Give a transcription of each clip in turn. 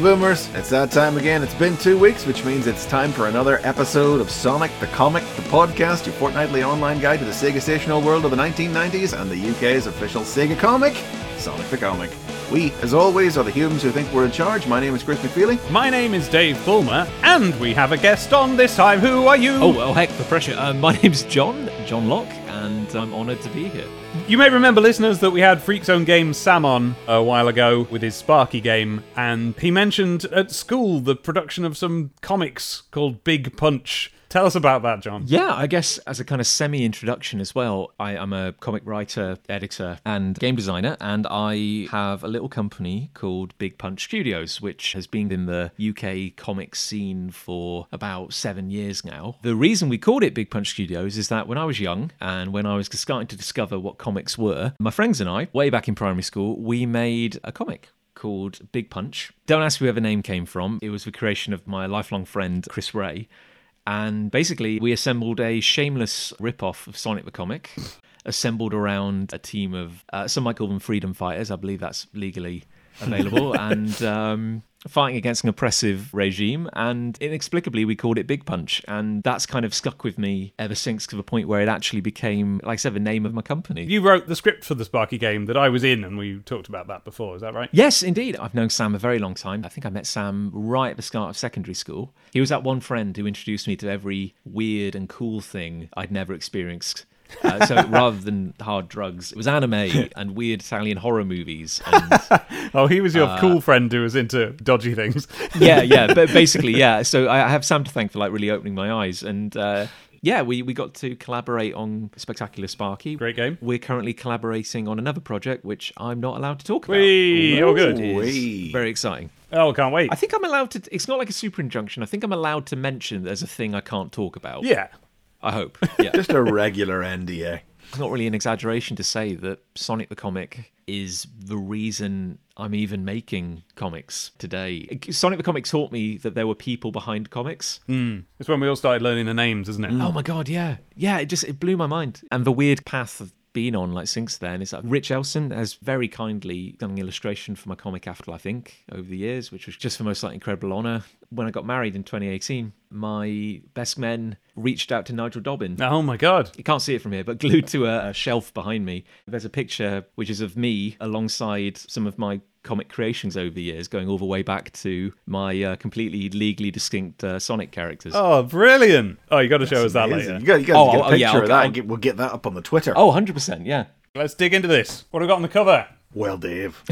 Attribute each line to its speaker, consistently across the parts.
Speaker 1: boomers, it's that time again. It's been two weeks, which means it's time for another episode of Sonic the Comic, the podcast, your fortnightly online guide to the Sega stational world of the 1990s and the UK's official Sega comic, Sonic the Comic. We, as always, are the humans who think we're in charge. My name is Chris McFeely.
Speaker 2: My name is Dave Bulmer, and we have a guest on this time. Who are you?
Speaker 3: Oh, well, heck, the pressure. Uh, my name's John, John Locke, and I'm honoured to be here.
Speaker 2: You may remember, listeners, that we had Freak Zone Games Sam on a while ago with his Sparky game, and he mentioned at school the production of some comics called Big Punch. Tell us about that, John.
Speaker 3: Yeah, I guess as a kind of semi introduction as well, I am a comic writer, editor, and game designer, and I have a little company called Big Punch Studios, which has been in the UK comic scene for about seven years now. The reason we called it Big Punch Studios is that when I was young and when I was starting to discover what comics were, my friends and I, way back in primary school, we made a comic called Big Punch. Don't ask me where the name came from. It was the creation of my lifelong friend Chris Ray. And basically, we assembled a shameless rip-off of Sonic the Comic, assembled around a team of uh, some might call them freedom fighters. I believe that's legally available, and um, fighting against an oppressive regime. And inexplicably, we called it Big Punch, and that's kind of stuck with me ever since to the point where it actually became, like I said, the name of my company.
Speaker 2: You wrote the script for the Sparky game that I was in, and we talked about that before. Is that right?
Speaker 3: Yes, indeed. I've known Sam a very long time. I think I met Sam right at the start of secondary school. He was that one friend who introduced me to every weird and cool thing I'd never experienced. Uh, so rather than hard drugs, it was anime and weird Italian horror movies. And,
Speaker 2: Oh, he was your cool friend who was into dodgy things.
Speaker 3: yeah, yeah, but basically, yeah. So I I have Sam to thank for like really opening my eyes, and uh, yeah, we we got to collaborate on Spectacular Sparky.
Speaker 2: Great game.
Speaker 3: We're currently collaborating on another project which I'm not allowed to talk about.
Speaker 2: Whee! Oh, good.
Speaker 3: It is
Speaker 1: Whee.
Speaker 3: very exciting.
Speaker 2: Oh, can't wait.
Speaker 3: I think I'm allowed to. It's not like a super injunction. I think I'm allowed to mention there's a thing I can't talk about.
Speaker 2: Yeah.
Speaker 3: I hope. Yeah.
Speaker 1: Just a regular NDA.
Speaker 3: it's not really an exaggeration to say that Sonic the Comic is the reason I'm even making comics today. Sonic the Comic taught me that there were people behind comics. Hmm.
Speaker 2: It's when we all started learning the names, isn't it?
Speaker 3: Oh my god, yeah. Yeah, it just it blew my mind. And the weird path of been on like since then is that Rich Elson has very kindly done an illustration for my comic after I think over the years, which was just the most like incredible honor. When I got married in 2018, my best men reached out to Nigel Dobbyn.
Speaker 2: Oh my god.
Speaker 3: You can't see it from here, but glued to a, a shelf behind me, there's a picture which is of me alongside some of my comic creations over the years, going all the way back to my uh, completely legally distinct uh, Sonic characters.
Speaker 2: Oh, brilliant. Oh, you got to show us that
Speaker 1: Amazing.
Speaker 2: later.
Speaker 1: You got, you got
Speaker 3: Oh,
Speaker 1: to get a
Speaker 3: oh,
Speaker 1: picture
Speaker 3: yeah,
Speaker 1: of that. And get- we'll get that up on the Twitter.
Speaker 3: Oh, 100%, yeah.
Speaker 2: Let's dig into this. What have we got on the cover?
Speaker 1: Well, Dave.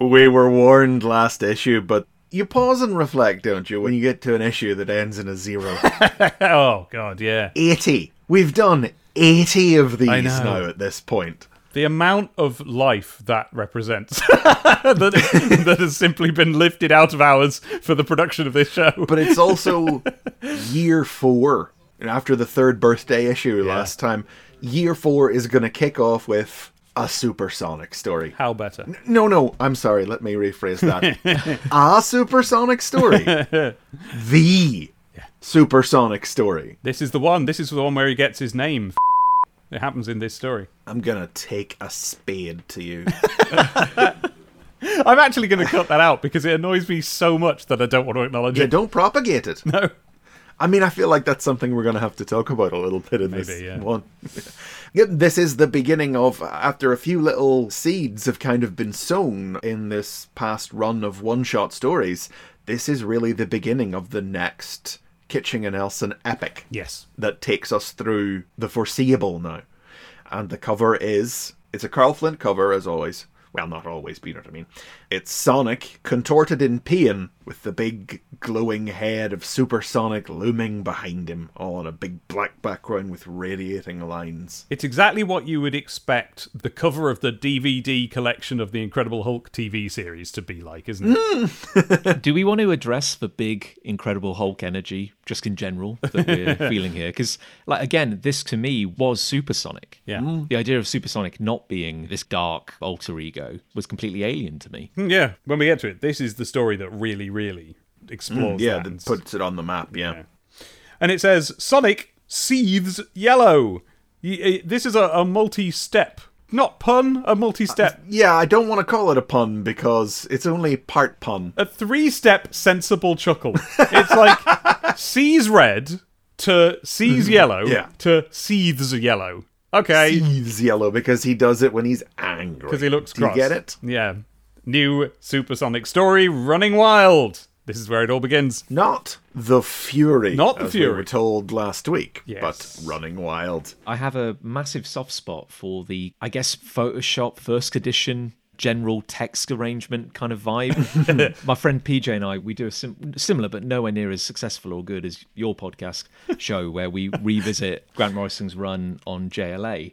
Speaker 1: we were warned last issue, but you pause and reflect, don't you, when you get to an issue that ends in a zero?
Speaker 2: oh god, yeah.
Speaker 1: 80. We've done 80 of these now at this point.
Speaker 2: The amount of life that represents that, that has simply been lifted out of ours for the production of this show.
Speaker 1: But it's also year four. And after the third birthday issue last time, year four is going to kick off with a supersonic story.
Speaker 2: How better?
Speaker 1: No, no, I'm sorry. Let me rephrase that. a supersonic story. the supersonic story.
Speaker 2: This is the one. This is the one where he gets his name. It happens in this story.
Speaker 1: I'm going to take a spade to you.
Speaker 2: I'm actually going to cut that out because it annoys me so much that I don't want to acknowledge
Speaker 1: yeah,
Speaker 2: it.
Speaker 1: don't propagate it.
Speaker 2: No.
Speaker 1: I mean, I feel like that's something we're going to have to talk about a little bit in this
Speaker 2: yeah.
Speaker 1: one. This is the beginning of, after a few little seeds have kind of been sown in this past run of one shot stories, this is really the beginning of the next Kitching and Elson epic
Speaker 2: Yes.
Speaker 1: that takes us through the foreseeable now. And the cover is, it's a Carl Flint cover, as always. Well, not always, but you know what I mean. It's Sonic, contorted in pain, with the big glowing head of Supersonic looming behind him, all on a big black background with radiating lines.
Speaker 2: It's exactly what you would expect the cover of the DVD collection of the Incredible Hulk TV series to be like, isn't it? Mm.
Speaker 3: Do we want to address the big, incredible Hulk energy, just in general, that we're feeling here? Because, like, again, this to me was supersonic.
Speaker 2: Yeah. Mm.
Speaker 3: The idea of supersonic not being this dark alter ego was completely alien to me.
Speaker 2: Yeah. When we get to it, this is the story that really, really explores
Speaker 1: Mm, Yeah,
Speaker 2: that.
Speaker 1: that puts it on the map, yeah.
Speaker 2: and it says Sonic seethes yellow. This is a, a multi-step not pun, a multi-step,
Speaker 1: Yeah, I don't want to call it a pun because it's only part pun.
Speaker 2: a three-step sensible chuckle. It's like sees red to sees yellow
Speaker 1: Yeah.
Speaker 2: to seethes yellow. Okay,
Speaker 1: He's yellow because he does it when he's angry.
Speaker 2: because he looks
Speaker 1: Do you get it?
Speaker 2: Yeah. New supersonic story, Running Wild. This is where it all begins.
Speaker 1: Not the Fury.
Speaker 2: Not the
Speaker 1: as we
Speaker 2: Fury.
Speaker 1: were told last week,
Speaker 2: Yes.
Speaker 1: but Running Wild.
Speaker 3: I have a massive soft spot for the, I guess, Photoshop first edition general text arrangement kind of vibe. My friend PJ and I, we do a sim- similar but nowhere near as successful or good as your podcast show, where we revisit Grant Morrison's run on JLA,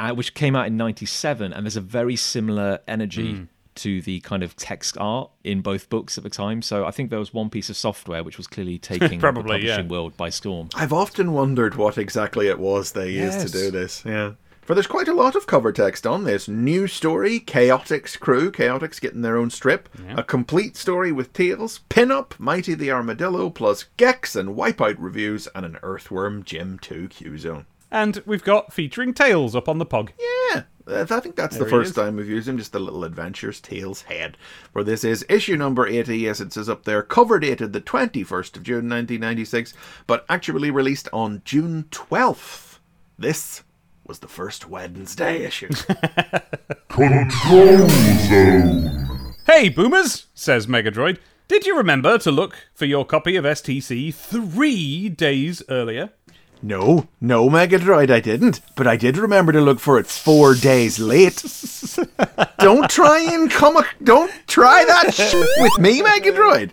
Speaker 3: uh, which came out in '97, and there's a very similar energy. To the kind of text art in both books at the time, so I think there was one piece of software which was clearly taking
Speaker 2: Probably,
Speaker 3: the
Speaker 2: yeah.
Speaker 3: publishing world by storm.
Speaker 1: I've often wondered what exactly it was they used to do this. Yeah. For there's quite a lot of cover text on this. New story, Chaotix crew, Chaotix getting their own strip, a complete story with Tails, pin-up, Mighty the Armadillo, plus Gex and Wipeout reviews, and an Earthworm Jim 2 Q-Zone.
Speaker 2: And we've got featuring Tails up on the pog.
Speaker 1: Yeah, I think that's
Speaker 2: There
Speaker 1: the first
Speaker 2: is.
Speaker 1: time we've used him. Just the little adventures, Tails Head. Where this is issue number 80. Yes, it says up there, cover dated the 21st of June 1996, but actually released on June 12th. This was the first Wednesday issue.
Speaker 4: Control Zone.
Speaker 2: Hey, boomers, says Megadroid. Did you remember to look for your copy of STC three days earlier?
Speaker 1: No, no, Megadroid, I didn't. But I did remember to look for it four days late. don't try and come. A- don't try that shit with me, Megadroid.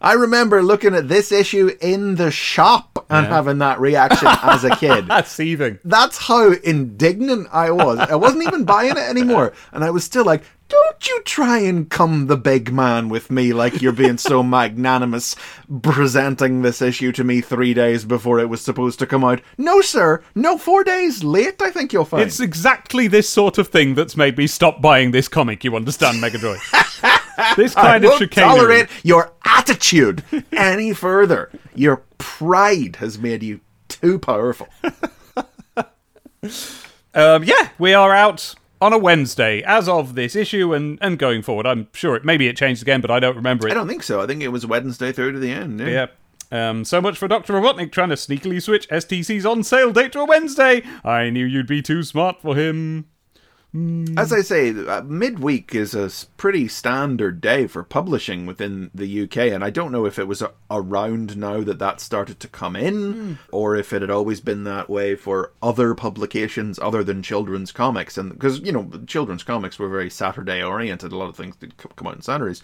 Speaker 1: I remember looking at this issue in the shop and having that reaction as a kid.
Speaker 2: That's seething.
Speaker 1: That's how indignant I was. I wasn't even buying it anymore. And I was still like, don't you try and come the big man with me like you're being so magnanimous presenting this issue to me three days before it was supposed to come out. No, sir. No, four days late, I think you'll find.
Speaker 2: It's exactly this sort of thing that's made me stop buying this comic, you understand, Megadroid? this
Speaker 1: I
Speaker 2: kind of chicanery.
Speaker 1: tolerate your attitude any further. Your pride has made you too powerful.
Speaker 2: Um, yeah, we are out on a Wednesday as of this issue and, and going forward. I'm sure it maybe it changed again, but I don't remember it.
Speaker 1: I don't think so. I think it was Wednesday through to the end. Yeah.
Speaker 2: Yeah. Um, so much for Dr. Robotnik trying to sneakily switch STC's on sale date to a Wednesday. I knew you'd be too smart for him.
Speaker 1: As I say, uh, midweek is a pretty standard day for publishing within the UK, and I don't know if it was a- around now that that started to come in, or if it had always been that way for other publications other than children's comics. And because you know, children's comics were very Saturday oriented, a lot of things did c- come out on Saturdays.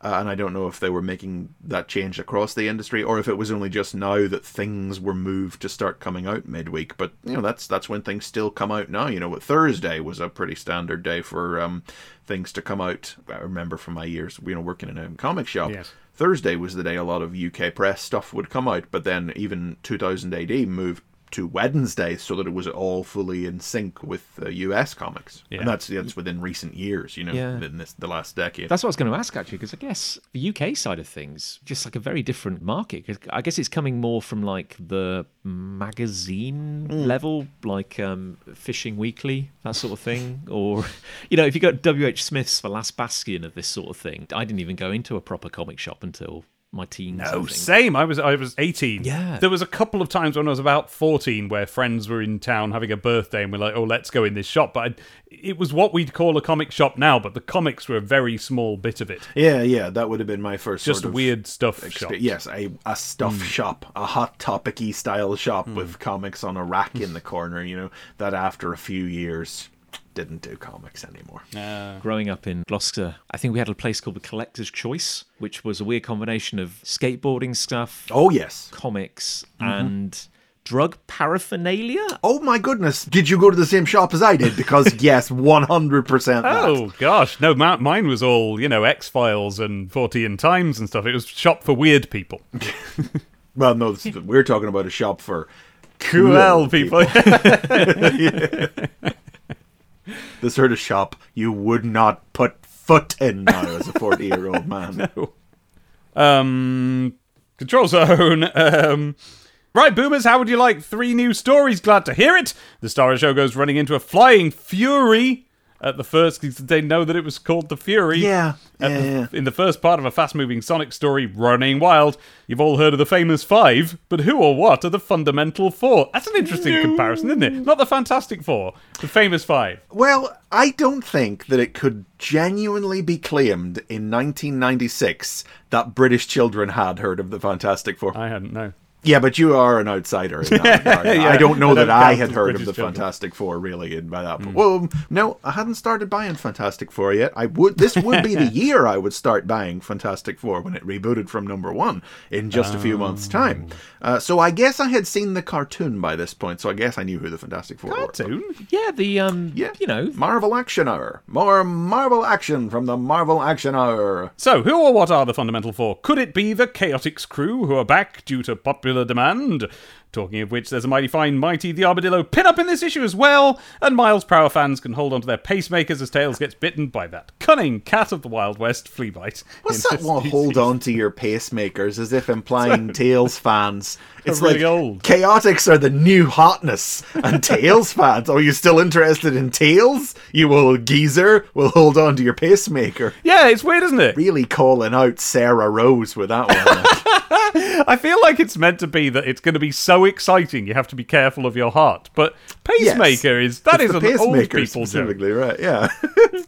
Speaker 1: Uh, and I don't know if they were making that change across the industry, or if it was only just now that things were moved to start coming out midweek. But you know, that's that's when things still come out now. You know, what Thursday was a pretty standard day for um, things to come out. I remember from my years, you know, working in a comic shop.
Speaker 2: Yes.
Speaker 1: Thursday was the day a lot of UK press stuff would come out, but then even 2000 AD moved to Wednesday so that it was all fully in sync with uh, US comics.
Speaker 2: Yeah.
Speaker 1: And that's that's within recent years, you know,
Speaker 3: Yeah.
Speaker 1: in this the last decade.
Speaker 3: That's what I was going to ask actually, because I guess the UK side of things, just like a very different market. I guess it's coming more from like the magazine level, like um, Fishing Weekly, that sort of thing. Or, you know, if you got W.H. Smith's The Last Bastion of this sort of thing, I didn't even go into a proper comic shop until my teens. I
Speaker 2: Oh, same. I was I was 18.
Speaker 3: Yeah.
Speaker 2: There was a couple of times when I was about 14 where friends were in town having a birthday and we're like, "Oh, let's go in this shop." But I, it was what we'd call a comic shop now, but the comics were a very small bit of it.
Speaker 1: Yeah, yeah, that would have been my first
Speaker 2: Just
Speaker 1: sort of
Speaker 2: weird stuff
Speaker 1: expe-
Speaker 2: shop.
Speaker 1: Yes, a, a stuff hmm. shop, a hot topicy style shop hmm. with comics on a rack in the corner. You know that after a few years didn't do comics anymore.
Speaker 3: growing up in Gloucester, I think we had a place called the Collector's Choice, which was a weird combination of skateboarding stuff,
Speaker 1: Oh yes.
Speaker 3: comics, mm-hmm. and drug paraphernalia.
Speaker 1: Oh my goodness! Did you go to the same shop as I did? Because yes, one hundred percent.
Speaker 2: Oh gosh, no, ma- mine was all you know, X Files and Fortean Times and stuff. It was shop for weird people,
Speaker 1: Well, no, this is, we're talking about a shop for
Speaker 2: cool people.
Speaker 1: the sort of shop you would not put foot in now as a forty-year-old man.
Speaker 2: um, control zone. Um, Right, boomers, how would you like three new stories? Glad to hear it. The star of the show goes running into a flying fury at the first. They know that it was called the Fury.
Speaker 1: Yeah, yeah,
Speaker 2: the-
Speaker 1: yeah.
Speaker 2: In the first part of a fast moving Sonic story, Running Wild, you've all heard of the famous five, but who or what are the fundamental four? That's an interesting comparison, isn't it? Not the Fantastic Four, the famous five.
Speaker 1: Well, I don't think that it could genuinely be claimed in 1996 that British children had heard of the Fantastic Four.
Speaker 2: I hadn't known.
Speaker 1: Yeah, but you are an outsider in that.
Speaker 2: Yeah,
Speaker 1: I don't know that I had heard of the
Speaker 2: children.
Speaker 1: Fantastic Four really in by that point. Well, no, I hadn't started buying Fantastic Four yet. I would. This would be the year I would start buying Fantastic Four when it rebooted from number one in just a few months' time. Uh, so I guess I had seen the cartoon by this point. So I guess I knew who the Fantastic Four were.
Speaker 2: Cartoon?
Speaker 3: Yeah, the um,
Speaker 1: Yeah.
Speaker 3: you know,
Speaker 1: Marvel Action Hour. More Marvel action from the Marvel Action Hour.
Speaker 2: So, who or what are the fundamental four? Could it be the Chaotix crew who are back due to popular demand? Talking of which, there's a mighty fine, mighty the Armadillo pin-up in this issue as well, and Miles Prower fans can hold on to their pacemakers as Tails gets bitten by that cunning cat of the Wild West flea bite.
Speaker 1: What's that one? Hold on to your pacemakers, as if implying Tails fans. It's
Speaker 2: really
Speaker 1: like
Speaker 2: old.
Speaker 1: Chaotix are the new hotness, and Tails fans. Are you still interested in Tails? You old geezer. Will hold on to your pacemaker.
Speaker 2: Yeah, it's weird, isn't it?
Speaker 1: Really calling out Sarah Rose with that one.
Speaker 2: I feel like it's meant to be that it's going to be so exciting you have to be careful of your heart. But pacemaker is that
Speaker 1: It's
Speaker 2: is an old
Speaker 1: pacemaker
Speaker 2: people joke.
Speaker 1: specifically, right? Yeah.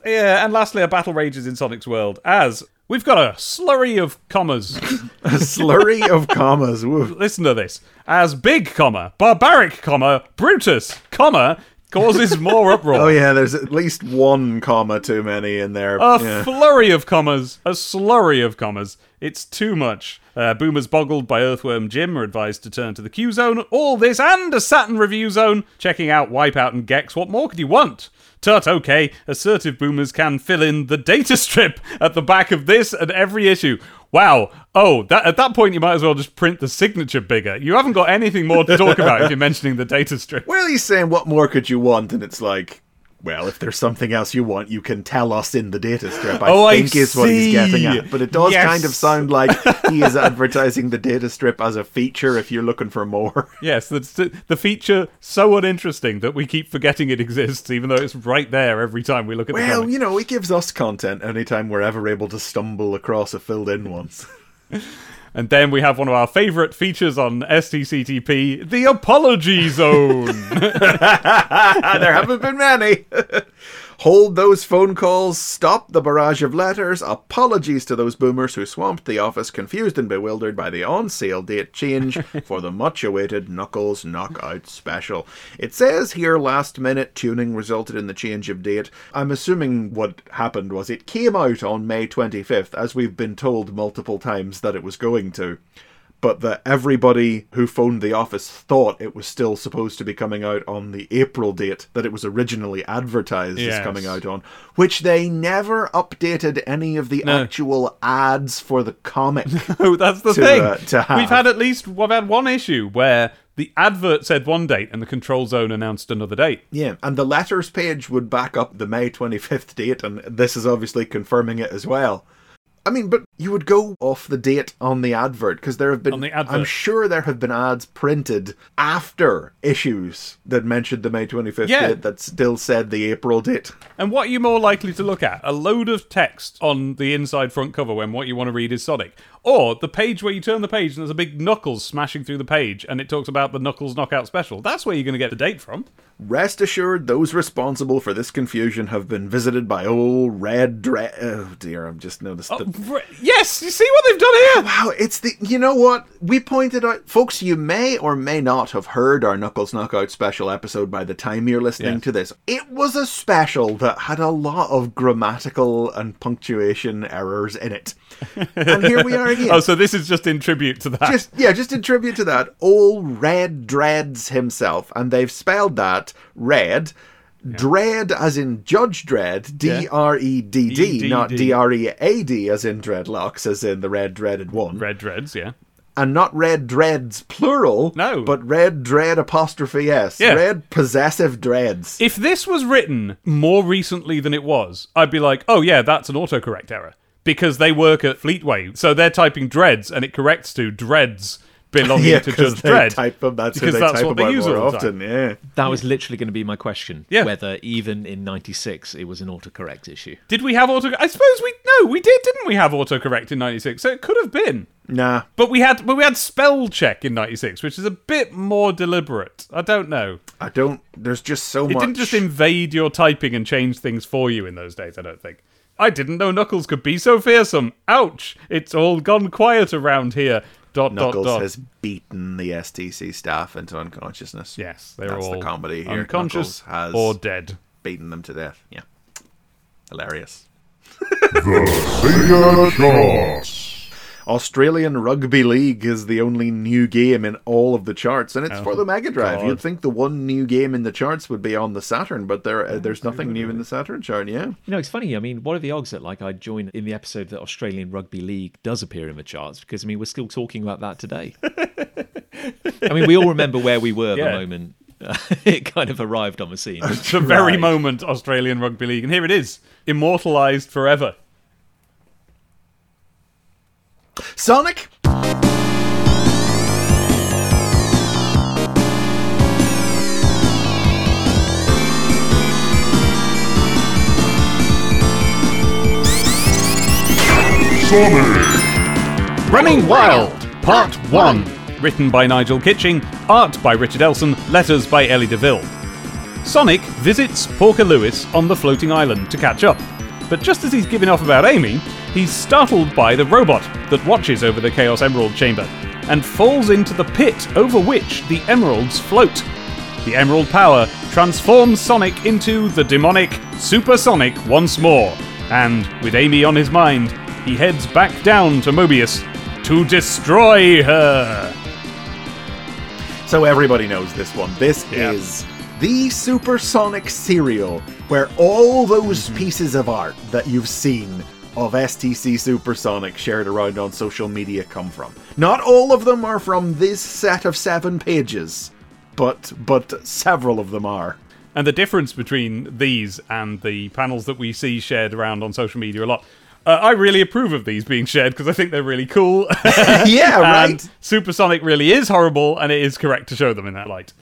Speaker 2: Yeah, and lastly, a battle rages in Sonic's world as we've got a slurry of commas.
Speaker 1: a slurry of commas. Woof.
Speaker 2: Listen to this. As big comma, barbaric comma, Brutus comma causes more uproar.
Speaker 1: Oh yeah, there's at least one comma too many in there.
Speaker 2: A
Speaker 1: yeah.
Speaker 2: flurry of commas, a slurry of commas. It's too much. Uh, boomers boggled by Earthworm Jim are advised to turn to the Q Zone. All this and a Saturn review zone. Checking out Wipeout and Gex. What more could you want? Tut, okay. Assertive boomers can fill in the data strip at the back of this and every issue. Wow. Oh, that, at that point, you might as well just print the signature bigger. You haven't got anything more to talk about if you're mentioning the data strip.
Speaker 1: Well, he's saying, what more could you want? And it's like, well, if there's something else you want, you can tell us in the data strip. I
Speaker 2: Oh, I
Speaker 1: think is what he's getting at. But it does
Speaker 2: Yes.
Speaker 1: kind of sound like he is advertising the data strip as a feature if you're looking for more.
Speaker 2: Yes, the, the feature so uninteresting that we keep forgetting it exists, even though it's right there every time we look at the
Speaker 1: Well, you know, it gives us content anytime we're ever able to stumble across a filled in one.
Speaker 2: And then we have one of our favourite features on STCTP, the Apology Zone.
Speaker 1: there haven't been many. Hold those phone calls, stop the barrage of letters. Apologies to those boomers who swamped the office, confused and bewildered by the on sale date change for the much awaited Knuckles Knockout special. It says here last minute tuning resulted in the change of date. I'm assuming what happened was it came out on May 25th, as we've been told multiple times that it was going to but that everybody who phoned the office thought it was still supposed to be coming out on the April date that it was originally advertised
Speaker 2: Yes.
Speaker 1: as coming out on, which they never updated any of the
Speaker 2: No.
Speaker 1: actual ads for the comic.
Speaker 2: oh, that's the
Speaker 1: To,
Speaker 2: thing.
Speaker 1: uh, to have.
Speaker 2: We've had at least we've had one issue where the advert said one date and the control zone announced another date.
Speaker 1: yeah, and the letters page would back up the May 25th date, and this is obviously confirming it as well. I mean, but you would go off the date on the advert because there have been.
Speaker 2: On the advert.
Speaker 1: I'm sure there have been ads printed after issues that mentioned the May 25th
Speaker 2: Yeah.
Speaker 1: date that still said the April date.
Speaker 2: And what are you more likely to look at? A load of text on the inside front cover when what you want to read is Sonic. Or the page where you turn the page and there's a big Knuckles smashing through the page and it talks about the Knuckles Knockout Special. That's where you're going to get the date from.
Speaker 1: Rest assured, those responsible for this confusion have been visited by old Red Dread. Oh dear, I've just noticed
Speaker 2: Oh,
Speaker 1: the.
Speaker 2: Yes, you see what they've done here?
Speaker 1: Wow, it's the. You know what? We pointed out. Folks, you may or may not have heard our Knuckles Knockout special episode by the time you're listening
Speaker 2: Yes.
Speaker 1: to this. It was a special that had a lot of grammatical and punctuation errors in it. And here we are again.
Speaker 2: Oh, so this is just in tribute to that.
Speaker 1: just yeah, just in tribute to that, old Red Dreads himself, and they've spelled that red. Dread as in Judge Dredd, D R E D D, not D R E A D as in dreadlocks, as in the red dreaded one,
Speaker 2: Red Dreads, yeah.
Speaker 1: and not red dreads plural,
Speaker 2: No.
Speaker 1: but red dread apostrophe s,
Speaker 2: Yeah.
Speaker 1: red possessive dreads.
Speaker 2: If this was written more recently than it was, I'd be like, oh yeah, that's an autocorrect error. Because they work at Fleetway. So they're typing dreads and it corrects to dreads belonging
Speaker 1: yeah,
Speaker 2: to Judge
Speaker 1: they
Speaker 2: Dredd.
Speaker 1: type them. That's
Speaker 2: because
Speaker 1: who they
Speaker 2: that's
Speaker 1: type
Speaker 2: what they use all
Speaker 1: often.
Speaker 2: time.
Speaker 1: Yeah.
Speaker 3: That was literally going to be my question.
Speaker 2: Yeah.
Speaker 3: Whether even in '96 it was an autocorrect issue.
Speaker 2: Did we have auto? I suppose we no, we did, didn't we? Have autocorrect in '96, so it could have been.
Speaker 1: Nah.
Speaker 2: But we had, but we had spell check in '96, which is a bit more deliberate. I don't know.
Speaker 1: I don't. There's just so
Speaker 2: It
Speaker 1: much.
Speaker 2: It didn't just invade your typing and change things for you in those days. I don't think. I didn't know Knuckles could be so fearsome. Ouch! It's all gone quiet around here. Dot
Speaker 1: Knuckles
Speaker 2: dot dot.
Speaker 1: has beaten the STC staff into unconsciousness.
Speaker 2: yes, they're
Speaker 1: That's
Speaker 2: all
Speaker 1: the comedy here.
Speaker 2: unconscious
Speaker 1: Knuckles has
Speaker 2: or dead.
Speaker 1: beaten them to death. Yeah. Hilarious.
Speaker 4: the Sega Charts.
Speaker 1: Australian Rugby League is the only new game in all of the charts, and it's
Speaker 2: Oh,
Speaker 1: for the Mega Drive.
Speaker 2: God.
Speaker 1: You'd think the one new game in the charts would be on the Saturn, but there uh, there's nothing new in the Saturn chart. Yeah,
Speaker 3: You know, it's funny. I mean, what are the odds that like I join in the episode that Australian Rugby League does appear in the charts? Because I mean, we're still talking about that today. I mean, we all remember where we were
Speaker 2: Yeah.
Speaker 3: the moment uh, it kind of arrived on the scene.
Speaker 2: The very
Speaker 1: Right.
Speaker 2: moment Australian Rugby League, and here it is, immortalized forever.
Speaker 1: Sonic.
Speaker 4: Sonic.
Speaker 2: Running Wild, Part 1. Written by Nigel Kitching, art by Richard Elson, letters by Ellie DeVille. Sonic visits Porker Lewis on the floating island to catch up. But just as he's giving off about Amy, he's startled by the robot that watches over the Chaos Emerald chamber and falls into the pit over which the emeralds float. The emerald power transforms Sonic into the demonic Supersonic once more, and with Amy on his mind, he heads back down to Mobius to destroy her.
Speaker 1: So everybody knows this one. This
Speaker 2: Yeah.
Speaker 1: is the Supersonic serial where all those pieces of art that you've seen of STC Supersonic shared around on social media come from. Not all of them are from this set of seven pages, but but several of them are.
Speaker 2: And the difference between these and the panels that we see shared around on social media a lot. Uh, I really approve of these being shared because I think they're really cool.
Speaker 1: yeah, right.
Speaker 2: And Supersonic really is horrible, and it is correct to show them in that light.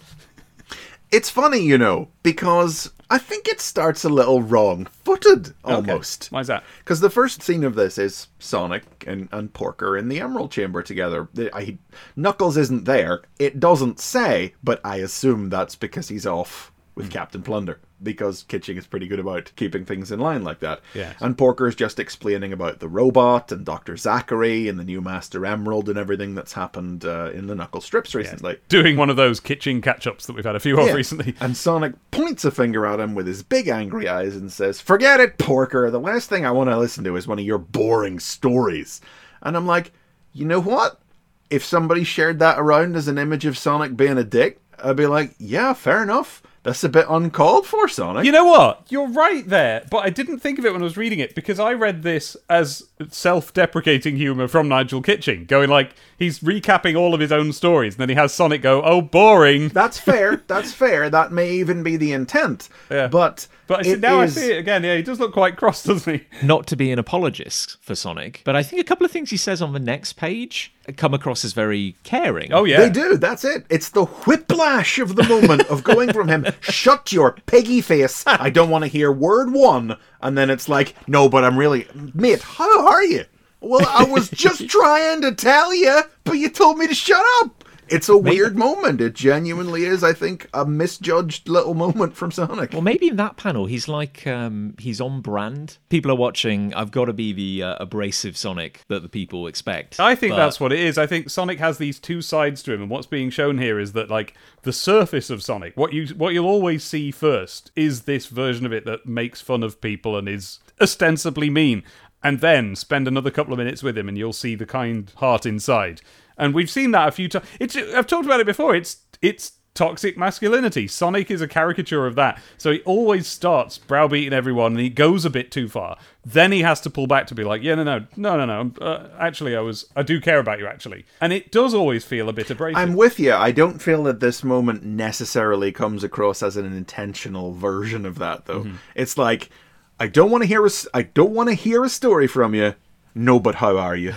Speaker 1: It's funny, you know, because I think it starts a little wrong-footed almost.
Speaker 2: Why is that?
Speaker 1: Because the first scene of this is Sonic and, and Porker in the Emerald Chamber together. I, Knuckles isn't there. It doesn't say, but I assume that's because he's off with Captain Plunder. Because Kitching is pretty good about keeping things in line like that.
Speaker 2: Yes.
Speaker 1: And Porker's just explaining about the robot and Dr. Zachary and the new Master Emerald and everything that's happened uh, in the Knuckle strips recently.
Speaker 2: Doing one of those Kitching catch ups that we've had a few of recently.
Speaker 1: And Sonic points a finger at him with his big angry eyes and says, Forget it, Porker. The last thing I want to listen to is one of your boring stories. And I'm like, You know what? If somebody shared that around as an image of Sonic being a dick, I'd be like, Yeah, fair enough. That's a bit uncalled for, Sonic.
Speaker 2: You know what? You're right there, but I didn't think of it when I was reading it because I read this as self-deprecating humor from Nigel Kitching, going like he's recapping all of his own stories, and then he has Sonic go, "Oh, boring."
Speaker 1: That's fair. That's fair. That may even be the intent.
Speaker 2: Yeah.
Speaker 1: But,
Speaker 2: But I see, now
Speaker 1: is-
Speaker 2: I see it again. Yeah, he does look quite cross, doesn't he?
Speaker 3: Not to be an apologist for Sonic, but I think a couple of things he says on the next page come across as very caring.
Speaker 2: Oh yeah,
Speaker 1: They do. That's it. It's the whiplash of the moment of going from him, shut your piggy face. I don't want to hear word one. And then it's like, no, but I'm really, mate, how are you? Well, I was just trying to tell you, but you told me to shut up. It's a weird moment. It genuinely is, I think, a misjudged little moment from Sonic.
Speaker 3: Well, maybe in that panel he's like um, he's on brand. People are watching. I've got to be the uh, abrasive Sonic that the people expect.
Speaker 2: I think
Speaker 3: But-
Speaker 2: that's what it is. I think Sonic has these two sides to him, and what's being shown here is that like the surface of Sonic, what you what you'll always see first is this version of it that makes fun of people and is ostensibly mean, and then spend another couple of minutes with him, and you'll see the kind heart inside. And we've seen that a few times. It's I've talked about it before. It's it's toxic masculinity. Sonic is a caricature of that. So he always starts browbeating everyone, and he goes a bit too far. Then he has to pull back to be like, yeah, no, no, no, no, no. Uh, actually, I was, I do care about you, actually. And it does always feel a bit abrasive.
Speaker 1: I'm with you. I don't feel that this moment necessarily comes across as an intentional version of that, though.
Speaker 2: Mm-hmm.
Speaker 1: It's like I don't want to hear a, I don't want to hear a story from you, No, but how are you?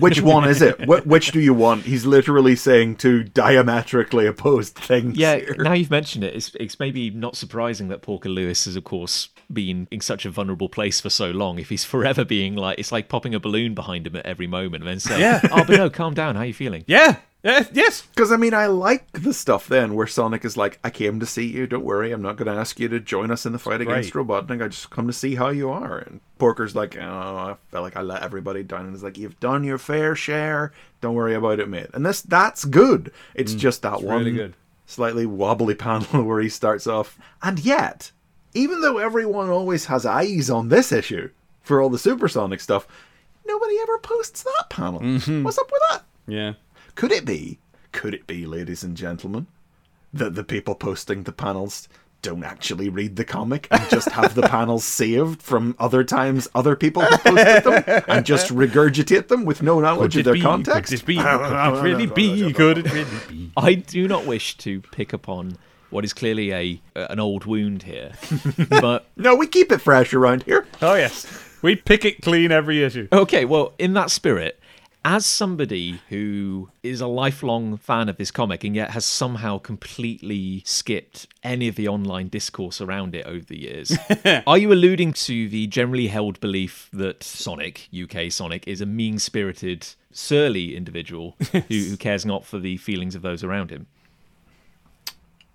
Speaker 1: Which one is it? Wh- which do you want? He's literally saying two diametrically opposed things.
Speaker 3: Yeah,
Speaker 1: here.
Speaker 3: now you've mentioned it, it's, it's maybe not surprising that Porker Lewis has, of course, been in such a vulnerable place for so long. If he's forever being like, it's like popping a balloon behind him at every moment and then saying,
Speaker 2: Yeah.
Speaker 3: oh, but no, calm down. How are you feeling?
Speaker 2: Yeah. Yeah. Yes.
Speaker 1: Because I mean, I like the stuff then where Sonic is like, "I came to see you. Don't worry, I'm not going to ask you to join us in the fight against
Speaker 2: Right.
Speaker 1: Robotnik. I just come to see how you are." And Porker's like, "Oh, I felt like I let everybody down." And he's like, "You've done your fair share. Don't worry about it, mate." And this, that's good. It's mm, just that one
Speaker 2: really
Speaker 1: slightly wobbly panel where he starts off, and yet, even though everyone always has eyes on this issue for all the supersonic stuff, nobody ever posts that panel. Mm-hmm. What's up with that?
Speaker 2: Yeah.
Speaker 1: Could it be, could it be, ladies and gentlemen, that the people posting the panels don't actually read the comic and just have the panels saved from other times other people have posted them and just regurgitate them with no knowledge of their context?
Speaker 2: Could it be? Could it really be? Could it really be?
Speaker 3: I do not wish to pick upon what is clearly a an old wound here, but
Speaker 1: No, we keep it fresh around here.
Speaker 2: Oh yes. We pick it clean every issue.
Speaker 3: Okay, well, in that spirit, as somebody who is a lifelong fan of this comic and yet has somehow completely skipped any of the online discourse around it over the years, are you alluding to the generally held belief that Sonic, UK Sonic, is a mean spirited, surly individual who, who cares not for the feelings of those around him?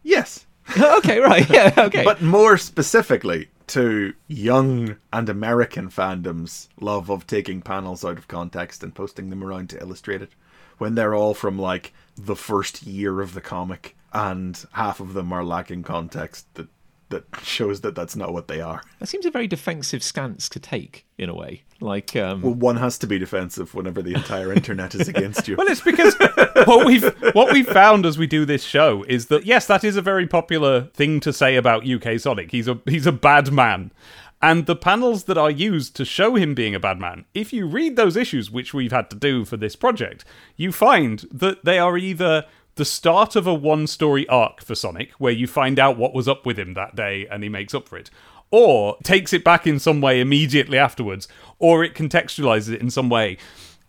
Speaker 1: Yes.
Speaker 3: okay, right. Yeah, okay.
Speaker 1: But more specifically to young and American fandom's love of taking panels out of context and posting them around to illustrate it when they're all from like the first year of the comic and half of them are lacking context that that shows that that's not what they are.
Speaker 3: that seems a very defensive stance to take, in a way. Like, um,
Speaker 1: Well, one has to be defensive whenever the entire internet is against you.
Speaker 2: Well, it's because what we've what we've found as we do this show is that yes, that is a very popular thing to say about UK Sonic. He's a he's a bad man. And the panels that are used to show him being a bad man, if you read those issues, which we've had to do for this project, you find that they are either the start of a one story arc for Sonic, where you find out what was up with him that day and he makes up for it, or takes it back in some way immediately afterwards, or it contextualizes it in some way.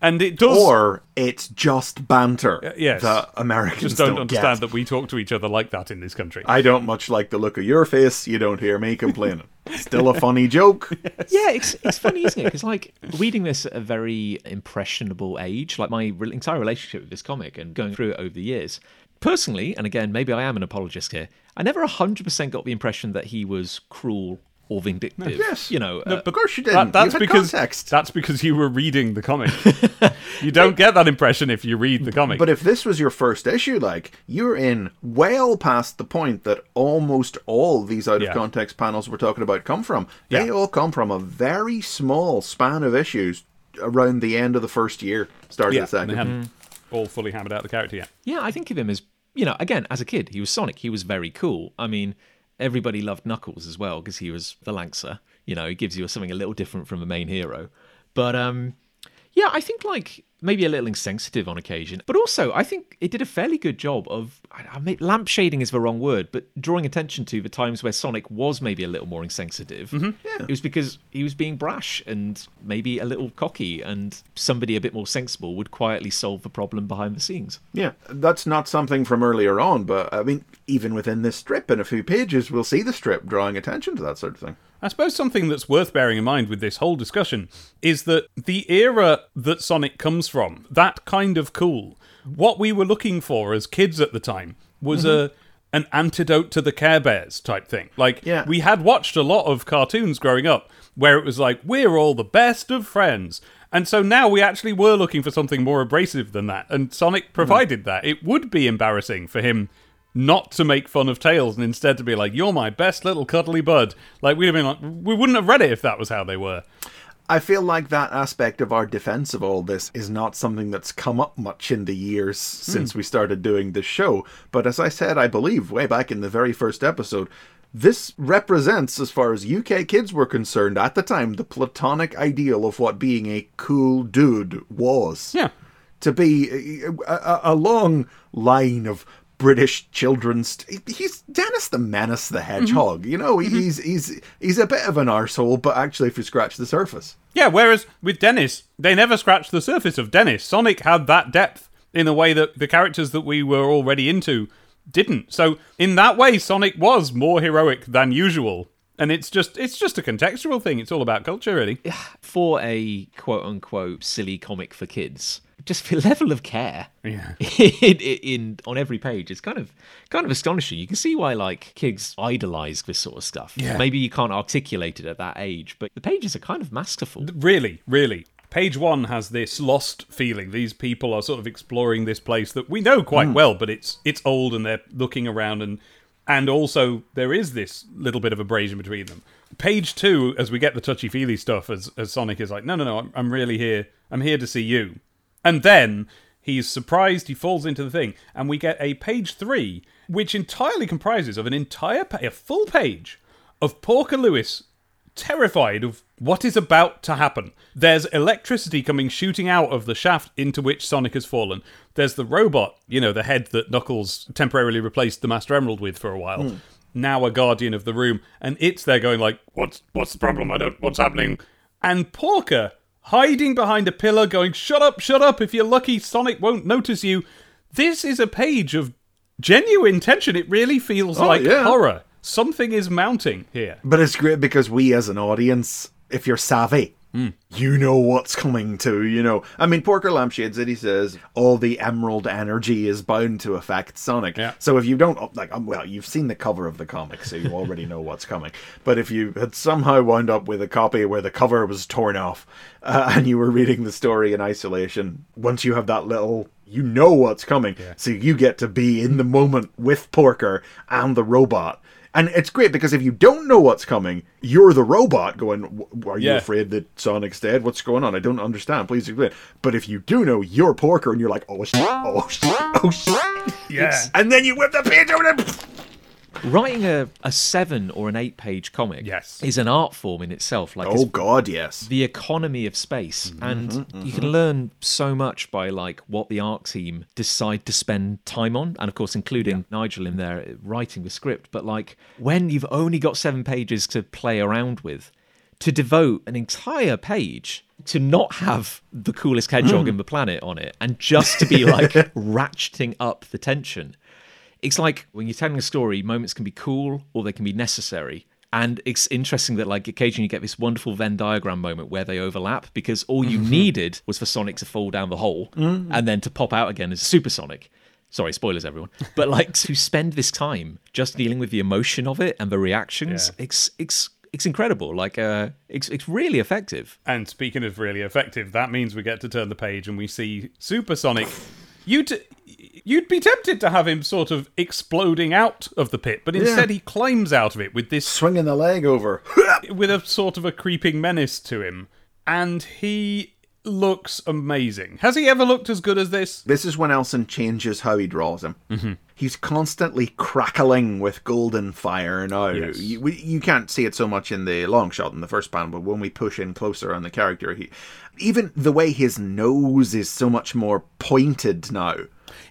Speaker 2: And it does
Speaker 1: or it's just banter uh,
Speaker 2: yes.
Speaker 1: that Americans
Speaker 2: just don't,
Speaker 1: don't
Speaker 2: understand
Speaker 1: get.
Speaker 2: that we talk to each other like that in this country.
Speaker 1: I don't much like the look of your face. You don't hear me complaining. Still a funny joke.
Speaker 3: Yeah, it's it's funny, isn't it? Because like reading this at a very impressionable age, like my re- entire relationship with this comic and going through it over the years. Personally, and again, maybe I am an apologist here. I never hundred percent got the impression that he was cruel or vindictive.
Speaker 1: Yes.
Speaker 3: you know.
Speaker 2: No,
Speaker 3: uh,
Speaker 1: Of course you didn't.
Speaker 2: that's
Speaker 1: you
Speaker 2: because
Speaker 1: context.
Speaker 2: that's because you were reading the comic. you don't get that impression if you read the comic.
Speaker 1: But if this was your first issue, like you're in well past the point that almost all these out of
Speaker 2: Yeah.
Speaker 1: context panels we're talking about come from. They
Speaker 2: Yeah.
Speaker 1: all come from a very small span of issues around the end of the first year, start
Speaker 2: yeah,
Speaker 1: of the
Speaker 2: and they
Speaker 1: second.
Speaker 2: hadn't all fully hammered out the character yet.
Speaker 3: Yeah, I think of him as you know, again, as a kid, he was Sonic. He was very cool. I mean, everybody loved Knuckles as well because he was the Lancer. You know, he gives you something a little different from the main hero. But um, yeah, I think like maybe a little insensitive on occasion, but also I think it did a fairly good job of. I, I mean, lampshading is the wrong word, but drawing attention to the times where Sonic was maybe a little more insensitive. Mm-hmm.
Speaker 1: Yeah.
Speaker 3: It was because he was being brash and maybe a little cocky, and somebody a bit more sensible would quietly solve the problem behind the scenes.
Speaker 1: Yeah, that's not something from earlier on, but I mean, even within this strip, in a few pages, we'll see the strip drawing attention to that sort of thing.
Speaker 2: I suppose something that's worth bearing in mind with this whole discussion is that the era that Sonic comes from, that kind of cool, what we were looking for as kids at the time was a mm-hmm. an antidote to the Care Bears type thing. Like
Speaker 1: Yeah.
Speaker 2: we had watched a lot of cartoons growing up where it was like we're all the best of friends. And so now we actually were looking for something more abrasive than that, and Sonic mm. provided that. It would be embarrassing for him not to make fun of Tails and instead to be like, "You're my best little cuddly bud." Like we'd have been like, we wouldn't have read it if that was how they were.
Speaker 1: I feel like that aspect of our defense of all this is not something that's come up much in the years since hmm. we started doing this show. But as I said, I believe way back in the very first episode, this represents, as far as UK kids were concerned at the time, the platonic ideal of what being a cool dude was.
Speaker 2: Yeah.
Speaker 1: To be uh, uh, uh, a, a, a long line of British children's. He's Dennis the Menace the mm-hmm. Hedgehog. You know, mm-hmm. he's he's he's a bit of an arsehole, but actually, if you scratch the surface,
Speaker 2: Yeah, whereas with Dennis, they never scratched the surface of Dennis. Sonic had that depth in a way that the characters that we were already into didn't. So in that way, Sonic was more heroic than usual. And it's just it's just a contextual thing. It's all about culture, really.
Speaker 3: For a quote unquote silly comic for kids, just the level of care
Speaker 2: Yeah.
Speaker 3: in, in on every page is kind of kind of astonishing. You can see why like kids idolize this sort of stuff.
Speaker 2: Yeah.
Speaker 3: Maybe you can't articulate it at that age, but the pages are kind of masterful.
Speaker 2: Really, really. Page one has this lost feeling. These people are sort of exploring this place that we know quite hmm. well, but it's it's old and they're looking around and and also there is this little bit of abrasion between them. Page two, as we get the touchy feely stuff, as as Sonic is like, no, no, no, I'm, I'm really here. I'm here to see you. And then he's surprised. He falls into the thing, and we get a page three, which entirely comprises of an entire pa- a full page of Porker Lewis terrified of what is about to happen. There's electricity coming shooting out of the shaft into which Sonic has fallen. There's the robot, you know, the head that Knuckles temporarily replaced the Master Emerald with for a while. Hmm. Now a guardian of the room, and it's there going like, "What's what's the problem? I don't. What's happening?" And Porker hiding behind a pillar, going, "Shut up, shut up! If you're lucky, Sonic won't notice you." This is a page of genuine tension. It really feels oh, like
Speaker 1: yeah.
Speaker 2: horror. Something is mounting here.
Speaker 1: but it's great because we as an audience, if you're savvy. You know what's coming to, you know. I mean, Porker Lampshade City says all the emerald energy is bound to affect Sonic.
Speaker 2: Yeah.
Speaker 1: So if you don't, like, um, well, you've seen the cover of the comic, so you already know what's coming. But if you had somehow wound up with a copy where the cover was torn off uh, and you were reading the story in isolation, once you have that little, you know what's coming. So you get to be in the moment with Porker and the robot. And it's great because if you don't know what's coming, you're the robot going, "W- Are you
Speaker 2: Yeah.
Speaker 1: afraid that Sonic's dead? What's going on? I don't understand. Please explain. But if you do know, you're Porker and you're like, Oh, shit, oh, shit, oh, shit.
Speaker 2: Yeah.
Speaker 1: And then you whip the page over and
Speaker 3: Writing a, a seven or an eight page comic
Speaker 2: Yes.
Speaker 3: is an art form in itself. Like
Speaker 1: Oh, God, yes.
Speaker 3: the economy of space
Speaker 1: Mm-hmm,
Speaker 3: and you can learn so much by like what the art team decide to spend time on and of course including nigel in there uh, writing the script but like when you've only got seven pages to play around with to devote an entire page to not have the coolest hedgehog in the planet on it and just to be like ratcheting up the tension it's like when you're telling a story, moments can be cool or they can be necessary. And it's interesting that, like, occasionally you get this wonderful Venn diagram moment where they overlap because all you needed was for Sonic to fall down the hole and then to pop out again as Supersonic. Sorry, spoilers, everyone. But, like, to spend this time just dealing with the emotion of it and the reactions,
Speaker 2: Yeah.
Speaker 3: it's, it's, it's incredible. Like, uh, it's, it's really effective.
Speaker 2: And speaking of really effective, that means we get to turn the page and we see Supersonic. You'd you'd be tempted to have him sort of exploding out of the pit, but instead he climbs out of it with this
Speaker 1: Swinging the leg over.
Speaker 2: with a sort of a creeping menace to him, and he looks amazing. Has he ever looked as good as this?
Speaker 1: This is when Elson changes how he draws him. Mm-hmm. He's constantly crackling with golden fire now.
Speaker 2: Yes.
Speaker 1: You, you can't see it so much in the long shot in the first panel, but when we push in closer on the character, he even the way his nose is so much more pointed now.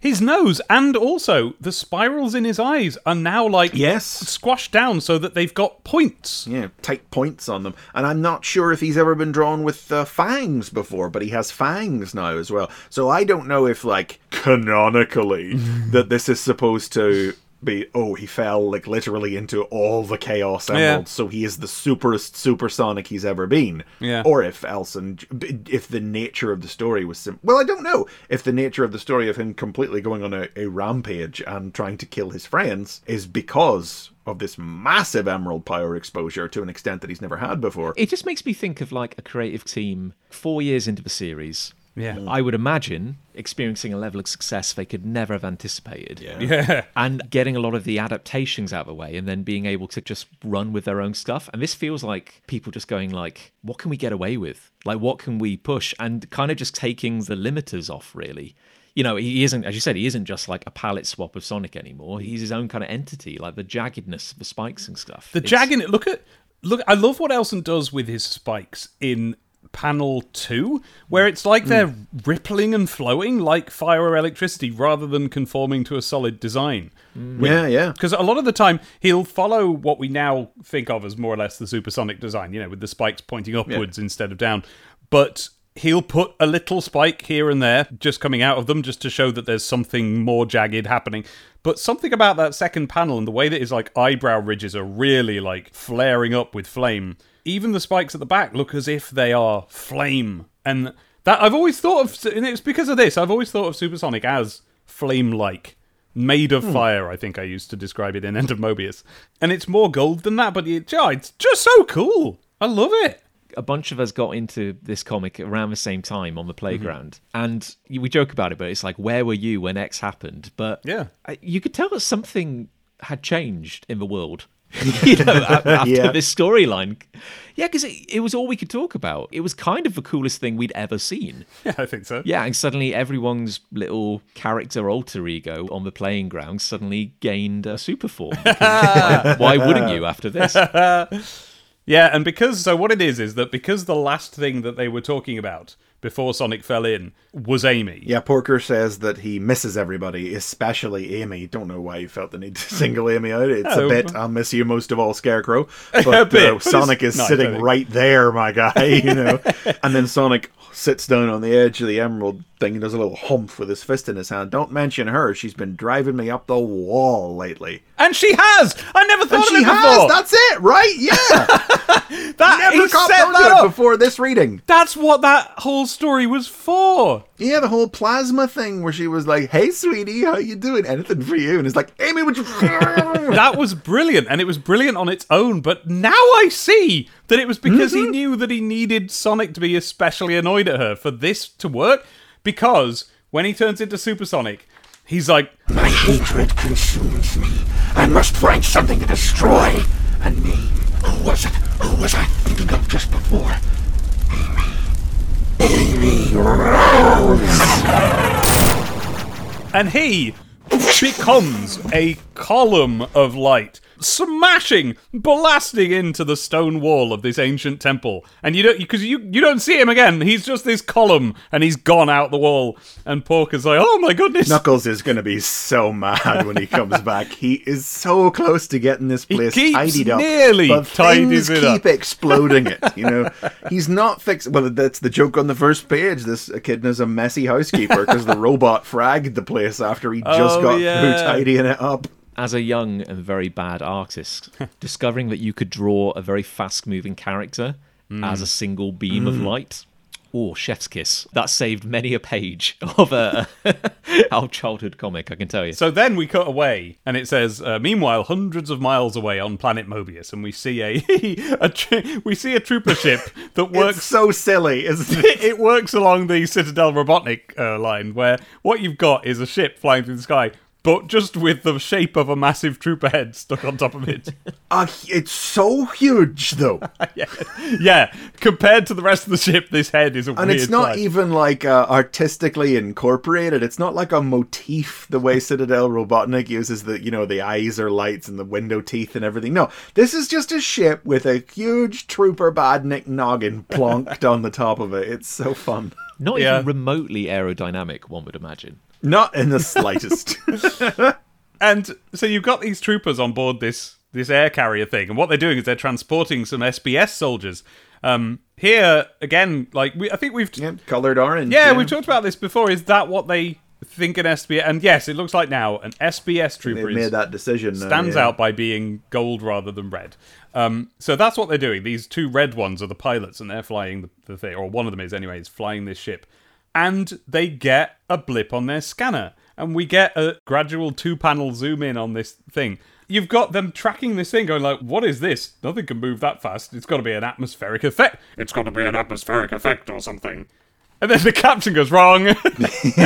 Speaker 2: His nose and also the spirals in his eyes are now like
Speaker 1: Yes.
Speaker 2: squashed down so that they've got points.
Speaker 1: Yeah, tight points on them. And I'm not sure if he's ever been drawn with uh, fangs before, but he has fangs now as well. So I don't know if, like, canonically, that this is supposed to be, oh, he fell, like, literally into all the Chaos Emeralds, so he is the superest supersonic he's ever been.
Speaker 2: Yeah.
Speaker 1: Or if Elson, if the nature of the story was sim- well, I don't know if the nature of the story of him completely going on a, a rampage and trying to kill his friends is because of this massive emerald power exposure to an extent that he's never had before.
Speaker 3: It just makes me think of like a creative team four years into the series.
Speaker 2: Yeah.
Speaker 3: I would imagine experiencing a level of success they could never have anticipated.
Speaker 2: Yeah.
Speaker 3: And getting a lot of the adaptations out of the way and then being able to just run with their own stuff. And this feels like people just going like, what can we get away with? Like what can we push? And kind of just taking the limiters off really. You know, he isn't, as you said, he isn't just like a palette swap of Sonic anymore. He's his own kind of entity, like the jaggedness of the spikes and stuff.
Speaker 2: The
Speaker 3: It's-
Speaker 2: jagging. Look at look. I love what Elson does with his spikes in panel two, where it's like they're hmm. rippling and flowing like fire or electricity rather than conforming to a solid design. Hmm.
Speaker 1: Yeah, yeah.
Speaker 2: Because a lot of the time he'll follow what we now think of as more or less the supersonic design, you know, with the spikes pointing upwards instead of down. But he'll put a little spike here and there just coming out of them just to show that there's something more jagged happening. But something about that second panel and the way that his like eyebrow ridges are really like flaring up with flame. Even the spikes at the back look as if they are flame. And that I've always thought of and it's because of this, I've always thought of supersonic as flame like made of fire. I think I used to describe it in End of Mobius, and it's more gold than that. But it, yeah, it's just so cool. I love it.
Speaker 3: a bunch of us got into this comic around the same time on the
Speaker 2: Mm-hmm.
Speaker 3: playground, and we joke about it, but it's like, where were you when X happened? But
Speaker 2: Yeah.
Speaker 3: You could tell that something had changed in the world. you know, after
Speaker 1: Yeah.
Speaker 3: this storyline, yeah, because it, it was all we could talk about. It was kind of the coolest thing we'd ever seen.
Speaker 2: Yeah, I think so.
Speaker 3: Yeah, and suddenly everyone's little character alter ego on the playing ground suddenly gained a super form. why, why wouldn't you after this?
Speaker 2: Yeah, and because so what it is is that because the last thing that they were talking about before Sonic fell in was Amy.
Speaker 1: Yeah, Porker says that he misses everybody, especially Amy. Don't know why he felt the need to single Amy out. It's
Speaker 2: Oh.
Speaker 1: a bit, I'll miss you most of all, Scarecrow. But,
Speaker 2: bit,
Speaker 1: uh,
Speaker 2: but
Speaker 1: Sonic is sitting right there, my guy, you know. and then Sonic sits down on the edge of the emerald thing and does a little humph with his fist in his hand. Don't mention her. She's been driving me up the wall lately.
Speaker 2: And she has! I never thought
Speaker 1: And
Speaker 2: of
Speaker 1: she
Speaker 2: it
Speaker 1: has!
Speaker 2: before!
Speaker 1: That's it, right? Yeah!
Speaker 2: that,
Speaker 1: Never
Speaker 2: he
Speaker 1: caught
Speaker 2: set that up!
Speaker 1: before this reading.
Speaker 2: That's what that whole story was for!
Speaker 1: Yeah, the whole plasma thing where she was like, "Hey, sweetie, how you doing? Anything for you?" And it's like, "Amy, would you?"
Speaker 2: that was brilliant, and it was brilliant on its own. But now I see that it was because
Speaker 1: Mm-hmm.
Speaker 2: he knew that he needed Sonic to be especially annoyed at her for this to work. Because when he turns into Supersonic, he's like,
Speaker 4: My hatred consumes me. I must find something to destroy. And me, who was it? Who was I thinking of just before? Amy. Amy Rose.
Speaker 2: and he becomes a column of light, smashing, blasting into the stone wall of this ancient temple. And you don't, because you you don't see him again. He's just this column, and he's gone out the wall. And Porker's like, "Oh my goodness!"
Speaker 1: Knuckles is going to be so mad when he comes back. He is so close to getting this place
Speaker 2: keeps
Speaker 1: tidied up,
Speaker 2: nearly
Speaker 1: but things
Speaker 2: it
Speaker 1: keep
Speaker 2: up.
Speaker 1: exploding it. You know, he's not fixing. Well, that's the joke on the first page. This echidna's a messy housekeeper because the robot fragged the place after he just
Speaker 2: Oh,
Speaker 1: got
Speaker 2: yeah.
Speaker 1: through tidying it up.
Speaker 3: As a young and very bad artist, discovering that you could draw a very fast moving character as a single beam of light. Oh, chef's kiss. That saved many a page of a our childhood comic, I can tell you.
Speaker 2: So then we cut away, and it says, uh, "Meanwhile, hundreds of miles away on planet Mobius, and we see a, a tr- we see a trooper ship that
Speaker 1: It's
Speaker 2: works
Speaker 1: so silly, isn't it?
Speaker 2: it works along the Citadel Robotnik uh, line, where what you've got is a ship flying through the sky, but just with the shape of a massive trooper head stuck on top of it.
Speaker 1: Uh, it's so huge, though.
Speaker 2: yeah. yeah, compared to the rest of the ship, this head is a
Speaker 1: And
Speaker 2: weird
Speaker 1: it's not
Speaker 2: size.
Speaker 1: even like uh, artistically incorporated. It's not like a motif the way Citadel Robotnik uses the, you know, the eyes are lights and the window teeth and everything. No, this is just a ship with a huge Trooper Badnik noggin plonked on the top of it. It's so fun.
Speaker 3: Not
Speaker 2: Yeah.
Speaker 3: even remotely aerodynamic, one would imagine.
Speaker 1: Not in the slightest.
Speaker 2: And so you've got these troopers on board this this air carrier thing, and what they're doing is they're transporting some SBS soldiers. Um, here again, like we, I think we've
Speaker 1: yeah, colored orange.
Speaker 2: Yeah, we've talked about this before. Is that what they think an SBS? And yes, it looks like now an SBS trooper
Speaker 1: made that decision.
Speaker 2: stands
Speaker 1: yeah.
Speaker 2: out by being gold rather than red. Um, so that's what they're doing. These two red ones are the pilots, and they're flying the, the thing, or one of them is anyway, is flying this ship. And they get a blip on their scanner, and we get a gradual two-panel zoom in on this thing. You've got them tracking this thing, going like, "What is this? Nothing can move that fast. It's got to be an atmospheric effect.
Speaker 5: It's got to be an atmospheric effect or something.
Speaker 2: And then the caption goes wrong.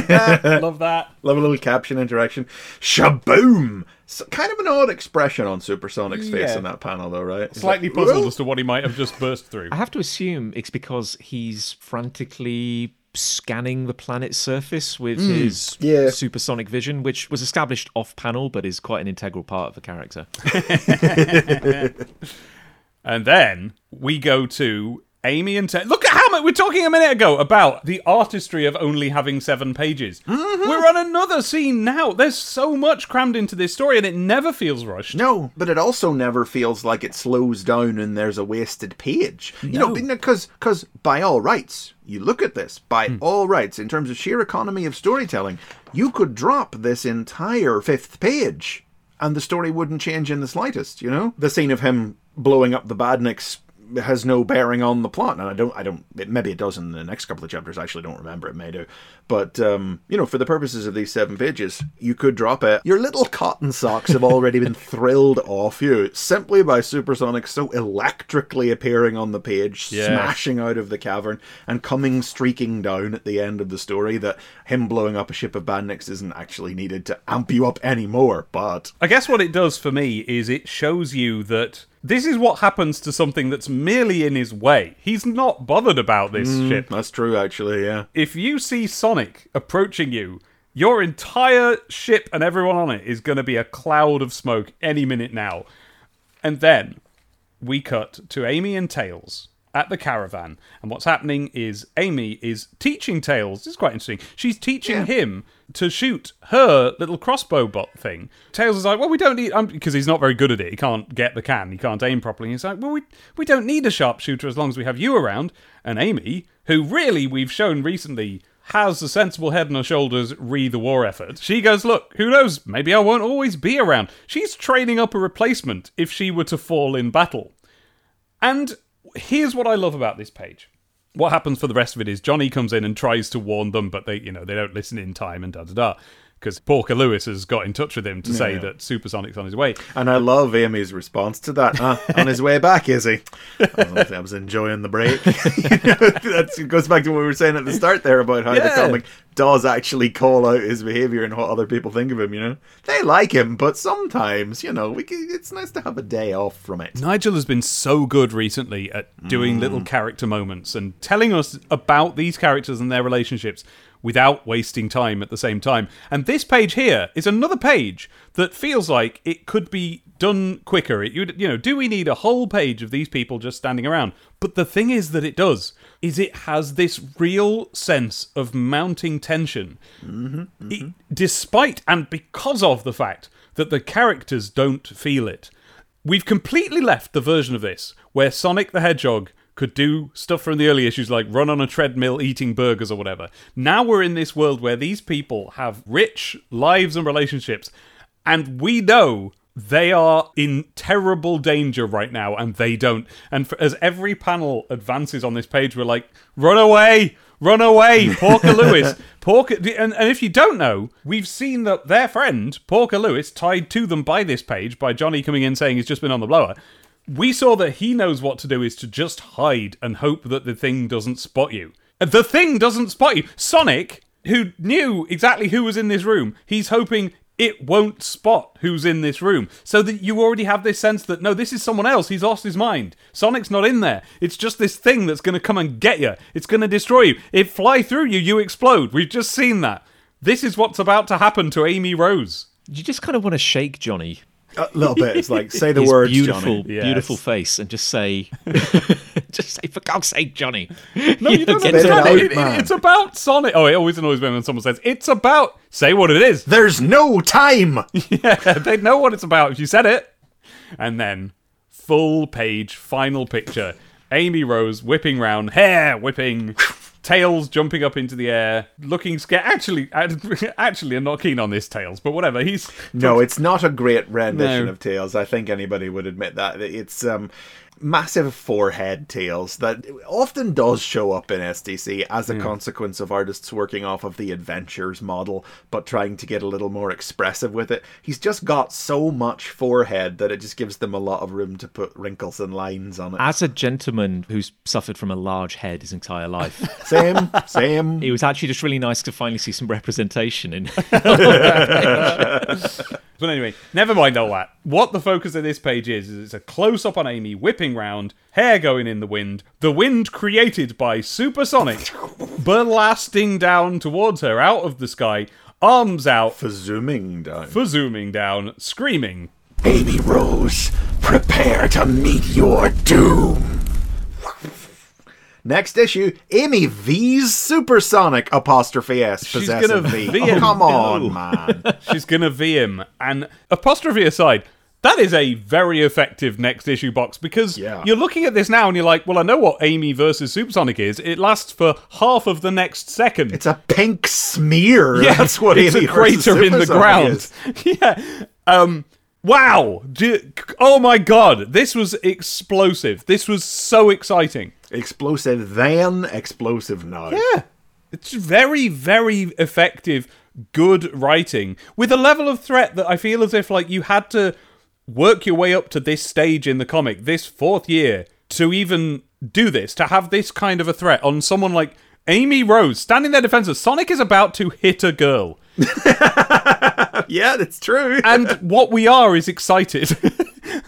Speaker 2: Love that.
Speaker 1: Love a little caption interaction. Shaboom! So, kind of an odd expression on Supersonic's face in that panel, though, right?
Speaker 2: Slightly
Speaker 1: like,
Speaker 2: puzzled
Speaker 1: "Whoa."
Speaker 2: as to what he might have just burst through.
Speaker 3: I have to assume it's because he's frantically scanning the planet's surface with his
Speaker 1: yeah.
Speaker 3: supersonic vision, which was established off panel but is quite an integral part of the character.
Speaker 2: And then we go to Amy and Ted. Look at how much we're talking a minute ago about the artistry of only having seven pages.
Speaker 1: Mm-hmm.
Speaker 2: We're on another scene now. There's so much crammed into this story, and it never feels rushed.
Speaker 1: No, but it also never feels like it slows down and there's a wasted page. You know,
Speaker 2: No.
Speaker 1: because because by all rights, you look at this by
Speaker 2: Hmm.
Speaker 1: all rights in terms of sheer economy of storytelling, you could drop this entire fifth page and the story wouldn't change in the slightest. You know, the scene of him blowing up the badniks has no bearing on the plot and i don't i don't it, maybe it does in the next couple of chapters i actually don't remember it may do but um you know for the purposes of these seven pages you could drop it your little cotton socks have already been thrilled off you simply by supersonic so electrically appearing on the page
Speaker 2: Yes.
Speaker 1: smashing out of the cavern and coming streaking down at the end of the story that him blowing up a ship of badniks isn't actually needed to amp you up anymore but
Speaker 2: I guess what it does for me is it shows you that this is what happens to something that's merely in his way. He's not bothered about this mm, ship.
Speaker 1: that's true actually yeah
Speaker 2: If you see Sonic approaching you, your entire ship and everyone on it is going to be a cloud of smoke any minute now. And then we cut to Amy and Tails at the caravan. And what's happening is Amy is teaching Tails. This is quite interesting. She's teaching
Speaker 1: Yeah.
Speaker 2: him to shoot her little crossbow bot thing. Tails is like, well, we don't need um, because he's not very good at it. He can't get the can. He can't aim properly. He's like, well, we we don't need a sharpshooter as long as we have you around. And Amy, who really we've shown recently has a sensible head on her shoulders re the war effort. She goes, Look, who knows? Maybe I won't always be around. She's training up a replacement if she were to fall in battle. And here's what I love about this page. What happens for the rest of it is Johnny comes in and tries to warn them, but they, you know, they don't listen in time and da da da. Because Porker Lewis has got in touch with him to say that Supersonic's on his way.
Speaker 1: And I love Amy's response to that. Huh? On his way back, is he? I was, I was enjoying the break. that goes back to what we were saying at the start there about how
Speaker 2: Yeah.
Speaker 1: the comic does actually call out his behavior and what other people think of him. You know, they like him, but sometimes, you know, we can, it's nice to have a day off from it.
Speaker 2: Nigel has been so good recently at doing little mm. character moments and telling us about these characters and their relationships without wasting time at the same time. And this page here is another page that feels like it could be done quicker. It, you, you know, do we need a whole page of these people just standing around? But the thing is that it does is it has this real sense of mounting tension mm-hmm, it- mm-hmm. despite and because of the fact that the characters don't feel it. We've completely left the version of this where Sonic the Hedgehog could do stuff from the early issues like run on a treadmill eating burgers or whatever. Now we're in this world where these people have rich lives and relationships, and we know they are in terrible danger right now, and they don't. And for, as every panel advances on this page, we're like, run away! Run away, Porker Lewis. Porker, and, and if you don't know, we've seen that their friend Porker Lewis tied to them by this page by Johnny coming in saying he's just been on the blower. We saw that he knows what to do is to just hide and hope that the thing doesn't spot you. The thing doesn't spot you. Sonic, who knew exactly who was in this room, he's hoping it won't spot who's in this room. So that you already have this sense that no, this is someone else. He's lost his mind. Sonic's not in there. It's just this thing that's going to come and get you. It's going to destroy you. It fly through you, you explode. We've just seen that. This is what's about to happen to Amy Rose.
Speaker 3: You just kind of want to shake Johnny.
Speaker 1: A little bit. It's like say the
Speaker 3: his
Speaker 1: words,
Speaker 3: beautiful,
Speaker 1: Johnny.
Speaker 2: Yes.
Speaker 3: beautiful face, and just say, just say, for God's sake, Johnny.
Speaker 2: No, you don't
Speaker 3: get
Speaker 1: it
Speaker 2: understand. It- it- it's about Sonic. Oh, it always annoys me when someone says it's about. Say what it is.
Speaker 1: There's no time.
Speaker 2: Yeah, they'd know what it's about if you said it. And then, full page, final picture. Amy Rose whipping round, hair whipping, tails jumping up into the air, looking scared. Actually, actually, I'm not keen on this tails, but whatever. He's
Speaker 1: No, it's not a great rendition
Speaker 2: No.
Speaker 1: of Tails. I think anybody would admit that. It's um massive forehead Tails that often does show up in STC as a consequence of artists working off of the adventures model but trying to get a little more expressive with it. He's just got so much forehead that it just gives them a lot of room to put wrinkles and lines on it.
Speaker 3: As a gentleman who's suffered from a large head his entire life,
Speaker 1: Same, same.
Speaker 3: it was actually just really nice to finally see some representation in.
Speaker 2: But anyway, never mind all that. What the focus of this page is, is it's a close up on Amy whipping round, hair going in the wind, the wind created by Supersonic blasting down towards her out of the sky, arms out
Speaker 1: For zooming down.
Speaker 2: for zooming down, screaming.
Speaker 4: Amy Rose, prepare to meet your doom.
Speaker 1: Next issue, Amy V's Supersonic apostrophe S
Speaker 2: She's
Speaker 1: possessive
Speaker 2: gonna
Speaker 1: V.
Speaker 2: V
Speaker 1: Oh, come on, man.
Speaker 2: She's gonna V him. And apostrophe aside, that is a very effective next issue box because
Speaker 1: Yeah.
Speaker 2: you're looking at this now and you're like, well, I know what Amy versus Supersonic is. It lasts for half of the next second.
Speaker 1: It's a pink smear.
Speaker 2: yeah,
Speaker 1: That's what
Speaker 2: it's
Speaker 1: Amy
Speaker 2: a crater in the ground. yeah. Um. Wow. Oh my god. This was explosive. This was so exciting.
Speaker 1: Explosive then, explosive now.
Speaker 2: Yeah. It's very, very effective, good writing with a level of threat that I feel as if like you had to work your way up to this stage in the comic, this fourth year, to even do this, to have this kind of a threat on someone like Amy Rose standing there defenseless. Sonic is about to hit a girl.
Speaker 1: Yeah, that's true.
Speaker 2: And what we are is excited.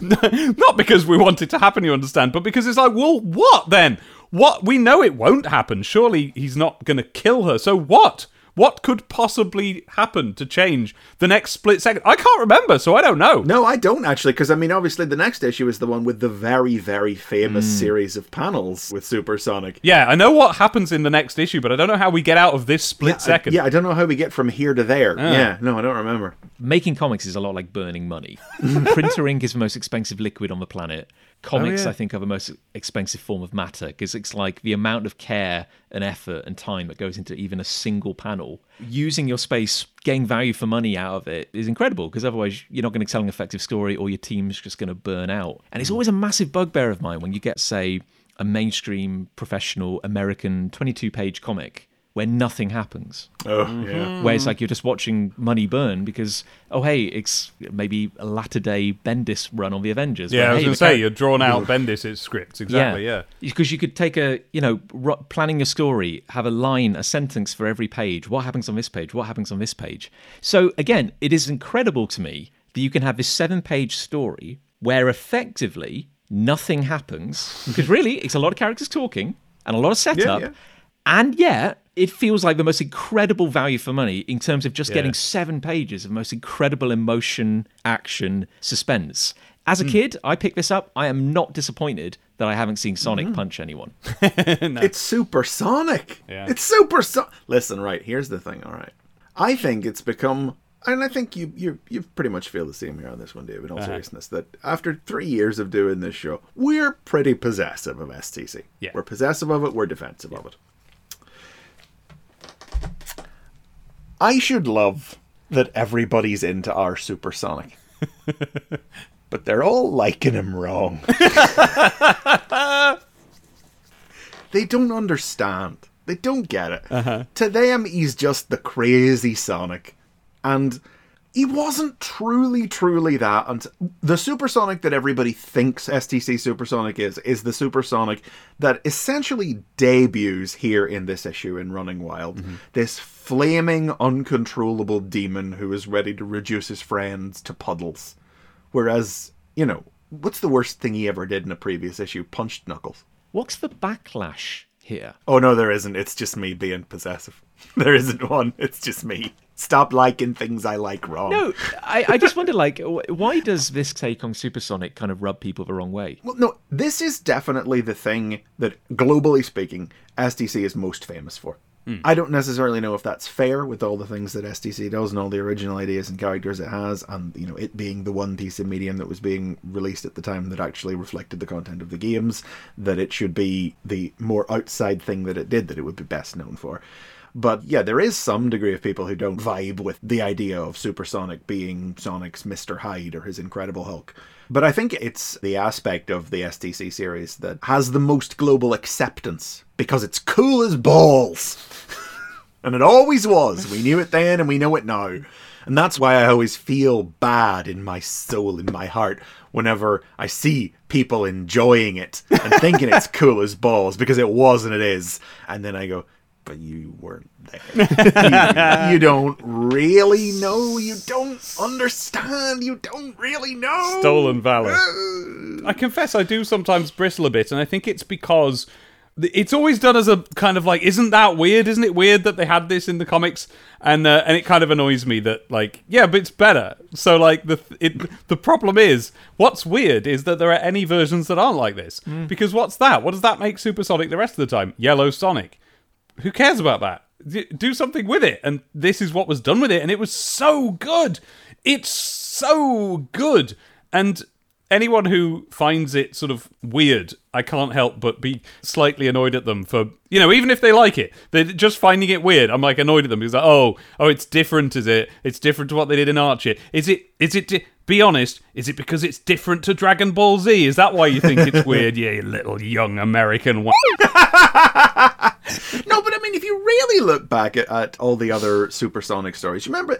Speaker 2: Not because we want it to happen, you understand, but because it's like, well, what then? What? We know it won't happen. Surely he's not going to kill her. So what? What could possibly happen to change the next split second? I can't remember, so I don't know.
Speaker 1: No, I don't actually, because I mean, obviously, the next issue is the one with the very, very famous
Speaker 2: Hmm.
Speaker 1: series of panels with Supersonic.
Speaker 2: Yeah, I know what happens in the next issue, but I don't know how we get out of this split
Speaker 1: I-
Speaker 2: second.
Speaker 1: yeah, I don't know how we get from here to there.
Speaker 2: Ah.
Speaker 1: Yeah, no, I don't remember.
Speaker 3: Making comics is a lot like burning money. Printer ink is the most expensive liquid on the planet. Comics, oh,
Speaker 2: yeah.
Speaker 3: I think, are the most expensive form of matter because it's like the amount of care and effort and time that goes into even a single panel. Using your space, getting value for money out of it is incredible because otherwise you're not going to tell an effective story or your team's just going to burn out. And it's mm. always a massive bugbear of mine when you get, say, a mainstream professional American 22 page comic where nothing happens
Speaker 1: Oh,
Speaker 2: Mm-hmm.
Speaker 1: yeah.
Speaker 3: where it's like you're just watching money burn because oh hey it's maybe a latter day Bendis run on the Avengers.
Speaker 2: Yeah,
Speaker 3: where,
Speaker 2: I was
Speaker 3: hey,
Speaker 2: going to say,
Speaker 3: char-
Speaker 2: you're drawn out Bendis' scripts. Exactly, yeah.
Speaker 3: because you could take a you know ru- planning a story, have a line, a sentence for every page. What happens on this page? What happens on this page? So again, it is incredible to me that you can have this seven page story where effectively nothing happens because really it's a lot of characters talking and a lot of setup.
Speaker 1: yeah.
Speaker 3: And yet, it feels like the most incredible value for money in terms of just
Speaker 2: Yeah.
Speaker 3: getting seven pages of most incredible emotion, action, suspense. As a
Speaker 2: Hmm.
Speaker 3: kid, I picked this up. I am not disappointed that I haven't seen Sonic
Speaker 2: Hmm.
Speaker 3: punch anyone.
Speaker 1: It's supersonic.
Speaker 2: Yeah.
Speaker 1: It's supersonic. Listen, right, here's the thing, all right. I think it's become and I think you you you pretty much feel the same here on this one, David, in all
Speaker 2: Uh-huh.
Speaker 1: seriousness, that after three years of doing this show, we're pretty possessive of STC.
Speaker 2: Yeah.
Speaker 1: We're possessive of it, we're defensive of it. I should love that everybody's into our supersonic. but they're all liking him wrong. they don't understand. They don't get it. Uh-huh. To them, he's just the crazy Sonic. And he wasn't truly, truly that. And the supersonic that everybody thinks STC Supersonic is, is the supersonic that essentially debuts here in this issue in Running Wild. Mm-hmm. This flaming, uncontrollable demon who is ready to reduce his friends to puddles. Whereas, you know, what's the worst thing he ever did in a previous issue? Punched Knuckles.
Speaker 3: What's the backlash here?
Speaker 1: Oh no, there isn't. It's just me being possessive. There isn't one. It's just me. Stop liking things I like wrong.
Speaker 3: No, I, I just wonder, like, why does this take on Supersonic kind of rub people the wrong way?
Speaker 1: Well, no, this is definitely the thing that, globally speaking, STC is most famous for. Hmm. I don't necessarily know if that's fair with all the things that STC does and all the original ideas and characters it has, and you know it being the one piece of medium that was being released at the time that actually reflected the content of the games. That it should be the more outside thing that it did that it would be best known for. But yeah, there is some degree of people who don't vibe with the idea of Supersonic being Sonic's Mr. Hyde or his Incredible Hulk. But I think it's the aspect of the STC series that has the most global acceptance because it's cool as balls. and it always was. We knew it then and we know it now. And that's why I always feel bad in my soul, in my heart, whenever I see people enjoying it and thinking it's cool as balls because it was and it is. And then I go, but you weren't there. you, you don't really know. You don't understand. You don't really know.
Speaker 2: Stolen valor. I confess I do sometimes bristle a bit, and I think it's because it's always done as a kind of like, isn't that weird? Isn't it weird that they had this in the comics? And uh, and it kind of annoys me that like, yeah, but it's better. So like the it the problem is, what's weird is that there are any versions that aren't like this. Because what's that? What does that make Supersonic the rest of the time? Yellow Sonic. Who cares about that? Do something with it. And this is what was done with it, and it was so good. It's so good. And anyone who finds it sort of weird, I can't help but be slightly annoyed at them for you know, even if they like it, they're just finding it weird. I'm like annoyed at them because like, oh, oh, it's different, is it? It's different to what they did in Archie. Is it? Is it? Di- be honest. Is it because it's different to Dragon Ball Z? Is that why you think it's weird? Yeah, you little young American. Wa-
Speaker 1: No, but I mean, if you really look back at, at all the other Supersonic stories, remember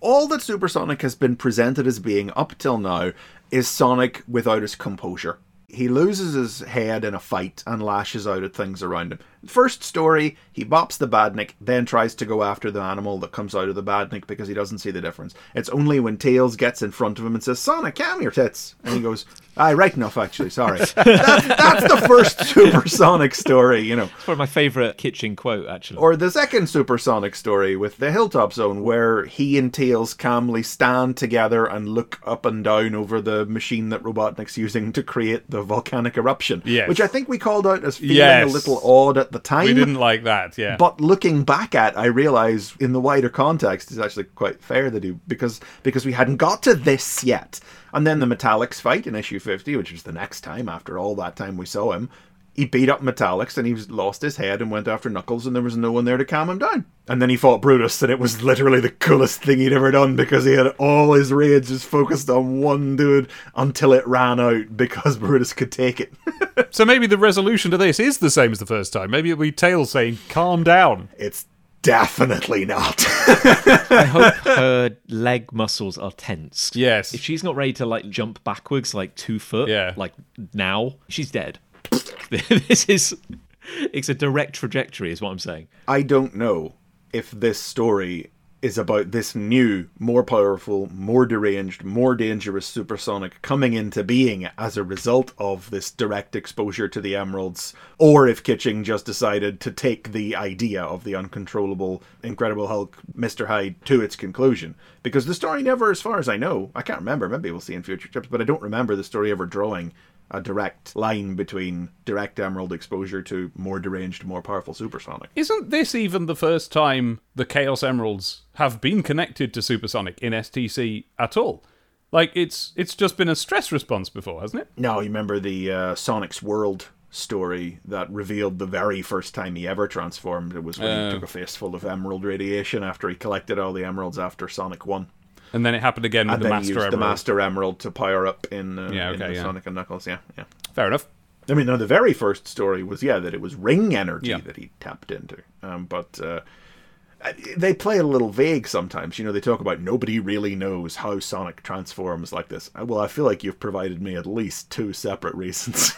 Speaker 1: all that Supersonic has been presented as being up till now is Sonic without his composure. He loses his head in a fight and lashes out at things around him. First story, he bops the badnik, then tries to go after the animal that comes out of the badnik because he doesn't see the difference. It's only when Tails gets in front of him and says, Sonic, calm your tits. And he goes, Aye, right enough, actually, sorry. that's, that's the first Supersonic story, you know.
Speaker 3: It's of my favourite Kitching quote, actually.
Speaker 1: Or the second supersonic story with the Hilltop Zone, where he and Tails calmly stand together and look up and down over the machine that Robotnik's using to create the volcanic eruption.
Speaker 2: Yes.
Speaker 1: Which I think we called out as feeling
Speaker 2: Yes.
Speaker 1: a little odd at the time.
Speaker 2: we didn't like that. Yeah.
Speaker 1: But looking back at, I realize in the wider context, it's actually quite fair to do because because we hadn't got to this yet. And then the Metallix fight in issue fifty, which was the next time after all that time we saw him. He beat up Metallix and he was lost his head and went after Knuckles, and there was no one there to calm him down. And then he fought Brutus, and it was literally the coolest thing he'd ever done because he had all his rage just focused on one dude until it ran out because Brutus could take it.
Speaker 2: so maybe the resolution to this is the same as the first time. Maybe it'll be Tails saying, "Calm down."
Speaker 1: it's definitely not.
Speaker 3: I hope her leg muscles are tense.
Speaker 2: Yes.
Speaker 3: If she's not ready to like jump backwards like two foot,
Speaker 2: Yeah.
Speaker 3: like now, she's dead. this is it's a direct trajectory, is what I'm saying.
Speaker 1: I don't know if this story is about this new, more powerful, more deranged, more dangerous supersonic coming into being as a result of this direct exposure to the emeralds, or if Kitching just decided to take the idea of the uncontrollable Incredible Hulk Mr. Hyde to its conclusion. Because the story never, as far as I know, I can't remember, maybe we'll see in future trips, but I don't remember the story ever drawing a direct line between direct emerald exposure to more deranged, more powerful supersonic.
Speaker 2: Isn't this even the first time the Chaos Emeralds have been connected to Supersonic in STC at all? Like it's it's just been a stress response before, hasn't it?
Speaker 1: No, you remember the uh, Sonic's World story that revealed the very first time he ever transformed. It was when
Speaker 2: Oh.
Speaker 1: he took a fistful of emerald radiation after he collected all the emeralds after Sonic 1.
Speaker 2: And then it happened again with
Speaker 1: And
Speaker 2: the
Speaker 1: then
Speaker 2: Master
Speaker 1: used
Speaker 2: Emerald.
Speaker 1: the Master Emerald to power up in, uh,
Speaker 2: Yeah,
Speaker 1: in
Speaker 2: okay,
Speaker 1: the
Speaker 2: yeah.
Speaker 1: Sonic and Knuckles. Yeah, yeah.
Speaker 2: Fair enough.
Speaker 1: I mean, no, the very first story was, yeah, that it was ring energy
Speaker 2: Yeah.
Speaker 1: that he tapped into. Um, but uh, they play it a little vague sometimes. You know, they talk about nobody really knows how Sonic transforms like this. Uh, Well, I feel like you've provided me at least two separate reasons.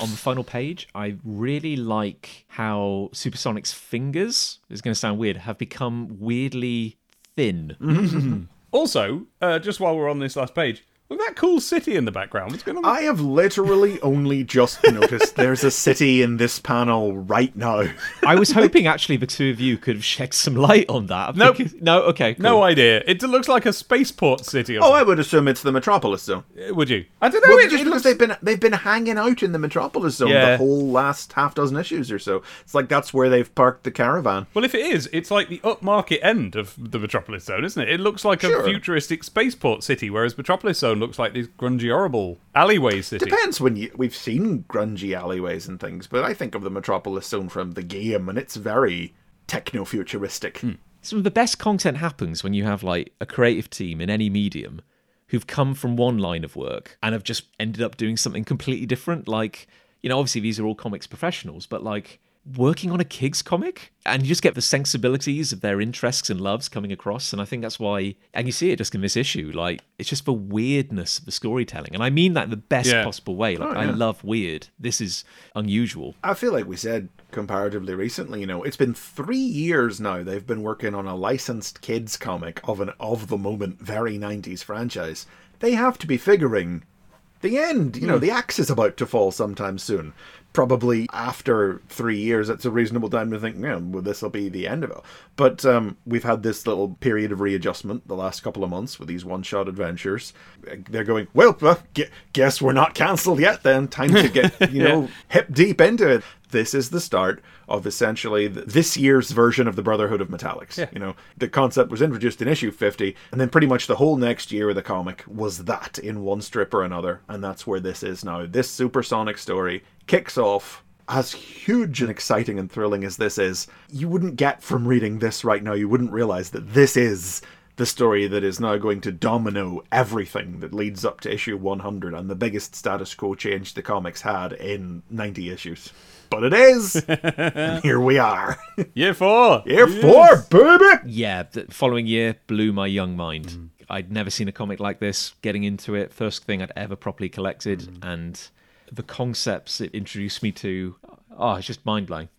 Speaker 3: On the final page, I really like how Supersonic's fingers, it's going to sound weird, have become weirdly thin.
Speaker 2: Also, uh, just while we're on this last page, look at that cool city in the background. What's going on?
Speaker 1: I have literally only just noticed there's a city in this panel right now.
Speaker 3: I was hoping actually the two of you could have shed some light on that.
Speaker 2: Nope.
Speaker 3: No, okay. Cool.
Speaker 2: no idea. It looks like a spaceport city. Or
Speaker 1: Oh, I would assume it's the Metropolis Zone.
Speaker 2: Uh, would you? I don't know.
Speaker 1: Well,
Speaker 2: it,
Speaker 1: just
Speaker 2: it
Speaker 1: because
Speaker 2: looks-
Speaker 1: they've been they've been hanging out in the Metropolis Zone
Speaker 2: Yeah.
Speaker 1: the whole last half dozen issues or so. It's like that's where they've parked the caravan.
Speaker 2: Well, if it is, it's like the upmarket end of the Metropolis Zone, isn't it? It looks like
Speaker 1: Sure.
Speaker 2: a futuristic spaceport city, whereas Metropolis Zone looks like this grungy, horrible alleyway city.
Speaker 1: Depends when you we've seen grungy alleyways and things, but I think of the Metropolis Zone from the game, and it's very techno futuristic. Hmm.
Speaker 3: Some of the best content happens when you have like a creative team in any medium who've come from one line of work and have just ended up doing something completely different. Like, you know, obviously these are all comics professionals, but like working on a kids comic and you just get the sensibilities of their interests and loves coming across and i think that's why and you see it just in this issue like it's just the weirdness of the storytelling and i mean that in the best
Speaker 2: Yeah.
Speaker 3: possible way like oh, i
Speaker 1: yeah.
Speaker 3: love weird this is unusual
Speaker 1: I feel like we said comparatively recently, you know, it's been three years now they've been working on a licensed kids comic of an of the moment very 90s franchise. They have to be figuring the end. You know, hmm. the axe is about to fall sometime soon. Probably after three years, it's a reasonable time to think, yeah, well, this will be the end of it. But um, we've had this little period of readjustment the last couple of months with these one shot adventures. They're going, well, well guess we're not cancelled yet then. Time to get, you know, hip deep into it. This is the start of essentially th- this year's version of the Brotherhood of Metallix. You know, the concept was introduced in issue 50, and then pretty much the whole next year of the comic was that in one strip or another, and that's where this is now. This supersonic story kicks off as huge and exciting and thrilling as this is, you wouldn't get from reading this right now. You wouldn't realize that this is the story that is now going to domino everything that leads up to issue 100 and the biggest status quo change the comics had in 90 issues. But it is! and here we are.
Speaker 2: Year four.
Speaker 1: Year four, baby!
Speaker 3: Yeah, the following year blew my young mind. Mm. I'd never seen a comic like this. Getting into it, first thing I'd ever properly collected, mm. and the concepts it introduced me to, oh, it's just mind blowing.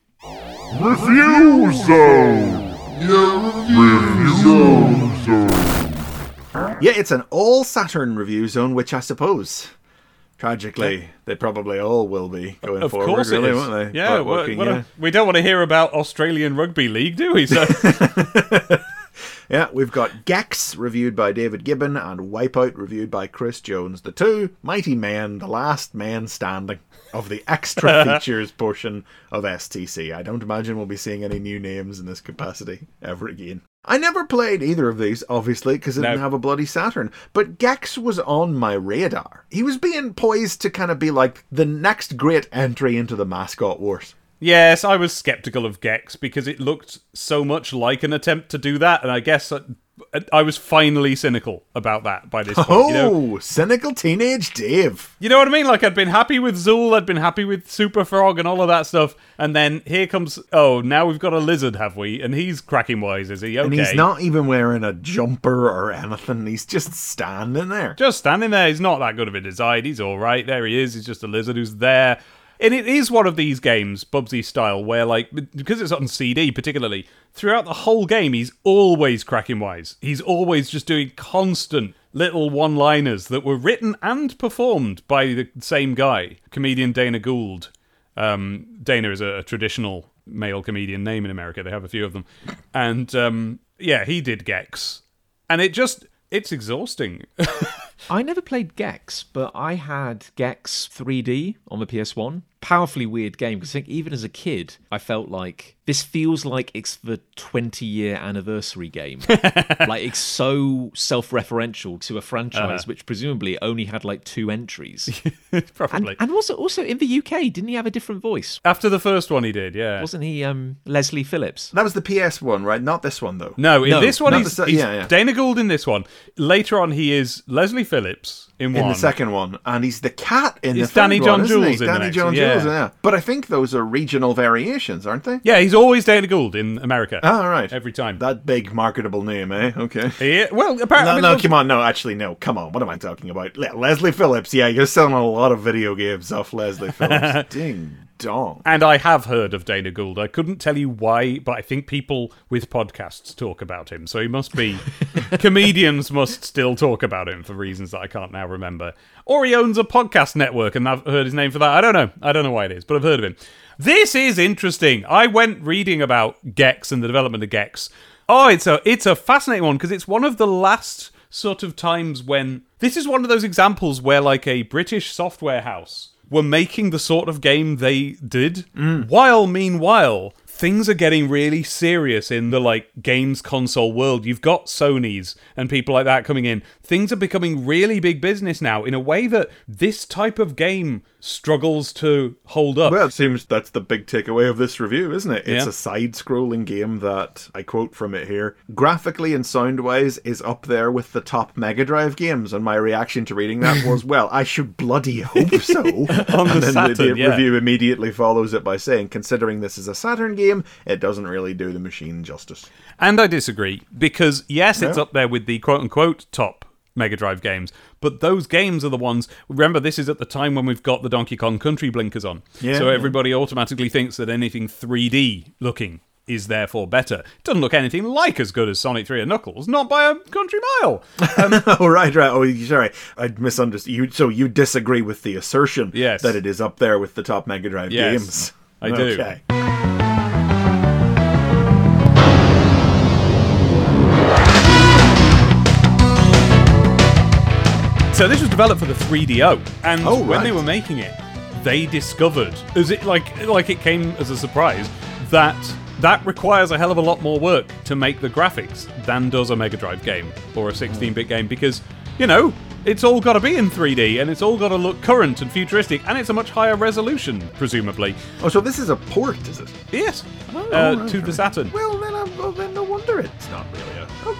Speaker 4: Review Zone! Review Zone!
Speaker 1: Yeah, it's an all Saturn review zone, which I suppose. Tragically, they probably all will be going
Speaker 2: Of
Speaker 1: forward,
Speaker 2: course
Speaker 1: really,
Speaker 2: is.
Speaker 1: won't they?
Speaker 2: Yeah,
Speaker 1: But
Speaker 2: what-
Speaker 1: looking,
Speaker 2: what a-
Speaker 1: yeah.
Speaker 2: we don't want to hear about Australian Rugby League, do we? So
Speaker 1: Yeah, we've got Gex reviewed by David Gibbon and Wipeout reviewed by Chris Jones. The two mighty men, the last man standing of the extra features portion of STC. I don't imagine we'll be seeing any new names in this capacity ever again. I never played either of these, obviously, because it
Speaker 2: No.
Speaker 1: didn't have a bloody Saturn. But Gex was on my radar. He was being poised to kind of be like the next great entry into the mascot wars.
Speaker 2: yes, I was skeptical of Gex because it looked so much like an attempt to do that, and I guess I, was finally cynical about that by this point.
Speaker 1: Oh,
Speaker 2: You know?
Speaker 1: Oh, cynical teenage Dave.
Speaker 2: You know what I mean? Like I'd been happy with Zool, I'd been happy with Super Frog and all of that stuff, and then here comes oh, now we've got a lizard, have we? And he's cracking wise, is he? Okay.
Speaker 1: And he's not even wearing a jumper or anything. He's just standing there.
Speaker 2: just standing there. He's not that good of a design. He's all right. There he is. He's just a lizard who's there. And it is one of these games, Bubsy style, where like because it's on CD particularly, throughout the whole game, he's always cracking wise. He's always just doing constant little one-liners that were written and performed by the same guy, comedian Dana Gould. Um, Dana is a, a traditional male comedian name in America. They have a few of them, and um, yeah, he did Gex, and it just it's exhausting.
Speaker 3: I never played Gex, but I had Gex 3D on the PS1. Powerfully weird game because I think even as a kid, I felt like this feels like it's the 20 year anniversary game. like it's so self referential to a franchise which presumably only had like two entries. and,
Speaker 2: Probably.
Speaker 3: and also, also in the UK, didn't he have a different voice?
Speaker 2: After the first one, he did, yeah.
Speaker 3: Wasn't he um, Leslie Phillips?
Speaker 1: That was the PS one, right? Not this one though.
Speaker 2: No, in
Speaker 3: No,
Speaker 2: this one, he's,
Speaker 1: the
Speaker 2: he's
Speaker 1: yeah, yeah.
Speaker 2: Dana Gould in this one. Later on, he is Leslie Phillips in,
Speaker 1: In
Speaker 2: one.
Speaker 1: the second one, and he's the cat in
Speaker 2: He's
Speaker 1: the third
Speaker 2: Danny
Speaker 1: one,
Speaker 2: John
Speaker 1: isn't he?
Speaker 2: Jules in
Speaker 1: Danny John
Speaker 2: one,
Speaker 1: Jules,
Speaker 2: yeah.
Speaker 1: yeah. But I think those are regional variations, aren't they?
Speaker 2: Yeah, he's always Dana Gould in America.
Speaker 1: Ah, right.
Speaker 2: Every time.
Speaker 1: That big marketable name, eh? Okay.
Speaker 2: Yeah, well, apparently.
Speaker 1: No,
Speaker 2: I mean,
Speaker 1: no, come on, no, actually, no, come on. What am I talking about? Le- Leslie Phillips, yeah, you're selling a lot of video games off Leslie Phillips. Ding dong.
Speaker 2: And I have heard of Dana Gould. I couldn't tell you why, but I think people with podcasts talk about him. So he must be. comedians must still talk about him for reasons that I can't now remember. Or he owns a podcast network and I've heard his name for that. I don't know. I don't know why it is, but I've heard of him. This is interesting. I went reading about Gex and the development of Gex. Oh, it's a it's a fascinating one because it's one of the last sort of times when this is one of those examples where like a British software house were making the sort of game they did, mm. while meanwhile things are getting really serious in the like games console world. You've got Sony's and people like that coming in. Things are becoming really big business now in a way that this type of game struggles to hold up.
Speaker 1: Well, it seems that's the big takeaway of this review, isn't it? It's
Speaker 2: Yeah.
Speaker 1: a side scrolling game that, I quote from it here, graphically and sound wise is up there with the top Mega Drive games. And my reaction to reading that was, well, I should bloody hope so.
Speaker 2: On
Speaker 1: and
Speaker 2: the
Speaker 1: then
Speaker 2: Saturn,
Speaker 1: the, the
Speaker 2: yeah.
Speaker 1: review immediately follows it by saying, considering this is a Saturn game, it doesn't really do the machine justice.
Speaker 2: And I disagree because yes, it's
Speaker 1: Yeah.
Speaker 2: up there with the quote unquote top Mega Drive games, but those games are the ones. Remember, this is at the time when we've got the Donkey Kong Country blinkers on,
Speaker 1: Yeah,
Speaker 2: so
Speaker 1: yeah.
Speaker 2: everybody automatically thinks that anything 3D looking is therefore better. It doesn't look anything like as good as Sonic 3 and Knuckles, not by a country mile.
Speaker 1: Um, oh right, right. Oh, sorry, I misunderstood. You so you disagree with the assertion
Speaker 2: Yes.
Speaker 1: that it is up there with the top Mega Drive
Speaker 2: Yes,
Speaker 1: games.
Speaker 2: I do.
Speaker 1: Okay.
Speaker 2: So this was developed for the 3DO, and
Speaker 1: Oh,
Speaker 2: when they were making it, they discovered, as it like like it came as a surprise, that that requires a hell of a lot more work to make the graphics than does a Mega Drive game or a 16-bit game because you know it's all got to be in 3D and it's all got to look current and futuristic and it's a much higher resolution, presumably.
Speaker 1: Oh, so this is a port, is it?
Speaker 2: Yes, uh,
Speaker 1: right,
Speaker 2: to the. Saturn.
Speaker 1: Well, then, well, then no wonder it's not really.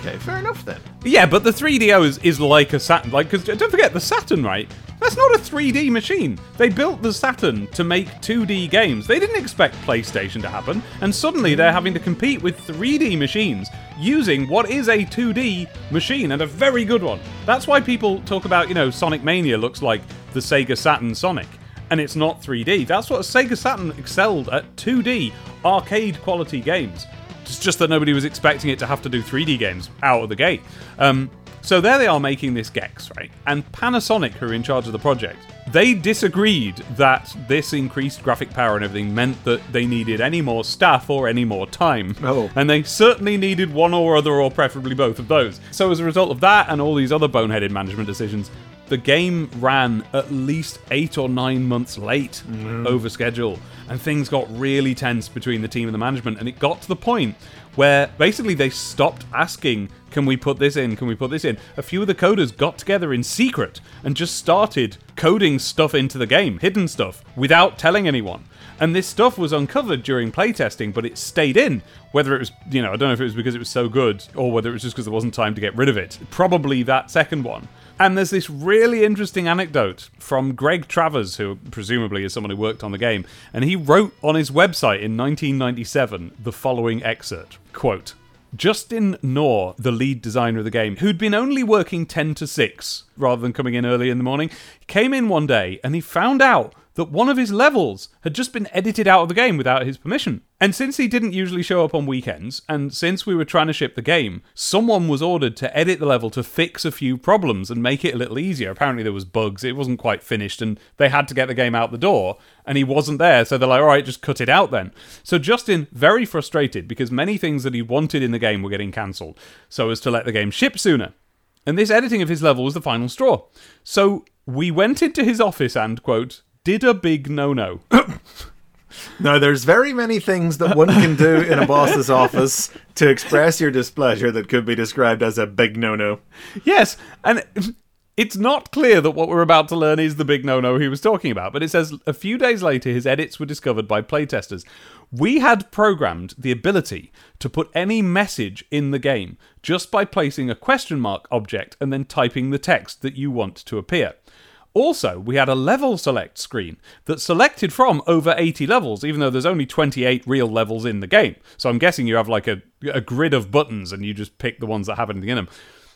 Speaker 1: Okay, fair enough then.
Speaker 2: Yeah, but the 3DO is, is like a Saturn. Like, because don't forget, the Saturn, right? That's not a 3D machine. They built the Saturn to make 2D games. They didn't expect PlayStation to happen, and suddenly they're having to compete with 3D machines using what is a 2D machine and a very good one. That's why people talk about, you know, Sonic Mania looks like the Sega Saturn Sonic. And it's not 3D. That's what Sega Saturn excelled at 2D arcade quality games. It's just that nobody was expecting it to have to do 3D games out of the gate. Um, so there they are making this Gex, right? And Panasonic, who are in charge of the project, they disagreed that this increased graphic power and everything meant that they needed any more staff or any more time.
Speaker 1: Oh.
Speaker 2: And they certainly needed one or other, or preferably both of those. So as a result of that and all these other boneheaded management decisions, the game ran at least eight or nine months late mm. over schedule, and things got really tense between the team and the management. And it got to the point where basically they stopped asking, Can we put this in? Can we put this in? A few of the coders got together in secret and just started coding stuff into the game, hidden stuff, without telling anyone. And this stuff was uncovered during playtesting, but it stayed in. Whether it was, you know, I don't know if it was because it was so good or whether it was just because there wasn't time to get rid of it. Probably that second one. And there's this really interesting anecdote from Greg Travers, who presumably is someone who worked on the game, and he wrote on his website in 1997 the following excerpt. Quote Justin Knorr, the lead designer of the game, who'd been only working 10 to 6 rather than coming in early in the morning, came in one day and he found out that one of his levels had just been edited out of the game without his permission. And since he didn't usually show up on weekends, and since we were trying to ship the game, someone was ordered to edit the level to fix a few problems and make it a little easier. Apparently there was bugs, it wasn't quite finished, and they had to get the game out the door, and he wasn't there, so they're like, alright, just cut it out then. So Justin, very frustrated because many things that he wanted in the game were getting cancelled, so as to let the game ship sooner. And this editing of his level was the final straw. So we went into his office and, quote, did a big no no.
Speaker 1: Now, there's very many things that one can do in a boss's office to express your displeasure that could be described as a big no-no.
Speaker 2: yes, and it's not clear that what we're about to learn is the big no no he was talking about, but it says a few days later his edits were discovered by playtesters. We had programmed the ability to put any message in the game just by placing a question mark object and then typing the text that you want to appear. Also, we had a level select screen that selected from over 80 levels, even though there's only 28 real levels in the game. So I'm guessing you have like a, a grid of buttons and you just pick the ones that have anything in them.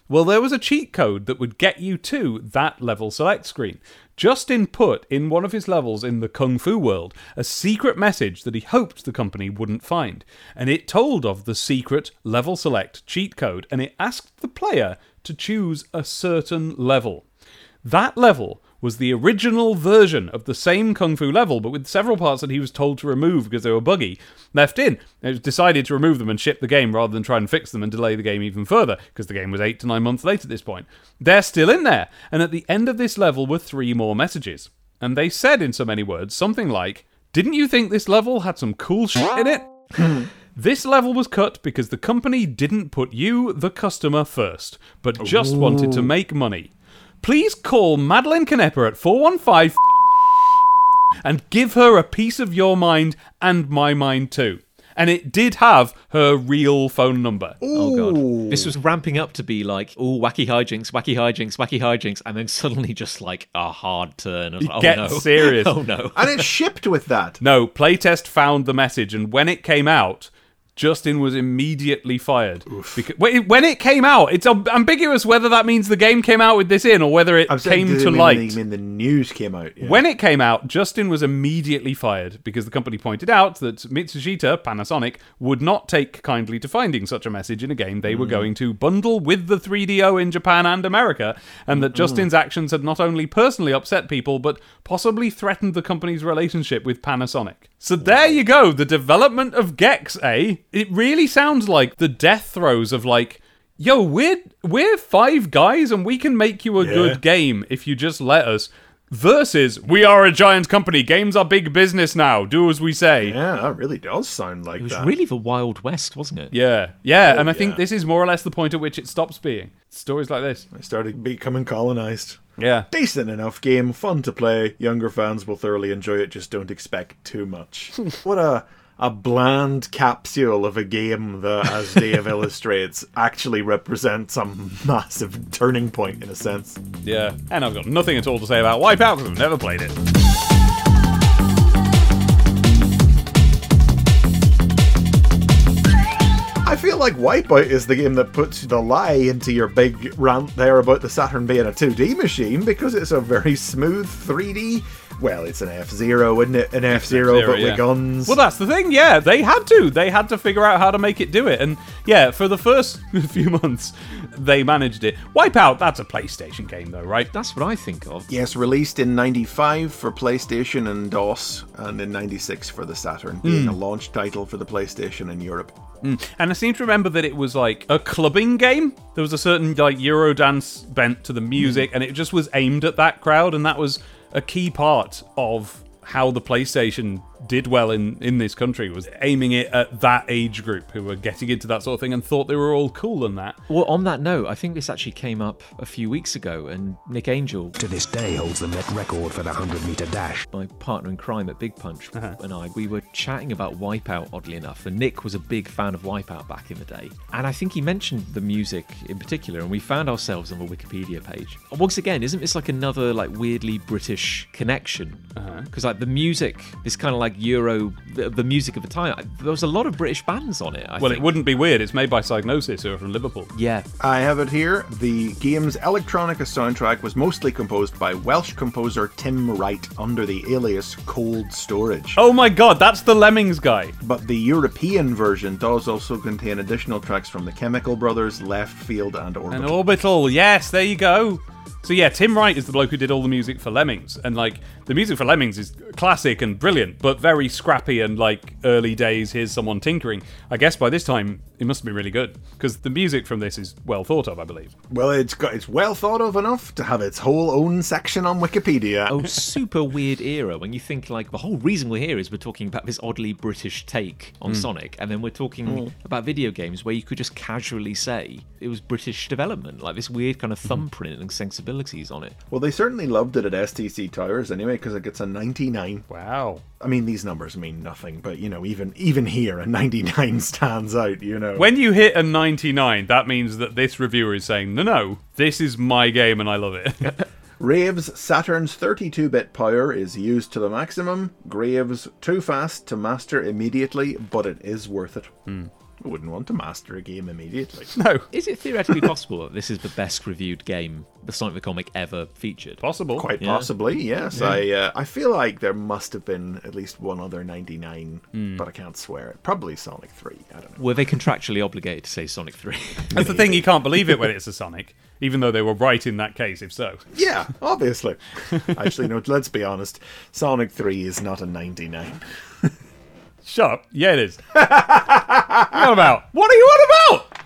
Speaker 2: Well, there was a cheat code that would get you to that level select screen. Justin put in one of his levels in the Kung Fu world a secret message that he hoped the company wouldn't find, and it told of the secret level select cheat code, and it asked the player to choose a certain level. That level was the original version of the same Kung Fu level, but with several parts that he was told to remove because they were buggy, left in. It was decided to remove them and ship the game rather than try and fix them and delay the game even further, because the game was eight to nine months late at this point. They're still in there, and at the end of this level were three more messages. And they said, in so many words, something like, Didn't you think this level had some cool shit in it? This level was cut because the company didn't put you, the customer, first, but just wanted to make money. Please call Madeline Canepa at 415 and give her a piece of your mind and my mind too. And it did have her real phone number.
Speaker 3: Oh god, this was ramping up to be like, oh, wacky hijinks, wacky hijinks, wacky hijinks, and then suddenly just like a hard turn. Of, oh
Speaker 2: Get
Speaker 3: no,
Speaker 2: serious.
Speaker 3: Oh no.
Speaker 1: And it shipped with that.
Speaker 2: No, playtest found the message, and when it came out, Justin was immediately fired. Because, when when it came out, it's ambiguous whether that means the game came out with this in or whether it
Speaker 1: I'm
Speaker 2: came to light.
Speaker 1: mean the news came out. Yeah.
Speaker 2: When it came out, Justin was immediately fired because the company pointed out that Matsushita, Panasonic, would not take kindly to finding such a message in a game they were hmm. going to bundle with the 3DO in Japan and America, and that hmm. Justin's actions had not only personally upset people, but possibly threatened the company's relationship with Panasonic. So there you go, the development of Gex, eh? It really sounds like the death throes of like, yo, we're we're five guys and we can make you a
Speaker 1: Yeah.
Speaker 2: good game if you just let us. Versus, we are a giant company. Games are big business now. Do as we say. Yeah,
Speaker 1: yeah, that really does sound like
Speaker 3: It was
Speaker 1: that.
Speaker 3: really the Wild West, wasn't it?
Speaker 2: yeah. Yeah, and I think this is more or less the point at which it stops being. Stories like this.
Speaker 1: I started becoming colonized.
Speaker 2: Yeah.
Speaker 1: Decent enough game, fun to play. Younger fans will thoroughly enjoy it. Just don't expect too much. what a a bland capsule of a game that, as Dave illustrates, actually represents some massive turning point in a sense.
Speaker 2: Yeah. And I've got nothing at all to say about Wipeout because I've never played it.
Speaker 1: I feel like Wipeout is the game that puts the lie into your big rant there about the Saturn being a 2D machine because it's a very smooth 3D. Well, it's an F Zero, isn't it? An F Zero, but
Speaker 2: yeah.
Speaker 1: with guns.
Speaker 2: Well, that's the thing. Yeah, they had to. They had to figure out how to make it do it. And yeah, for the first few months, they managed it. Wipeout, that's a PlayStation game, though, right?
Speaker 3: That's what I think of.
Speaker 1: Yes, released in 95 for PlayStation and DOS, and in 96 for the Saturn, being hmm. a launch title for the PlayStation in Europe. Hmm.
Speaker 2: And I seem to remember that it was like a clubbing game. There was a certain like Eurodance bent to the music, hmm. and it just was aimed at that crowd, and that was a key part of how the PlayStation did well in, in this country was aiming it at that age group who were getting into that sort of thing and thought they were all cool and that.
Speaker 3: Well, on that note, I think this actually came up a few weeks ago, and Nick Angel,
Speaker 4: To this day holds the net record for the 100 meter dash.
Speaker 3: my partner in crime at Big Punch, uh-huh. and I, we were chatting about Wipeout, oddly enough. And Nick was a big fan of Wipeout back in the day. And I think he mentioned the music in particular, and we found ourselves on the Wikipedia page. And Once again, isn't this like another like weirdly British connection? Uh-huh. Because like the music is kind of like Euro, the, the music of the time. There was a lot of British bands on it. I
Speaker 2: Well,
Speaker 3: think.
Speaker 2: it wouldn't be weird. It's made by Psygnosis, who are from Liverpool.
Speaker 3: Yeah,
Speaker 1: I have it here. The game's electronica soundtrack was mostly composed by Welsh composer Tim Wright under the alias Cold Storage.
Speaker 2: Oh my god, that's the Lemmings guy.
Speaker 1: But the European version does also contain additional tracks from the Chemical Brothers, Leftfield, and Orbital.
Speaker 2: An orbital, yes, there you go. So yeah, Tim Wright is the bloke who did all the music for Lemmings, and like the music for Lemmings is classic and brilliant, but very scrappy and like early days. Here's someone tinkering. I guess by this time it must have been really good because the music from this is well thought of, I believe.
Speaker 1: Well, it's got it's well thought of enough to have its whole own section on Wikipedia.
Speaker 3: oh, super weird era when you think like the whole reason we're here is we're talking about this oddly British take on hmm. Sonic, and then we're talking hmm. about video games where you could just casually say it was British development, like this weird kind of hmm. thumbprint and sensibilities on it.
Speaker 1: Well, they certainly loved it at STC Towers anyway, because it gets a 99.
Speaker 2: Wow.
Speaker 1: I mean, these numbers mean nothing, but you know, even even here, a 99 stands out. You know,
Speaker 2: When you hit a 99, that means that this reviewer is saying, no, no, this is my game and I love it.
Speaker 1: Rave's Saturn's 32-bit power is used to the maximum. Graves too fast to master immediately, but it is worth it. Hmm. I wouldn't want to master a game immediately.
Speaker 2: no.
Speaker 3: Is it theoretically possible that this is the best reviewed game the Sonic the Comic ever featured?
Speaker 2: Possible.
Speaker 1: Quite
Speaker 3: Yeah.
Speaker 1: possibly, yes. I uh, I feel like there must have been at least one other 99, but I can't swear it. Probably Sonic 3. I don't know.
Speaker 3: Were they contractually obligated to say Sonic 3?
Speaker 2: That's the thing, you can't believe it when it's a Sonic, even though they were right in that case, if so.
Speaker 1: Yeah, obviously. Actually, no. Let's be honest. Sonic 3 is not a 99.
Speaker 2: Shut up. Yeah, it is. what about? What are you on about?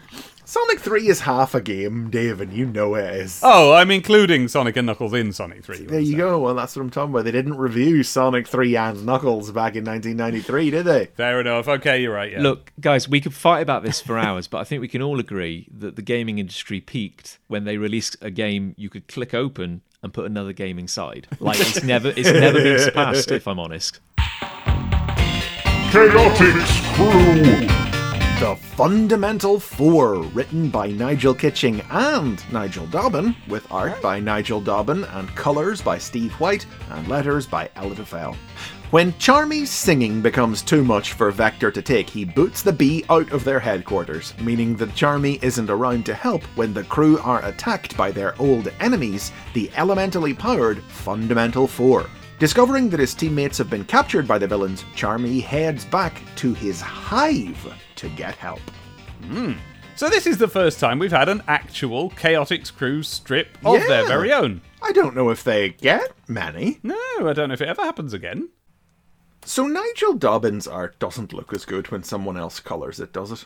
Speaker 1: Sonic 3 is half a game, Dave, and you know it is.
Speaker 2: Oh, I'm including Sonic and Knuckles in Sonic 3.
Speaker 1: There you go. Well, that's what I'm talking about. They didn't review Sonic 3 and Knuckles back in 1993, did they?
Speaker 2: Fair enough. Okay, you're right. Yeah.
Speaker 3: Look, guys, we could fight about this for hours, but I think we can all agree that the gaming industry peaked when they released a game you could click open and put another game inside. Like it's never it's never been surpassed, if I'm honest.
Speaker 1: The Fundamental Four, written by Nigel Kitching and Nigel Dobbyn, with art by Nigel Dobbyn and colours by Steve White and letters by Elitta Fell. When Charmy's singing becomes too much for Vector to take, he boots the bee out of their headquarters, meaning that Charmy isn't around to help when the crew are attacked by their old enemies, the elementally powered Fundamental Four. Discovering that his teammates have been captured by the villains, Charmy heads back to his hive to get help. Hmm.
Speaker 2: So this is the first time we've had an actual Chaotix Crew strip of their very own.
Speaker 1: I don't know if they get many.
Speaker 2: No, I don't know if it ever happens again.
Speaker 1: So Nigel Dobbyn's art doesn't look as good when someone else colours it, does it?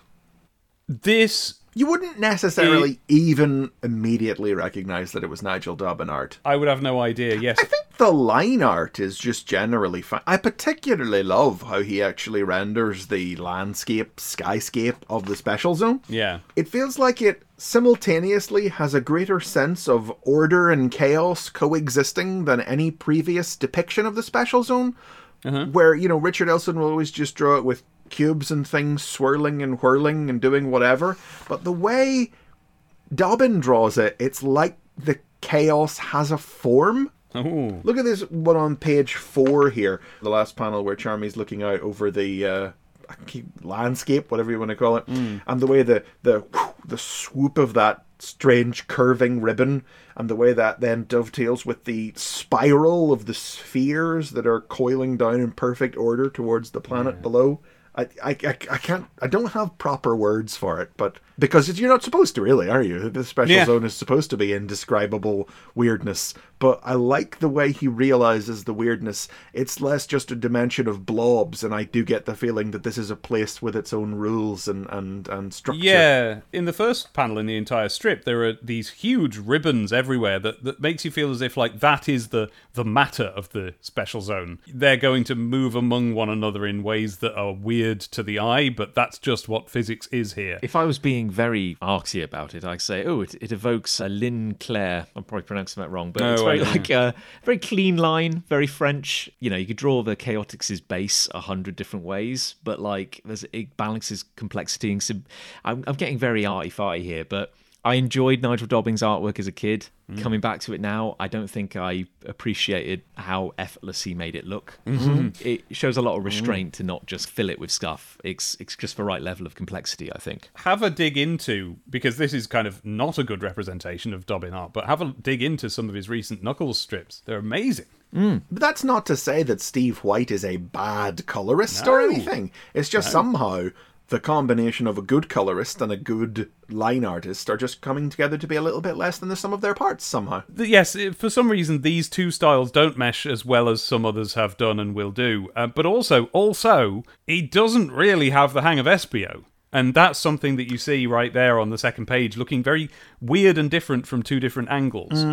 Speaker 2: This
Speaker 1: You wouldn't necessarily even immediately recognise that it was Nigel Dobbyn art.
Speaker 2: I would have no idea. Yes.
Speaker 1: I think the line art is just generally fine. I particularly love how he actually renders the landscape, skyscape of the special zone.
Speaker 2: Yeah.
Speaker 1: It feels like it simultaneously has a greater sense of order and chaos coexisting than any previous depiction of the special zone. Uh-huh. Where, you know, Richard Elson will always just draw it with cubes and things swirling and whirling and doing whatever. But the way Dobbyn draws it, it's like the chaos has a form.
Speaker 2: Oh.
Speaker 1: Look at this one on page four here, the last panel where Charmy's looking out over the uh, landscape, whatever you want to call it, and the way the the the swoop of that strange curving ribbon, and the way that then dovetails with the spiral of the spheres that are coiling down in perfect order towards the planet below. I, I, I, can't I don't have proper words for it, but because you're not supposed to really, are you? The special
Speaker 2: Yeah.
Speaker 1: zone is supposed to be indescribable weirdness, but I like the way he realizes the weirdness. It's less just a dimension of blobs, and I do get the feeling that this is a place with its own rules and and and structure.
Speaker 2: Yeah, in the first panel in the entire strip, there are these huge ribbons everywhere that, that makes you feel as if like that is the the matter of the special zone. They're going to move among one another in ways that are weird to the eye, but that's just what physics is here.
Speaker 3: If I was being very artsy about it, I'd say, oh, it, it evokes a ligne claire. I'm probably pronouncing that wrong, but
Speaker 2: No,
Speaker 3: it's very like a very clean line, very French. You know, you could draw the Chaotix's base a hundred different ways, but like there's it balances complexity and sim- I'm, I'm getting very arty farty here, but I enjoyed Nigel Dobbyn's artwork as a kid.
Speaker 2: Mm.
Speaker 3: Coming back to it now, I don't think I appreciated how effortless he made it look.
Speaker 2: Mm-hmm.
Speaker 3: It shows a lot of restraint to not just fill it with stuff. It's it's just the right level of complexity, I think.
Speaker 2: have a dig into because this is kind of not a good representation of Dobbyn art, but have a dig into some of his recent Knuckles strips. They're amazing.
Speaker 1: But that's not to say that Steve White is a bad colorist or anything. It's just somehow the combination of a good colorist and a good line artist are just coming together to be a little bit less than the sum of their parts somehow.
Speaker 2: Yes, for some reason these two styles don't mesh as well as some others have done and will do. Uh, but also, also, he doesn't really have the hang of Espio. And that's something that you see right there on the second page, looking very weird and different from two different angles.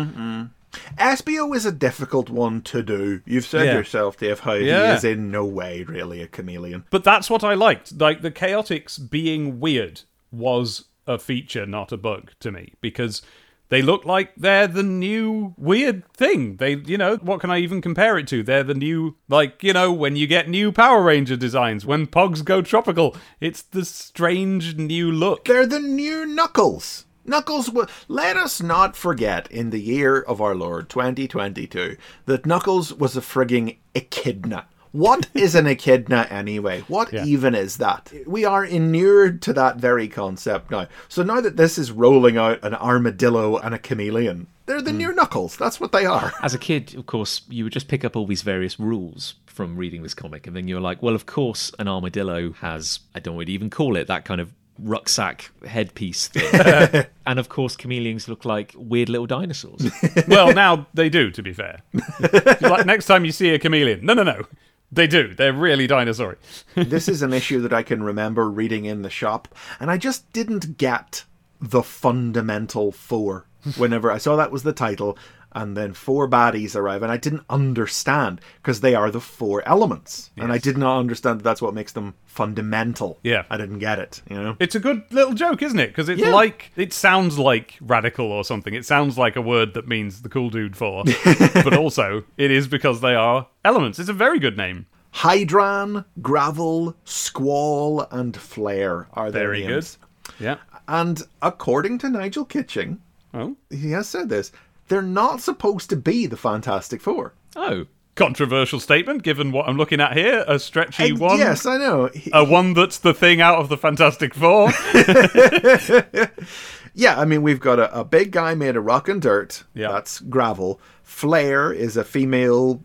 Speaker 1: Espio is a difficult one to do. You've said
Speaker 2: Yeah.
Speaker 1: yourself, Dave, how
Speaker 2: Yeah.
Speaker 1: he is in no way really a chameleon.
Speaker 2: But that's what I liked. Like the Chaotix being weird was a feature, not a bug to me, because they look like they're the new weird thing. They, you know, what can I even compare it to? They're the new, like, you know, when you get new Power Ranger designs, when Pogs go tropical, it's the strange new look.
Speaker 1: They're the new Knuckles. Knuckles, wa- let us not forget in the year of our Lord 2022 that Knuckles was a frigging echidna. What is an echidna anyway? What
Speaker 2: Yeah.
Speaker 1: even is that? We are inured to that very concept now. So now that this is rolling out an armadillo and a chameleon, they're the hmm. new Knuckles. That's what they are.
Speaker 3: As a kid, of course, you would just pick up all these various rules from reading this comic, and then you're like, well, of course, an armadillo has, I don't know what to even call it, that kind of rucksack headpiece thing. and of course, chameleons look like weird little dinosaurs.
Speaker 2: well, now they do, to be fair. like next time you see a chameleon, no, no, no. They do. They're really dinosaur
Speaker 1: this is an issue that I can remember reading in the shop, and I just didn't get the fundamental four. Whenever I saw that was the title, and then four baddies arrive, and I didn't understand because they are the four elements, and I did not understand that that's what makes them fundamental.
Speaker 2: Yeah.
Speaker 1: I didn't get it. You know,
Speaker 2: It's a good little joke, isn't it? Because it's
Speaker 1: Yeah.
Speaker 2: like it sounds like radical or something. It sounds like a word that means the cool dude for, but also it is because they are elements. It's a very good name.
Speaker 1: Hydran, Gravel, Squall, and Flare are their
Speaker 2: Very
Speaker 1: names.
Speaker 2: good. Yeah.
Speaker 1: And according to Nigel Kitching,
Speaker 2: Oh,
Speaker 1: he has said this. They're not supposed to be the Fantastic Four.
Speaker 3: oh,
Speaker 2: controversial statement given what I'm looking at here. A stretchy
Speaker 1: Uh,
Speaker 2: one.
Speaker 1: Yes, I know. He-
Speaker 2: A one that's the thing out of the Fantastic Four.
Speaker 1: Yeah, I mean, we've got a, a big guy made of rock and dirt.
Speaker 2: Yeah.
Speaker 1: That's gravel. Flare is a female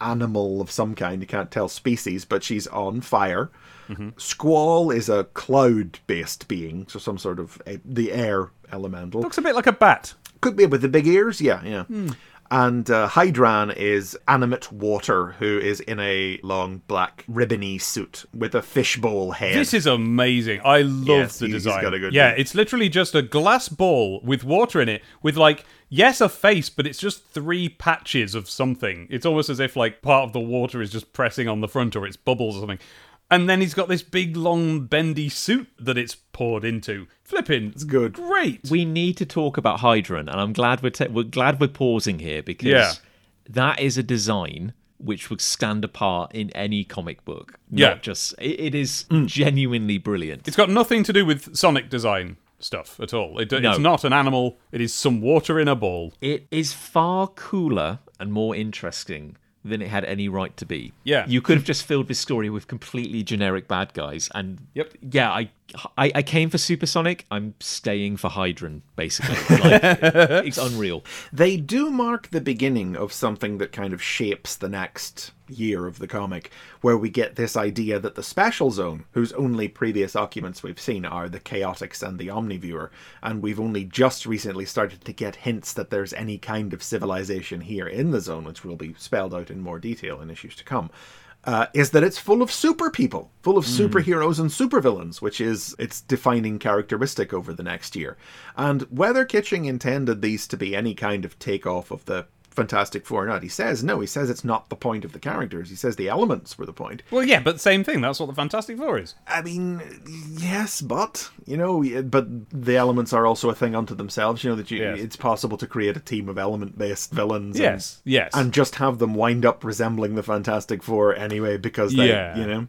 Speaker 1: animal of some kind. You can't tell species, but she's on fire.
Speaker 2: Mm-hmm.
Speaker 1: Squall is a cloud based being, so some sort of a, the air elemental.
Speaker 2: Looks a bit like a bat.
Speaker 1: Could be with the big ears, yeah, yeah.
Speaker 2: Hmm.
Speaker 1: And uh, Hydran is animate water, who is in a long black ribbony suit with a fishbowl head.
Speaker 2: This is amazing. I love
Speaker 1: Yes,
Speaker 2: the design.
Speaker 1: got a good
Speaker 2: yeah,
Speaker 1: name.
Speaker 2: it's literally just a glass ball with water in it, with like yes, a face, but it's just three patches of something. It's almost as if like part of the water is just pressing on the front, or it's bubbles or something. And then he's got this big, long, bendy suit that it's poured into. Flipping, it's
Speaker 1: good.
Speaker 2: Great.
Speaker 3: We need to talk about Hydran, and I'm glad we're ta- we're glad we're pausing here because
Speaker 2: Yeah.
Speaker 3: that is a design which would stand apart in any comic book.
Speaker 2: Yeah.
Speaker 3: Not just it, it is genuinely brilliant.
Speaker 2: It's got nothing to do with Sonic design stuff at all. It,
Speaker 3: No.
Speaker 2: It's not an animal. It is some water in a ball.
Speaker 3: It is far cooler and more interesting than it had any right to be.
Speaker 2: Yeah.
Speaker 3: You could have just filled this story with completely generic bad guys and
Speaker 2: Yep.
Speaker 3: Yeah, I I, I came for Supersonic. I'm staying for Hydran, basically. Like, it's unreal.
Speaker 1: They do mark the beginning of something that kind of shapes the next year of the comic, where we get this idea that the Special Zone, whose only previous occupants we've seen are the Chaotix and the Omniviewer, and we've only just recently started to get hints that there's any kind of civilization here in the zone, which will be spelled out in more detail in issues to come. Uh, is that it's full of super people, full of superheroes and supervillains, which is its defining characteristic over the next year. And whether Kitching intended these to be any kind of takeoff of the Fantastic Four or not, he says no. He says it's not the point of the characters. He says the elements were the point.
Speaker 2: Well, yeah, but same thing. That's what the Fantastic Four is.
Speaker 1: I mean, yes, but you know, but the elements are also a thing unto themselves. You know that you,
Speaker 2: Yes.
Speaker 1: it's possible to create a team of element-based villains. and-
Speaker 2: Yes, yes.
Speaker 1: and just have them wind up resembling the Fantastic Four anyway, because they,
Speaker 2: Yeah.
Speaker 1: you know.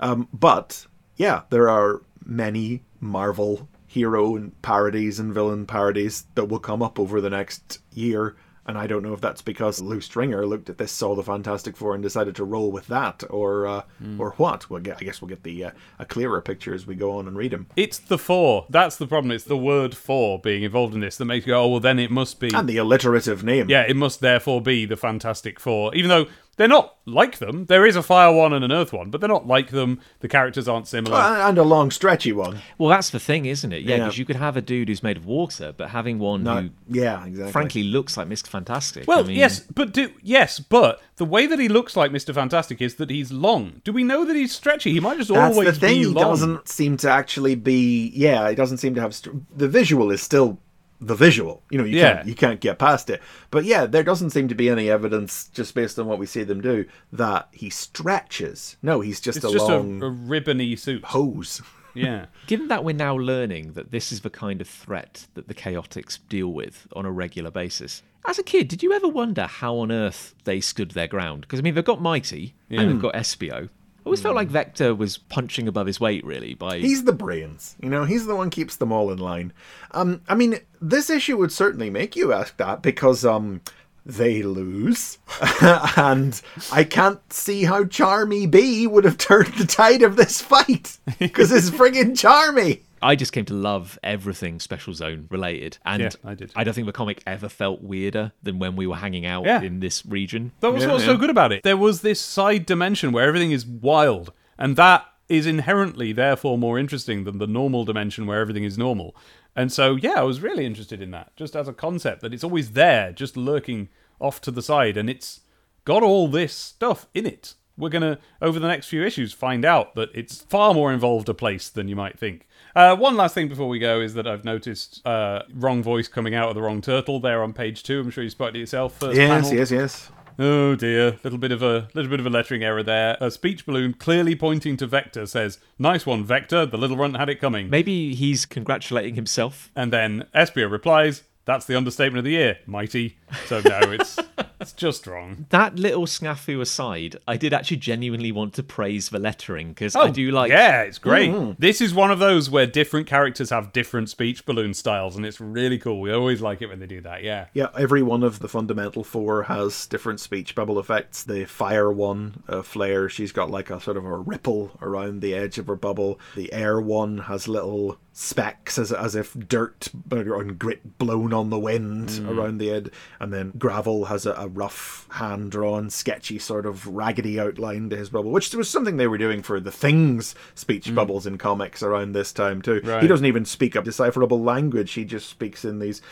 Speaker 1: Um, but yeah, there are many Marvel hero and parodies and villain parodies that will come up over the next year. And I don't know if that's because Lou Stringer looked at this, saw the Fantastic Four, and decided to roll with that, or uh,
Speaker 2: Hmm.
Speaker 1: or what. We'll get, I guess we'll get the uh, a clearer picture as we go on and read them.
Speaker 2: It's the four. That's the problem. It's the word four being involved in this that makes you go, oh, well, then it must be.
Speaker 1: And the alliterative name.
Speaker 2: yeah, it must therefore be the Fantastic Four. Even though they're not like them. There is a Fire one and an Earth one, but they're not like them. The characters aren't similar.
Speaker 1: Uh, and a long, stretchy one.
Speaker 3: Well, that's the thing, isn't it? Yeah,
Speaker 1: Yeah.
Speaker 3: because you could have a dude who's made of water, but having one
Speaker 1: No,
Speaker 3: who,
Speaker 1: yeah, exactly.
Speaker 3: frankly, looks like Mr. Fantastic.
Speaker 2: well,
Speaker 3: I mean,
Speaker 2: yes, but do yes, but the way that he looks like Mr. Fantastic is that he's long. Do we know that he's stretchy? He might just
Speaker 1: That's
Speaker 2: always
Speaker 1: the thing.
Speaker 2: be
Speaker 1: He
Speaker 2: long.
Speaker 1: doesn't seem to actually be. Yeah, he doesn't seem to have. St- the visual is still the visual. You know, you
Speaker 2: Yeah.
Speaker 1: can't you can't get past it. But yeah, there doesn't seem to be any evidence, just based on what we see them do, that he stretches. No, he's just
Speaker 2: It's
Speaker 1: a
Speaker 2: just
Speaker 1: long
Speaker 2: a ribbony suit.
Speaker 1: hose.
Speaker 2: Yeah.
Speaker 3: Given that we're now learning that this is the kind of threat that the Chaotix deal with on a regular basis, as a kid, did you ever wonder how on earth they stood their ground? Because I mean, they've got Mighty and they've got Espio. I always felt like Vector was punching above his weight, really. By
Speaker 1: He's the brains, you know. He's the one keeps them all in line. Um, I mean, this issue would certainly make you ask that because um, they lose, and I can't see how Charmy Bee would have turned the tide of this fight because it's friggin' Charmy.
Speaker 3: I just came to love everything Special Zone related, and
Speaker 2: Yeah, I did.
Speaker 3: I don't think the comic ever felt weirder than when we were hanging out
Speaker 2: Yeah.
Speaker 3: in this region.
Speaker 2: That was
Speaker 1: Yeah,
Speaker 2: what's
Speaker 1: yeah.
Speaker 2: so good about it. There was this side dimension where everything is wild, and that is inherently, therefore, more interesting than the normal dimension where everything is normal. And so, yeah, I was really interested in that, just as a concept that it's always there, just lurking off to the side, and it's got all this stuff in it. We're gonna, over the next few issues, find out that it's far more involved a place than you might think. Uh, one last thing before we go is that I've noticed uh, wrong voice coming out of the wrong turtle there on page two. I'm sure you spotted it yourself. First
Speaker 1: Yes,
Speaker 2: panel.
Speaker 1: yes, yes.
Speaker 2: Oh dear, little bit of a little bit of a lettering error there. A speech balloon clearly pointing to Vector says, "Nice one, Vector. The little runt had it coming."
Speaker 3: Maybe he's congratulating himself.
Speaker 2: And then Espio replies, "That's the understatement of the year, mighty." So no, it's That's just wrong.
Speaker 3: That little snafu aside, I did actually genuinely want to praise the lettering because I do like.
Speaker 2: Oh, Yeah, it's great. This is one of those where different characters have different speech balloon styles, and it's really cool. We always like it when they do that. Yeah.
Speaker 1: Yeah, every one of the fundamental four has different speech bubble effects. The fire one, uh, Flare, she's got like a sort of a ripple around the edge of her bubble. The air one has little specks as, as if dirt and grit blown on the wind mm. around the edge. And then Gravel has a, a rough, hand drawn, sketchy sort of raggedy outline to his bubble, which was something they were doing for the Things speech mm. bubbles in comics around this time too.
Speaker 2: Right.
Speaker 1: He doesn't even speak a decipherable language, he just speaks in these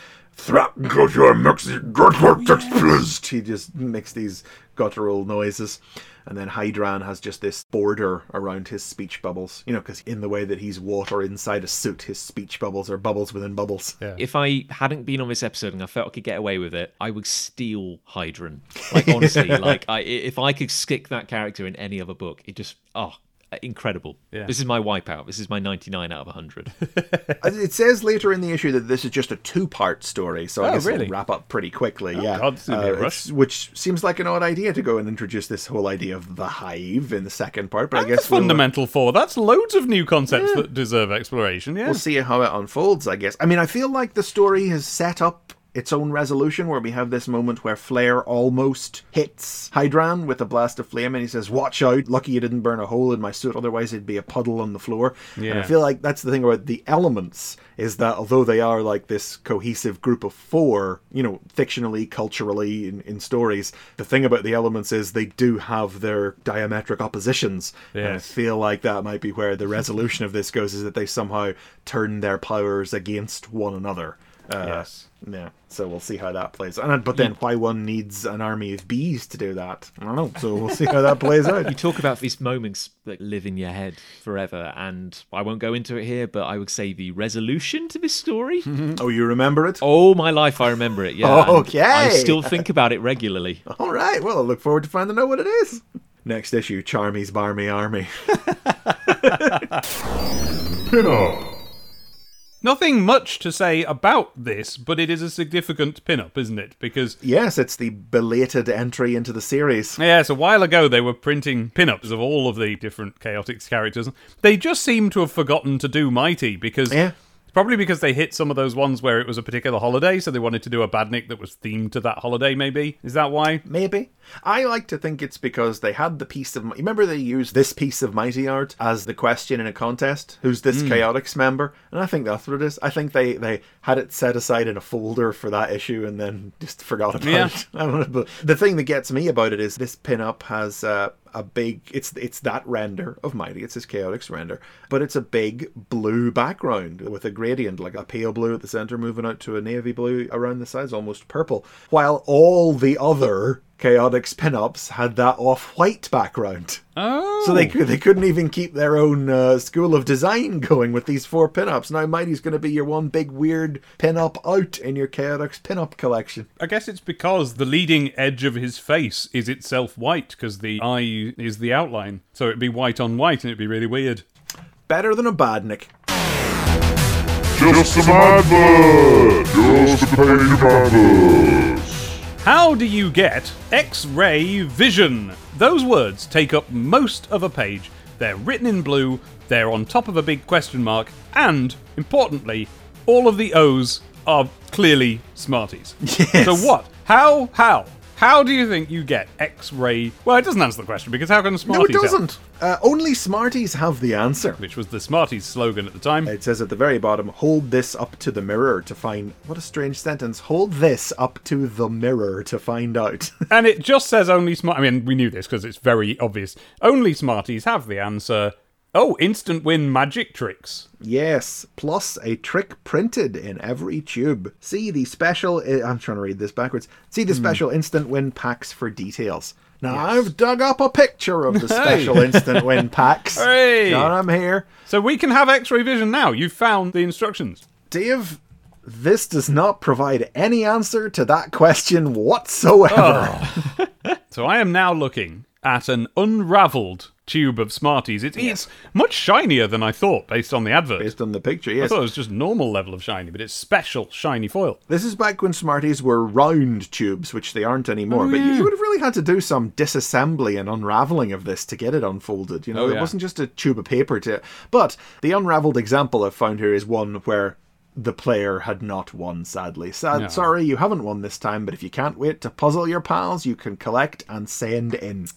Speaker 1: go to a Mexican please. He just makes these guttural noises. And then Hydran has just this border around his speech bubbles. You know, because in the way that he's water inside a suit, his speech bubbles are bubbles within bubbles.
Speaker 2: Yeah.
Speaker 3: If I hadn't been on this episode and I felt I could get away with it, I would steal Hydran. Like honestly, like I, if I could stick that character in any other book, it just oh, incredible.
Speaker 2: Yeah.
Speaker 3: This is my wipeout. This is my 99 out of 100.
Speaker 1: Uh, It says later in the issue that this is just a two-part story, so I
Speaker 2: Oh,
Speaker 1: guess
Speaker 2: really?
Speaker 1: it'll wrap up pretty quickly. yeah,
Speaker 2: God, this is gonna be a
Speaker 1: Uh, which seems like an odd idea to go and introduce this whole idea of the hive in the second part. But I guess
Speaker 2: the
Speaker 1: we'll-
Speaker 2: fundamental four. That's loads of new concepts that deserve exploration. Yeah.
Speaker 1: We'll see how it unfolds, I guess. I mean, I feel like the story has set up its own resolution where we have this moment where Flare almost hits Hydran with a blast of flame and he says, Watch out, lucky you didn't burn a hole in my suit, otherwise it'd be a puddle on the floor. And I feel like that's the thing about the elements, is that although they are like this cohesive group of four, you know, fictionally, culturally, in, in stories, the thing about the elements is they do have their diametric oppositions. And I feel like that might be where the resolution of this goes is that they somehow turn their powers against one another. Uh,
Speaker 2: Yes.
Speaker 1: Yeah. So we'll see how that plays. And but then why one needs an army of bees to do that? I don't know. So we'll see how that plays out.
Speaker 3: you talk about these moments that live in your head forever, and I won't go into it here, but I would say the resolution to this story.
Speaker 1: Oh, you remember it?
Speaker 3: All my life, I remember it. Yeah. and
Speaker 1: Okay.
Speaker 3: I still think about it regularly.
Speaker 1: All right. Well, I look forward to finding out what it is. Next issue, Charmy's Barmy Army.
Speaker 5: Pin-up.
Speaker 2: Nothing much to say about this, but it is a significant pin-up, isn't it? Because
Speaker 1: yes, it's the belated entry into the series.
Speaker 2: Yes, a while ago they were printing pin-ups of all of the different Chaotix characters. They just seem to have forgotten to do Mighty because
Speaker 1: Yeah.
Speaker 2: Probably because they hit some of those ones where it was a particular holiday, so they wanted to do a badnik that was themed to that holiday. Maybe is that why?
Speaker 1: Maybe. I like to think it's because they had the piece of. Remember, they used this piece of Mighty Art as the question in a contest. Who's this Chaotix member? And I think that's what it is. I think they they had it set aside in a folder for that issue and then just forgot about
Speaker 2: Yeah.
Speaker 1: it. I don't know. But the thing that gets me about it is this pinup has. Uh, a big it's it's that render of mighty it's this chaotix render but it's a big blue background with a gradient like a pale blue at the center moving out to a navy blue around the sides almost purple while all the other chaotix pinups had that off-white background
Speaker 2: Oh,
Speaker 1: so they could they couldn't even keep their own uh, school of design going with these four pinups now mighty's going to be your one big weird pinup out in your chaotix pinup collection
Speaker 2: I guess it's because the leading edge of his face is itself white because the eye is the outline, so it'd be white on white and it'd be really weird.
Speaker 1: better than a badnik
Speaker 5: Just some adverts. Just a page of adverts.
Speaker 2: How do you get X ray vision? Those words take up most of a page. They're written in blue, they're on top of a big question mark, and, importantly, all of the O's are clearly Smarties.
Speaker 1: Yes.
Speaker 2: So what? How? How? How do you think you get X ray? Well, it doesn't answer the question because how can Smarties?
Speaker 1: no
Speaker 2: it
Speaker 1: doesn't uh, only smarties have the answer
Speaker 2: Which was the Smarties slogan at the time.
Speaker 1: It says at the very bottom, hold this up to the mirror to find. What a strange sentence. Hold this up to the mirror to find out.
Speaker 2: And it just says only smart. I mean, we knew this because it's very obvious. Only Smarties have the answer. Oh, instant win magic tricks.
Speaker 1: yes, plus a trick printed in every tube. See the special. I- I'm trying to read this backwards. See the hmm. special instant win packs for details. Now, I've dug up a picture of the special instant win packs.
Speaker 2: Hey!
Speaker 1: Got 'em here.
Speaker 2: So we can have X-ray vision now. You've found the instructions.
Speaker 1: Dave, this does not provide any answer to that question whatsoever. Oh.
Speaker 2: So I am now looking at an unraveled tube of Smarties. It, It's much shinier than I thought based on the advert.
Speaker 1: Based on the picture,
Speaker 2: I thought it was just normal level of shiny, but it's special shiny foil.
Speaker 1: This is back when Smarties were round tubes, which they aren't anymore.
Speaker 2: Oh,
Speaker 1: but you would have really had to do some disassembly and unraveling of this to get it unfolded. You know,
Speaker 2: Oh,
Speaker 1: it
Speaker 2: yeah.
Speaker 1: wasn't just a tube of paper to. But the unraveled example I've found here is one where the player had not won. Sadly, sad.
Speaker 2: No.
Speaker 1: Sorry, you haven't won this time. But if you can't wait to puzzle your pals, you can collect and send in.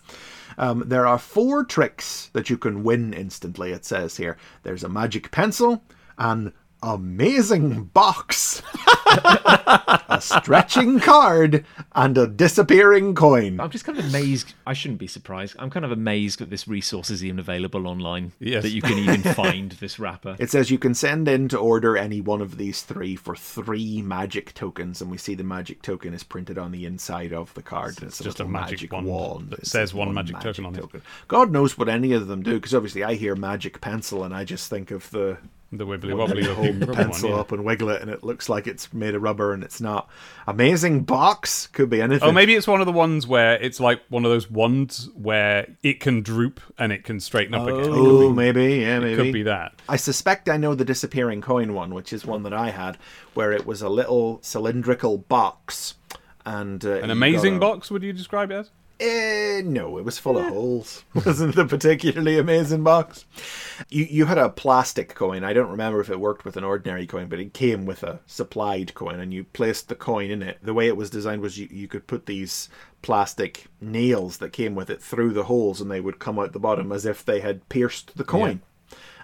Speaker 1: Um, there are four tricks that you can win instantly, it says here. There's a magic pencil, an amazing box, a stretching card, and a disappearing coin.
Speaker 3: I'm just kind of amazed. I shouldn't be surprised. I'm kind of amazed that this resource is even available online.
Speaker 2: Yes.
Speaker 3: That you can even find this wrapper.
Speaker 1: It says you can send in to order any one of these three for three magic tokens, and we see the magic token is printed on the inside of the card. and It's,
Speaker 2: just a
Speaker 1: little
Speaker 2: magic wand
Speaker 1: wand.
Speaker 2: that
Speaker 1: It
Speaker 2: says one magic token on it.
Speaker 1: God knows what any of them do, because obviously I hear magic pencil and I just think of the
Speaker 2: The wibbly wobbly
Speaker 1: the
Speaker 2: rubber one,
Speaker 1: pencil
Speaker 2: yeah.
Speaker 1: up and wiggle it, and it looks like it's made of rubber, and it's not. Amazing box could be anything.
Speaker 2: Oh, maybe it's one of the ones where it's like one of those wands where it can droop and it can straighten up again. It
Speaker 1: Oh,
Speaker 2: could be,
Speaker 1: maybe, yeah,
Speaker 2: it
Speaker 1: maybe.
Speaker 2: could be that.
Speaker 1: I suspect I know the disappearing coin one, which is one that I had, where it was a little cylindrical box, and uh,
Speaker 2: An amazing
Speaker 1: a-
Speaker 2: box, would you describe it as?
Speaker 1: Eh, no, it was full of holes. Wasn't the particularly amazing box. You you had a plastic coin. I don't remember if it worked with an ordinary coin, but it came with a supplied coin, and you placed the coin in it. The way it was designed was you, you could put these plastic nails that came with it through the holes, and they would come out the bottom as if they had pierced the coin.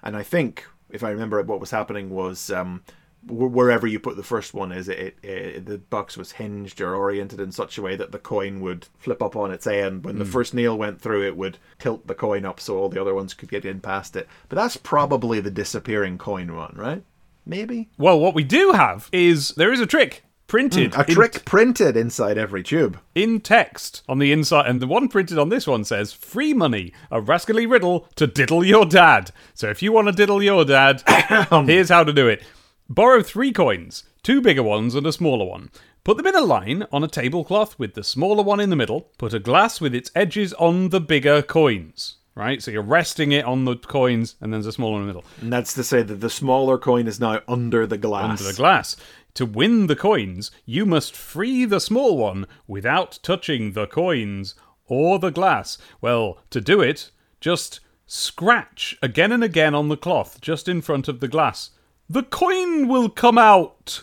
Speaker 1: And I think, if I remember, what was happening was um, wherever you put the first one is it, it, the box was hinged or oriented in such a way that the coin would flip up on its end. When the hmm. first nail went through, it would tilt the coin up so all the other ones could get in past it. But that's probably the disappearing coin one, right? Maybe
Speaker 2: Well, what we do have is there is a trick printed hmm,
Speaker 1: a
Speaker 2: in-
Speaker 1: trick printed inside every tube.
Speaker 2: in text on the inside, and the one printed on this one says "Free money, a rascally riddle to diddle your dad." So if you want to diddle your dad, um. here's how to do it: borrow three coins, two bigger ones and a smaller one. Put them in a line on a tablecloth with the smaller one in the middle. Put a glass with its edges on the bigger coins. Right, so you're resting it on the coins, and then there's a smaller one in the middle.
Speaker 1: And that's to say that the smaller coin is now under the glass.
Speaker 2: under the glass. To win the coins, you must free the small one without touching the coins or the glass. Well, to do it, just scratch again and again on the cloth just in front of the glass. The coin will come out.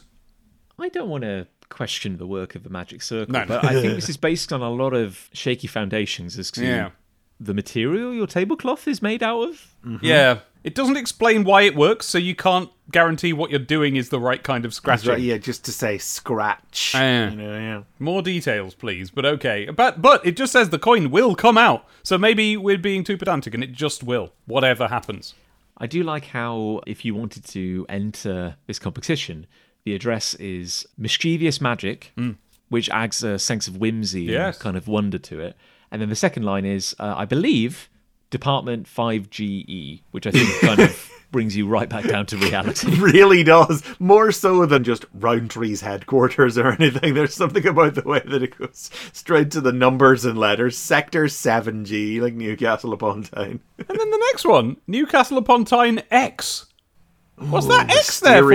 Speaker 3: I don't want to question the work of the Magic Circle,
Speaker 2: No.
Speaker 3: but I think this is based on a lot of shaky foundations as to
Speaker 2: Yeah.
Speaker 3: the material your tablecloth is made out of.
Speaker 2: Yeah. It doesn't explain why it works, so you can't guarantee what you're doing is the right kind of
Speaker 1: That's
Speaker 2: scratching.
Speaker 1: right, yeah, just to say scratch.
Speaker 2: Ah.
Speaker 1: You know, yeah.
Speaker 2: More details, please. But okay. But but it just says the coin will come out. So maybe we're being too pedantic and it just will. Whatever happens.
Speaker 3: I do like how, if you wanted to enter this competition, the address is mischievous magic, which adds a sense of whimsy
Speaker 2: Yes.
Speaker 3: and kind of wonder to it. And then the second line is, uh, I believe, Department 5GE, which I think kind of brings you right back down to reality.
Speaker 1: really does more so than just Rowntree's headquarters or anything. There's something about the way that it goes straight to the numbers and letters. Sector seven G, like Newcastle upon Tyne.
Speaker 2: And then the next one, Newcastle upon Tyne X. What's that X there for?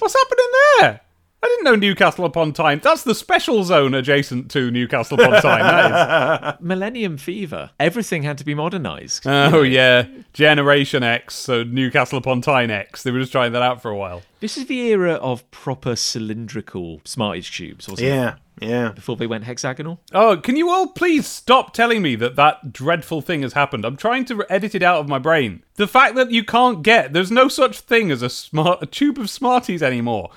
Speaker 2: What's happening there? I didn't know Newcastle upon Tyne. That's the special zone adjacent to Newcastle upon Tyne. That is.
Speaker 3: Millennium Fever. Everything had to be modernized.
Speaker 2: Oh yeah, Generation X. So Newcastle upon Tyne X. They were just trying that out for a while.
Speaker 3: This is the era of proper cylindrical Smarties tubes, wasn't it?
Speaker 1: Yeah, yeah.
Speaker 3: Before they went hexagonal.
Speaker 2: Oh, can you all please stop telling me that that dreadful thing has happened? I'm trying to edit it out of my brain. The fact that you can't get there's no such thing as a smart a tube of Smarties anymore.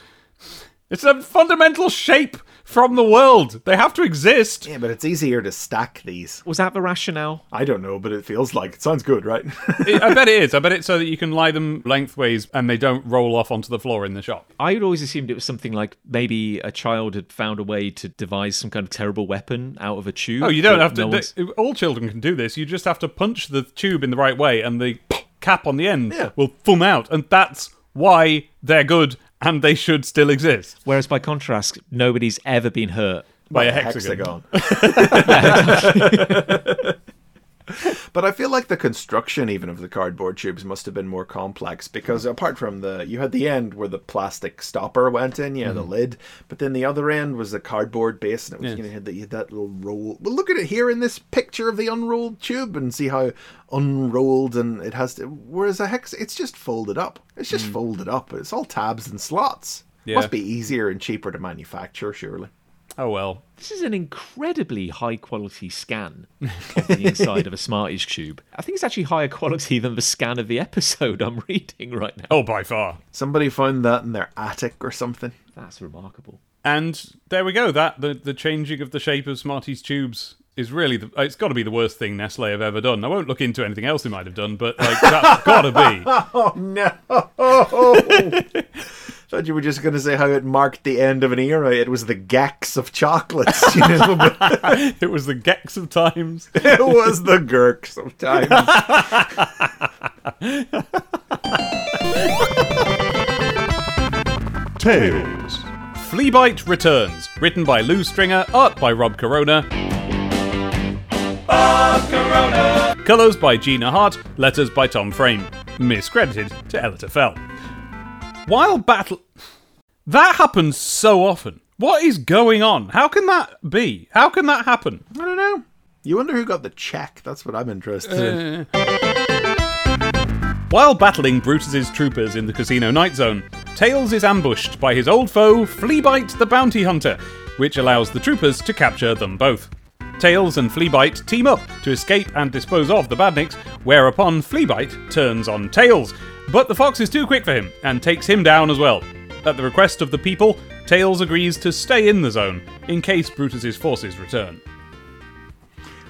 Speaker 2: It's a fundamental shape from the world. They have to exist.
Speaker 1: Yeah, but it's easier to stack these.
Speaker 3: Was that the rationale?
Speaker 1: I don't know, but it feels like it sounds good, right?
Speaker 2: I bet it is. I bet it's so that you can lie them lengthways and they don't roll off onto the floor in the shop.
Speaker 3: I had always assumed it was something like maybe a child had found a way to devise some kind of terrible weapon out of a tube.
Speaker 2: Oh, you don't have to.
Speaker 3: no one's-
Speaker 2: th- all children can do this. You just have to punch the tube in the right way, and the cap on the end
Speaker 1: Yeah.
Speaker 2: will foam out, and that's why they're good and they should still exist.
Speaker 3: Whereas by contrast, nobody's ever been hurt.
Speaker 2: By a hexagon.
Speaker 1: But I feel like the construction, even of the cardboard tubes, must have been more complex because apart from the, you had the end where the plastic stopper went in, yeah, the mm-hmm. lid, but then the other end was the cardboard base, and it was
Speaker 2: Yes.
Speaker 1: you know had, the, had that little roll. Well, look at it here in this picture of the unrolled tube, and see how unrolled and it has. To, whereas a hex, it's just folded up. It's just mm. folded up. It's all tabs and slots.
Speaker 2: Yeah.
Speaker 1: Must be easier and cheaper to manufacture, surely.
Speaker 2: Oh well.
Speaker 3: This is an incredibly high quality scan of the inside of a Smarties tube. I think it's actually higher quality than the scan of the episode I'm reading right now.
Speaker 2: Oh, by far.
Speaker 1: Somebody found that in their attic or something.
Speaker 3: That's remarkable.
Speaker 2: And there we go. That the the changing of the shape of Smarties tubes is really the. It's got to be the worst thing Nestle have ever done. I won't look into anything else they might have done, but like that's got to be.
Speaker 1: Oh no! Thought you were just going to say how it marked the end of an era. It was the Gex of chocolates. You know,
Speaker 2: It was the Gex of times.
Speaker 1: it was the Gurks of times.
Speaker 5: Tails.
Speaker 2: Fleabite Returns, written by Lou Stringer, art by Rob Corona. Colours by Gina Hart, letters by Tom Frame. Miscredited to Elitta Fell. While battle. That happens so often. What is going on? How can that be? How can that happen?
Speaker 1: I don't know. You wonder who got the check. That's what I'm interested in. Uh.
Speaker 2: While battling Brutus's troopers in the casino night zone, Tails is ambushed by his old foe, Fleabite the Bounty Hunter, which allows the troopers to capture them both. Tails and Fleabite team up to escape and dispose of the Badniks, whereupon Fleabite turns on Tails. But the fox is too quick for him and takes him down as well. At the request of the people, Tails agrees to stay in the zone in case Brutus's forces return.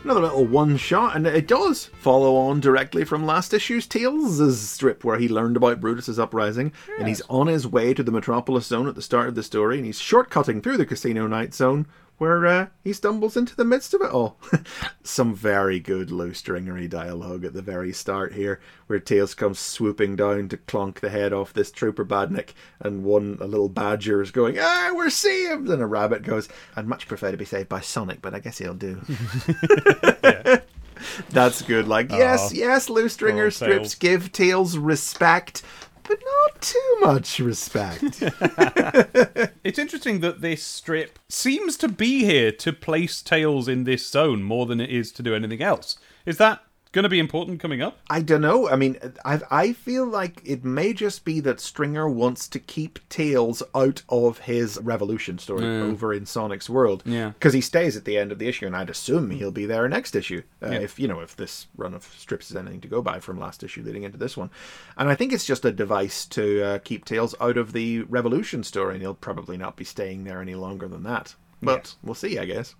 Speaker 1: Another little one shot, and it does follow on directly from last issue's Tails' strip where he learned about Brutus's uprising, and he's on his way to the Metropolis Zone at the start of the story, and he's shortcutting through the Casino Night Zone where uh, he stumbles into the midst of it all. Some very good Lou Stringery dialogue at the very start here, where Tails comes swooping down to clonk the head off this trooper badnik, and one a little badger is going, "Ah, we're saved!" And a rabbit goes, "I'd much prefer to be saved by Sonic, but I guess he'll do." That's good. Like, yes, yes, Lou Stringer strips
Speaker 2: Tails.
Speaker 1: give Tails respect, but not too much respect.
Speaker 2: It's interesting that this strip seems to be here to place Tails in this zone more than it is to do anything else. Is that going to be important coming up?
Speaker 1: I don't know. I mean, I I feel like it may just be that Stringer wants to keep Tails out of his Revolution story over in Sonic's world.
Speaker 2: Yeah.
Speaker 1: because he stays at the end of the issue, and I'd assume he'll be there next issue. Uh, If you know, if this run of strips is anything to go by from last issue leading into this one, and I think it's just a device to uh, keep Tails out of the Revolution story, and he'll probably not be staying there any longer than that. But we'll see, I guess.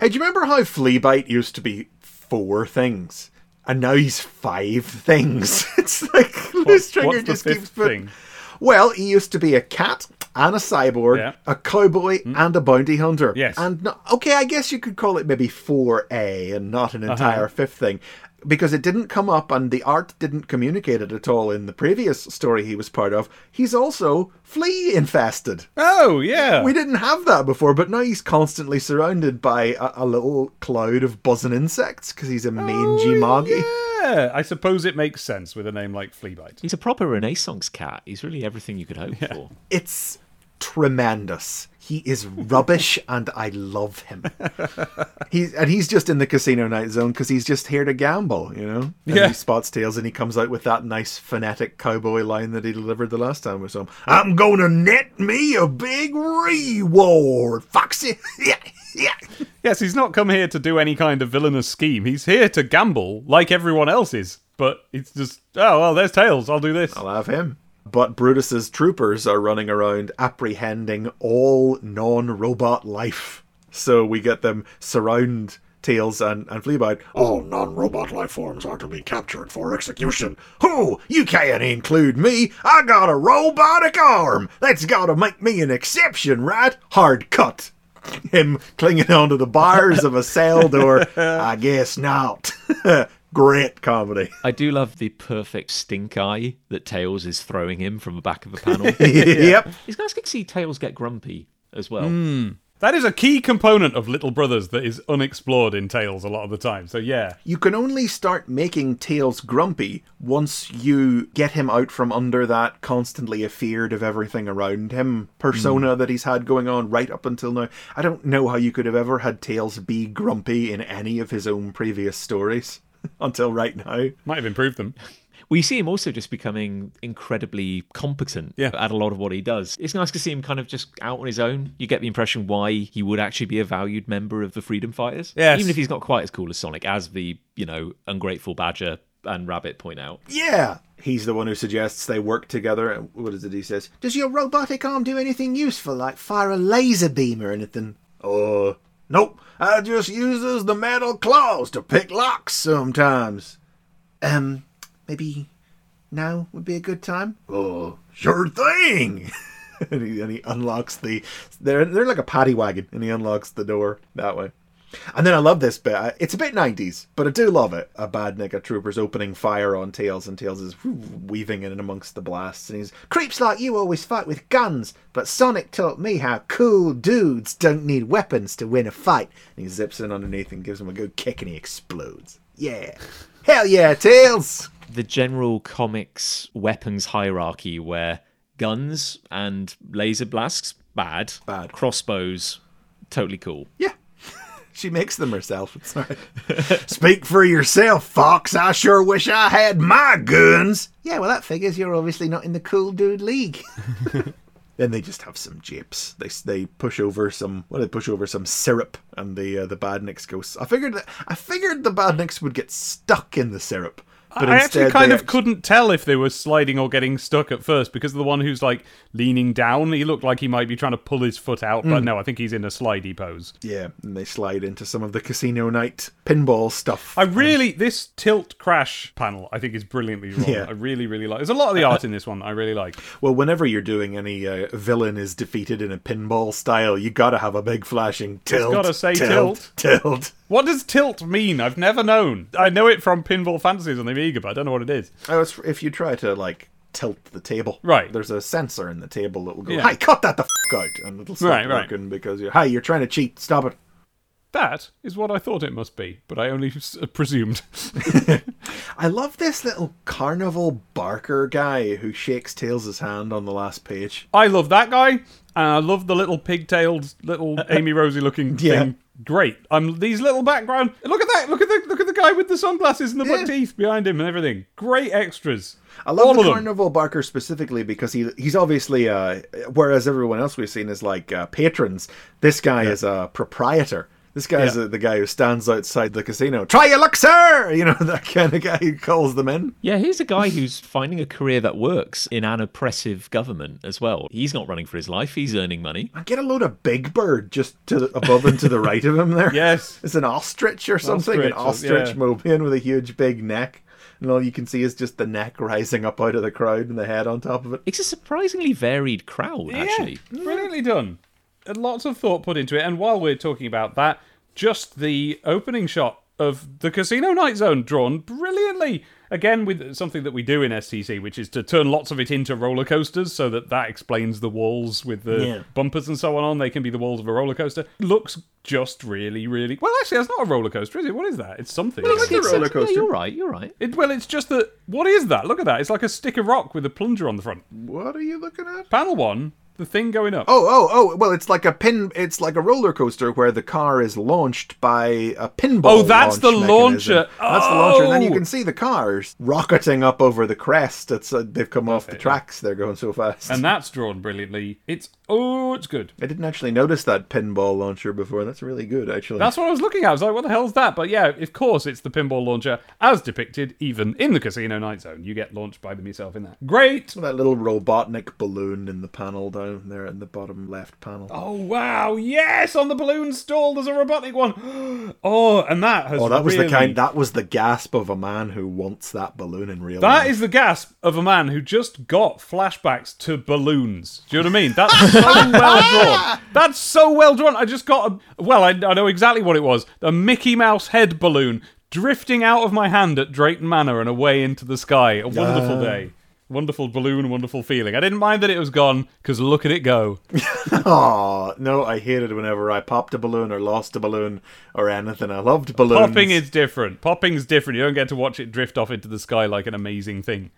Speaker 1: Hey, do you remember how Fleabite used to be four things? And now he's five things. It's like
Speaker 2: What's the
Speaker 1: just keeps putting.
Speaker 2: thing?
Speaker 1: Well, he used to be a cat and a cyborg,
Speaker 2: Yeah.
Speaker 1: A cowboy and a bounty hunter.
Speaker 2: Yes.
Speaker 1: And no, okay, I guess you could call it maybe 4A and not
Speaker 2: Uh-huh.
Speaker 1: an entire fifth thing. Because it didn't come up and the art didn't communicate it at all in the previous story he was part of. He's also flea infested.
Speaker 2: Oh, yeah.
Speaker 1: We didn't have that before, but now he's constantly surrounded by a, a little cloud of buzzing insects because he's a oh, mangy moggy.
Speaker 2: Oh, yeah, I suppose it makes sense with a name like Fleabite.
Speaker 3: He's a proper Renaissance cat. He's really everything you could hope for.
Speaker 1: It's tremendous. He is rubbish, and I love him. He's and he's just in the casino night zone because he's just here to gamble, you know. And
Speaker 2: Yeah.
Speaker 1: He spots tails, and he comes out with that nice phonetic cowboy line that he delivered the last time we saw him. I'm gonna net me a big reward, Foxy. yeah, yeah.
Speaker 2: Yes, he's not come here to do any kind of villainous scheme. He's here to gamble like everyone else is. But it's just, oh, well, there's Tails. I'll do this.
Speaker 1: I'll have him. But Brutus's troopers are running around apprehending all non-robot life. So we get them surround Tails and, and Fleabite.
Speaker 4: All non-robot life forms are to be captured for execution.
Speaker 1: Who? You can't include me. I got a robotic arm. That's gotta make me an exception, right? Hard cut. Him clinging onto the bars of a cell door. I guess not. Great comedy.
Speaker 3: I do love the perfect stink eye that Tails is throwing him from the back of the panel.
Speaker 1: yep.
Speaker 3: It's nice to see Tails get grumpy as well. Hmm.
Speaker 2: That is a key component of Little Brothers that is unexplored in Tails a lot of the time. So yeah,
Speaker 1: You can only start making Tails grumpy once you get him out from under that constantly afeared of everything around him persona hmm. that he's had going on right up until now. I don't know how you could have ever had Tails be grumpy in any of his own previous stories until right now.
Speaker 2: might have improved them.
Speaker 3: We see him also just becoming incredibly competent
Speaker 2: Yeah.
Speaker 3: at a lot of what he does. It's nice to see him kind of just out on his own. You get the impression why he would actually be a valued member of the Freedom Fighters.
Speaker 2: Yes.
Speaker 3: Even if he's not quite as cool as Sonic, as the, you know, ungrateful Badger and Rabbit point out.
Speaker 1: Yeah. He's the one who suggests they work together. And What is it he says? Does your robotic arm do anything useful, like fire a laser beam or anything? Oh, nope. I just uses the metal claws to pick locks sometimes. Um, maybe now would be a good time? Oh, sure thing. and, he, and he unlocks the. They're, they're like a paddy wagon, and he unlocks the door that way. And then I love this bit. It's a bit 90s, but I do love it. A badnik, a trooper's opening fire on Tails, and Tails is weaving in amongst the blasts. And he's, Creeps like you always fight with guns, but Sonic taught me how cool dudes don't need weapons to win a fight. And he zips in underneath and gives him a good kick, and he explodes. Yeah. Hell yeah, Tails!
Speaker 3: The general comics weapons hierarchy where guns and laser blasts, bad.
Speaker 1: Bad.
Speaker 3: Crossbows, totally cool.
Speaker 1: Yeah. She makes them herself. Speak for yourself, Fox. I sure wish I had my guns. Yeah, well, that figures you're obviously not in the cool dude league. then they just have some japes. They they push over some. Well, they push over some syrup, and the uh, the badniks go. I figured that I figured the badniks would get stuck in the syrup, but
Speaker 2: I actually kind of couldn't tell if they were sliding or getting stuck at first because the one who's like leaning down, he looked like he might be trying to pull his foot out,
Speaker 1: Hmm.
Speaker 2: but no, I think he's in a slidey pose.
Speaker 1: Yeah, and they slide into some of the casino night pinball stuff.
Speaker 2: I really this tilt crash panel I think is brilliantly drawn.
Speaker 1: Yeah.
Speaker 2: I really really like. There's a lot of the art in this one I really like.
Speaker 1: Well, whenever you're doing any uh, villain is defeated in a pinball style, you gotta have a big flashing tilt.
Speaker 2: gotta say
Speaker 1: tilt. tilt. Tilt.
Speaker 2: What does tilt mean? I've never known. I know it from Pinball Fantasies on the Amiga, but I don't know what it is.
Speaker 1: Oh, it's if you try to like tilt the table,
Speaker 2: Right.
Speaker 1: There's a sensor in the table that will go,
Speaker 2: Yeah.
Speaker 1: "Hey, cut that the f- out," and it'll stop
Speaker 2: Right, right.
Speaker 1: working because you're, "Hey, you're trying to cheat. Stop it."
Speaker 2: That is what I thought it must be, but I only s- uh, presumed.
Speaker 1: I love this little carnival barker guy who shakes Tails' hand on the last page.
Speaker 2: I love that guy, and I love the little pigtailed, little Amy Rosie looking
Speaker 1: Yeah.
Speaker 2: thing. Great. I'm these little background. Look at that. Look at the look at the guy with the sunglasses and the buck
Speaker 1: Yeah.
Speaker 2: teeth behind him and everything. Great extras.
Speaker 1: I love
Speaker 2: All
Speaker 1: the carnival barker specifically because he he's obviously uh, whereas everyone else we've seen is like uh, patrons. This guy is a proprietor. This guy is
Speaker 2: Yeah.
Speaker 1: uh the guy who stands outside the casino. Try your luck, sir. You know that kind of guy who calls them in.
Speaker 3: Yeah, here's a guy who's finding a career that works in an oppressive government as well. He's not running for his life, he's earning money.
Speaker 1: And get a load of Big Bird just to the, above and to the right of him there.
Speaker 2: Yes.
Speaker 1: It's an ostrich or something. An
Speaker 2: Ostrich,
Speaker 1: ostrich
Speaker 2: yeah.
Speaker 1: Mobian with a huge big neck. And all you can see is just the neck rising up out of the crowd and the head on top of it.
Speaker 3: It's a surprisingly varied crowd, actually.
Speaker 2: Yeah, brilliantly done. And lots of thought put into it. And while we're talking about that, just the opening shot of the casino night zone drawn brilliantly. Again, with something that we do in STC, which is to turn lots of it into roller coasters, so that that explains the walls with the
Speaker 1: Yeah.
Speaker 2: bumpers and so on. They can be the walls of a roller coaster. Looks just really, really well. Actually, that's not a roller coaster, is it? What is that? It's something.
Speaker 1: it's a roller coaster.
Speaker 3: Yeah, you're right, you're right.
Speaker 2: It, well, it's just that. What is that? Look at that. It's like a stick of rock with a plunger on the front.
Speaker 1: What are you looking at?
Speaker 2: Panel one, the thing going up.
Speaker 1: Oh, oh, oh! Well, it's like a pin. It's like a roller coaster where the car is launched by a pinball.
Speaker 2: Oh, that's
Speaker 1: launch
Speaker 2: the
Speaker 1: mechanism.
Speaker 2: launcher.
Speaker 1: That's the launcher, and then you
Speaker 2: Oh.
Speaker 1: can see the cars rocketing up over the crest. It's uh, they've come off the tracks. They're going so fast.
Speaker 2: and that's drawn brilliantly. It's oh, it's good.
Speaker 1: I didn't actually notice that pinball launcher before. That's really good, actually.
Speaker 2: That's what I was looking at. I was like, what the hell's that? But yeah, of course, it's the pinball launcher as depicted even in the Casino Night Zone. You get launched by them yourself in that. Great.
Speaker 1: that little Robotnik balloon in the panel down there in the bottom left panel.
Speaker 2: Oh wow! Yes, on the balloon stall, there's a robotic one. Oh, and that has.
Speaker 1: Oh, that was
Speaker 2: really-
Speaker 1: the kind. That was the gasp of a man who wants that balloon in real
Speaker 2: That
Speaker 1: life.
Speaker 2: is the gasp of a man who just got flashbacks to balloons. Do you know what I mean? That's so well drawn. That's so well drawn. I just got a. Well, I, I know exactly what it was. A Mickey Mouse head balloon drifting out of my hand at Drayton Manor and away into the sky. A wonderful day. Wonderful balloon, wonderful feeling. I didn't mind that it was gone because look at it go.
Speaker 1: Oh no, I hated whenever I popped a balloon or lost a balloon or anything. I loved balloons.
Speaker 2: Popping is different. Popping's different. You don't get to watch it drift off into the sky like an amazing thing.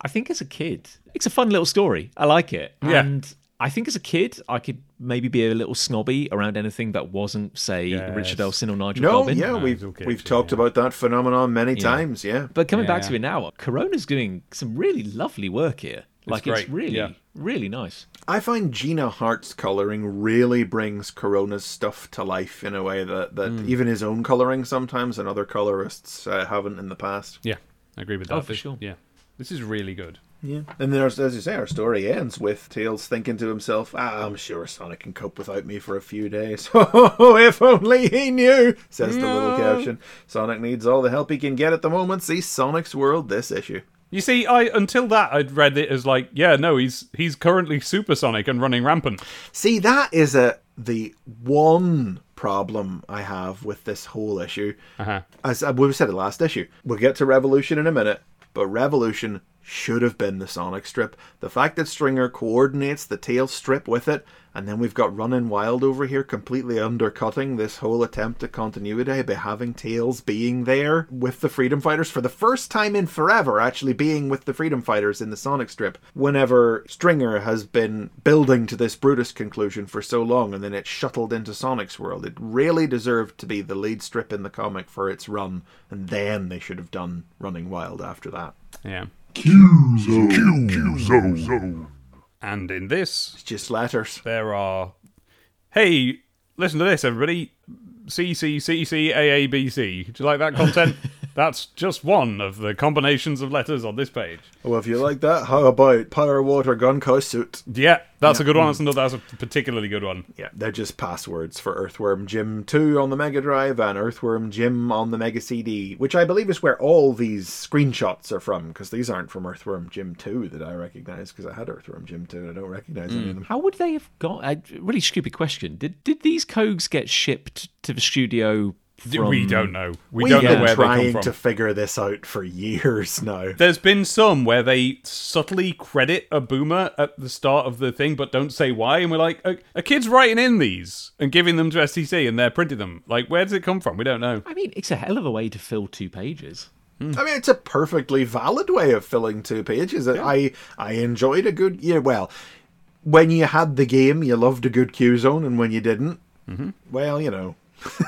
Speaker 3: I think as a kid, it's a fun little story. I like it.
Speaker 2: Yeah.
Speaker 3: And I think as a kid, I could maybe be a little snobby around anything that wasn't, say,
Speaker 2: Yes.
Speaker 3: Richard Elson or Nigel
Speaker 1: No,
Speaker 3: Dobbyn.
Speaker 1: yeah,
Speaker 2: No,
Speaker 1: we've
Speaker 2: it's okay,
Speaker 1: we've
Speaker 2: too,
Speaker 1: talked
Speaker 2: yeah.
Speaker 1: about that phenomenon many times. Yeah,
Speaker 3: But coming
Speaker 2: Yeah,
Speaker 3: back
Speaker 2: yeah.
Speaker 3: to it now, Corona's doing some really lovely work here. like it's
Speaker 2: great,
Speaker 3: really,
Speaker 2: yeah.
Speaker 3: really nice.
Speaker 1: I find Gina Hart's coloring really brings Corona's stuff to life in a way that that
Speaker 2: Hmm.
Speaker 1: even his own coloring sometimes and other colorists uh, haven't in the past.
Speaker 2: Yeah, I agree with that.
Speaker 3: Oh, for sure.
Speaker 2: Yeah, this is really good.
Speaker 1: Yeah, and then as you say, our story ends with Tails thinking to himself, ah, "I'm sure Sonic can cope without me for a few days." Oh, if only he knew, says the little caption. Sonic needs all the help he can get at the moment. See Sonic's World this issue.
Speaker 2: You see, I until that I'd read it as like, yeah, no, he's he's currently supersonic and running rampant.
Speaker 1: See, that is a the one problem I have with this whole issue.
Speaker 2: Uh-huh.
Speaker 1: As uh, we said it last issue, we'll get to Revolution in a minute, but Revolution should have been the Sonic strip. The fact that Stringer coordinates the tail strip with it, and then we've got Running Wild over here completely undercutting this whole attempt at continuity by having Tails being there with the Freedom Fighters for the first time in forever, actually being with the Freedom Fighters in the Sonic strip. Whenever Stringer has been building to this Brutus conclusion for so long, and then it's shuttled into Sonic's world, it really deserved to be the lead strip in the comic for its run, and then they should have done Running Wild after that.
Speaker 2: Yeah,
Speaker 5: Q-Zo.
Speaker 2: and in this
Speaker 1: It's just letters.
Speaker 2: there are, hey, listen to this, everybody. C C C C A A B C. Do you like that content? That's just one of the combinations of letters on this page.
Speaker 1: Well, if you like that, how about Power Water Gun Suit?
Speaker 2: Yeah, that's a good one. That's another. That's a particularly good one.
Speaker 1: Yeah, they're just passwords for Earthworm Jim 2 on the Mega Drive and Earthworm Jim on the Mega CD, which I believe is where all these screenshots are from, because these aren't from Earthworm Jim 2 that I recognize, because I had Earthworm Jim 2 and I don't recognize any of hmm. them.
Speaker 3: How would they have got? A really stupid question. Did did these codes get shipped to the studio? From,
Speaker 2: we don't know. We,
Speaker 1: We've
Speaker 2: don't know
Speaker 1: been
Speaker 2: where they
Speaker 1: trying
Speaker 2: come from.
Speaker 1: to figure this out for years now.
Speaker 2: There's been some where they subtly credit a boomer at the start of the thing, but don't say why. And we're like, a, a kid's writing in these and giving them to STC, and they're printing them. Like, where does it come from? We don't know.
Speaker 3: I mean, it's a hell of a way to fill two pages. Hmm.
Speaker 1: I mean, it's a perfectly valid way of filling two pages. I I enjoyed a good yeah. Well, when you had the game, you loved a good Q zone, and when you didn't, mm-hmm. well, you know.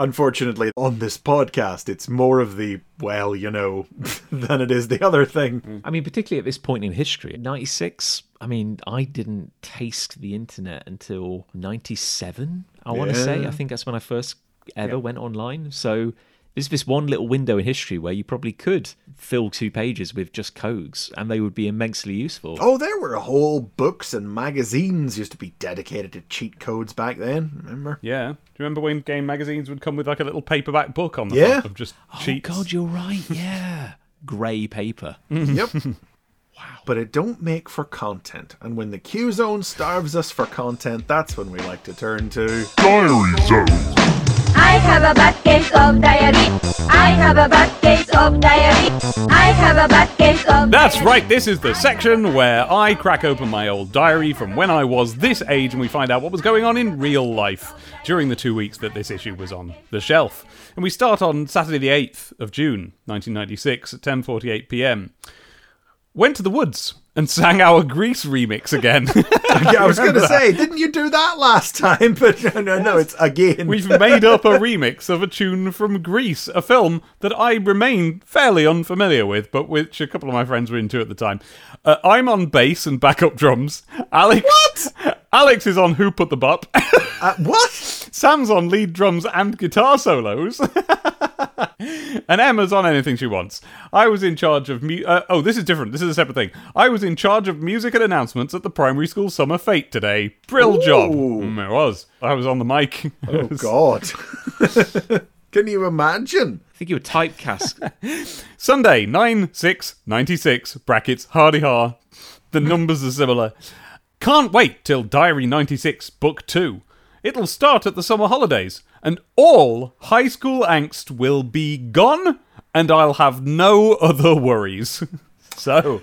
Speaker 1: Unfortunately, on this podcast, it's more of the well, you know, than it is the other thing.
Speaker 3: I mean, particularly at this point in history, 96, I mean, I didn't taste the internet until 97, I want to say. I think that's when I first ever went online. So there's this one little window in history where you probably could fill two pages with just codes and they would be immensely useful.
Speaker 1: Oh, there were whole books and magazines used to be dedicated to cheat codes back then. Remember?
Speaker 2: Yeah. Do you remember when game magazines would come with like a little paperback book on the
Speaker 1: Yeah.
Speaker 2: front of just
Speaker 3: oh,
Speaker 2: cheats?
Speaker 3: God, you're right. Yeah. Grey paper.
Speaker 1: Yep. wow. But it don't make for content. And when the Q zone starves us for content, that's when we like to turn to
Speaker 5: Diary Zone.
Speaker 6: I have a bad case of diarrhea. I have a bad case of diarrhea. I have a bad case of
Speaker 2: That's
Speaker 6: diarrhea.
Speaker 2: right, this is the section where I crack open my old diary from when I was this age and we find out what was going on in real life during the two weeks that this issue was on the shelf. And we start on Saturday the 8th of June, 1996 at 10:48 p.m. Went to the woods and sang our Grease remix again.
Speaker 1: Yeah, I was going to say, didn't you do that last time? But no, no, no, it's again.
Speaker 2: We've made up a remix of a tune from Grease, a film that I remain fairly unfamiliar with, but which a couple of my friends were into at the time. Uh, I'm on bass and backup drums. Alex, what? Alex is on Who Put the Bop.
Speaker 1: Uh, what?
Speaker 2: Sam's on lead drums and guitar solos. and Emma's on anything she wants. I was in charge of mu- uh, Oh, this is different. This is a separate thing. I was in charge of music and announcements at the primary school summer fete today. Brill job.
Speaker 1: Ooh.
Speaker 2: Mm, it was. I was on the mic.
Speaker 1: Oh, God. Can you imagine?
Speaker 3: I think you were typecast.
Speaker 2: Sunday, 9 6 96, brackets, hardy har. The numbers are similar. Can't wait till Diary 96, Book 2. It'll start at the summer holidays, and all high school angst will be gone, and I'll have no other worries. So,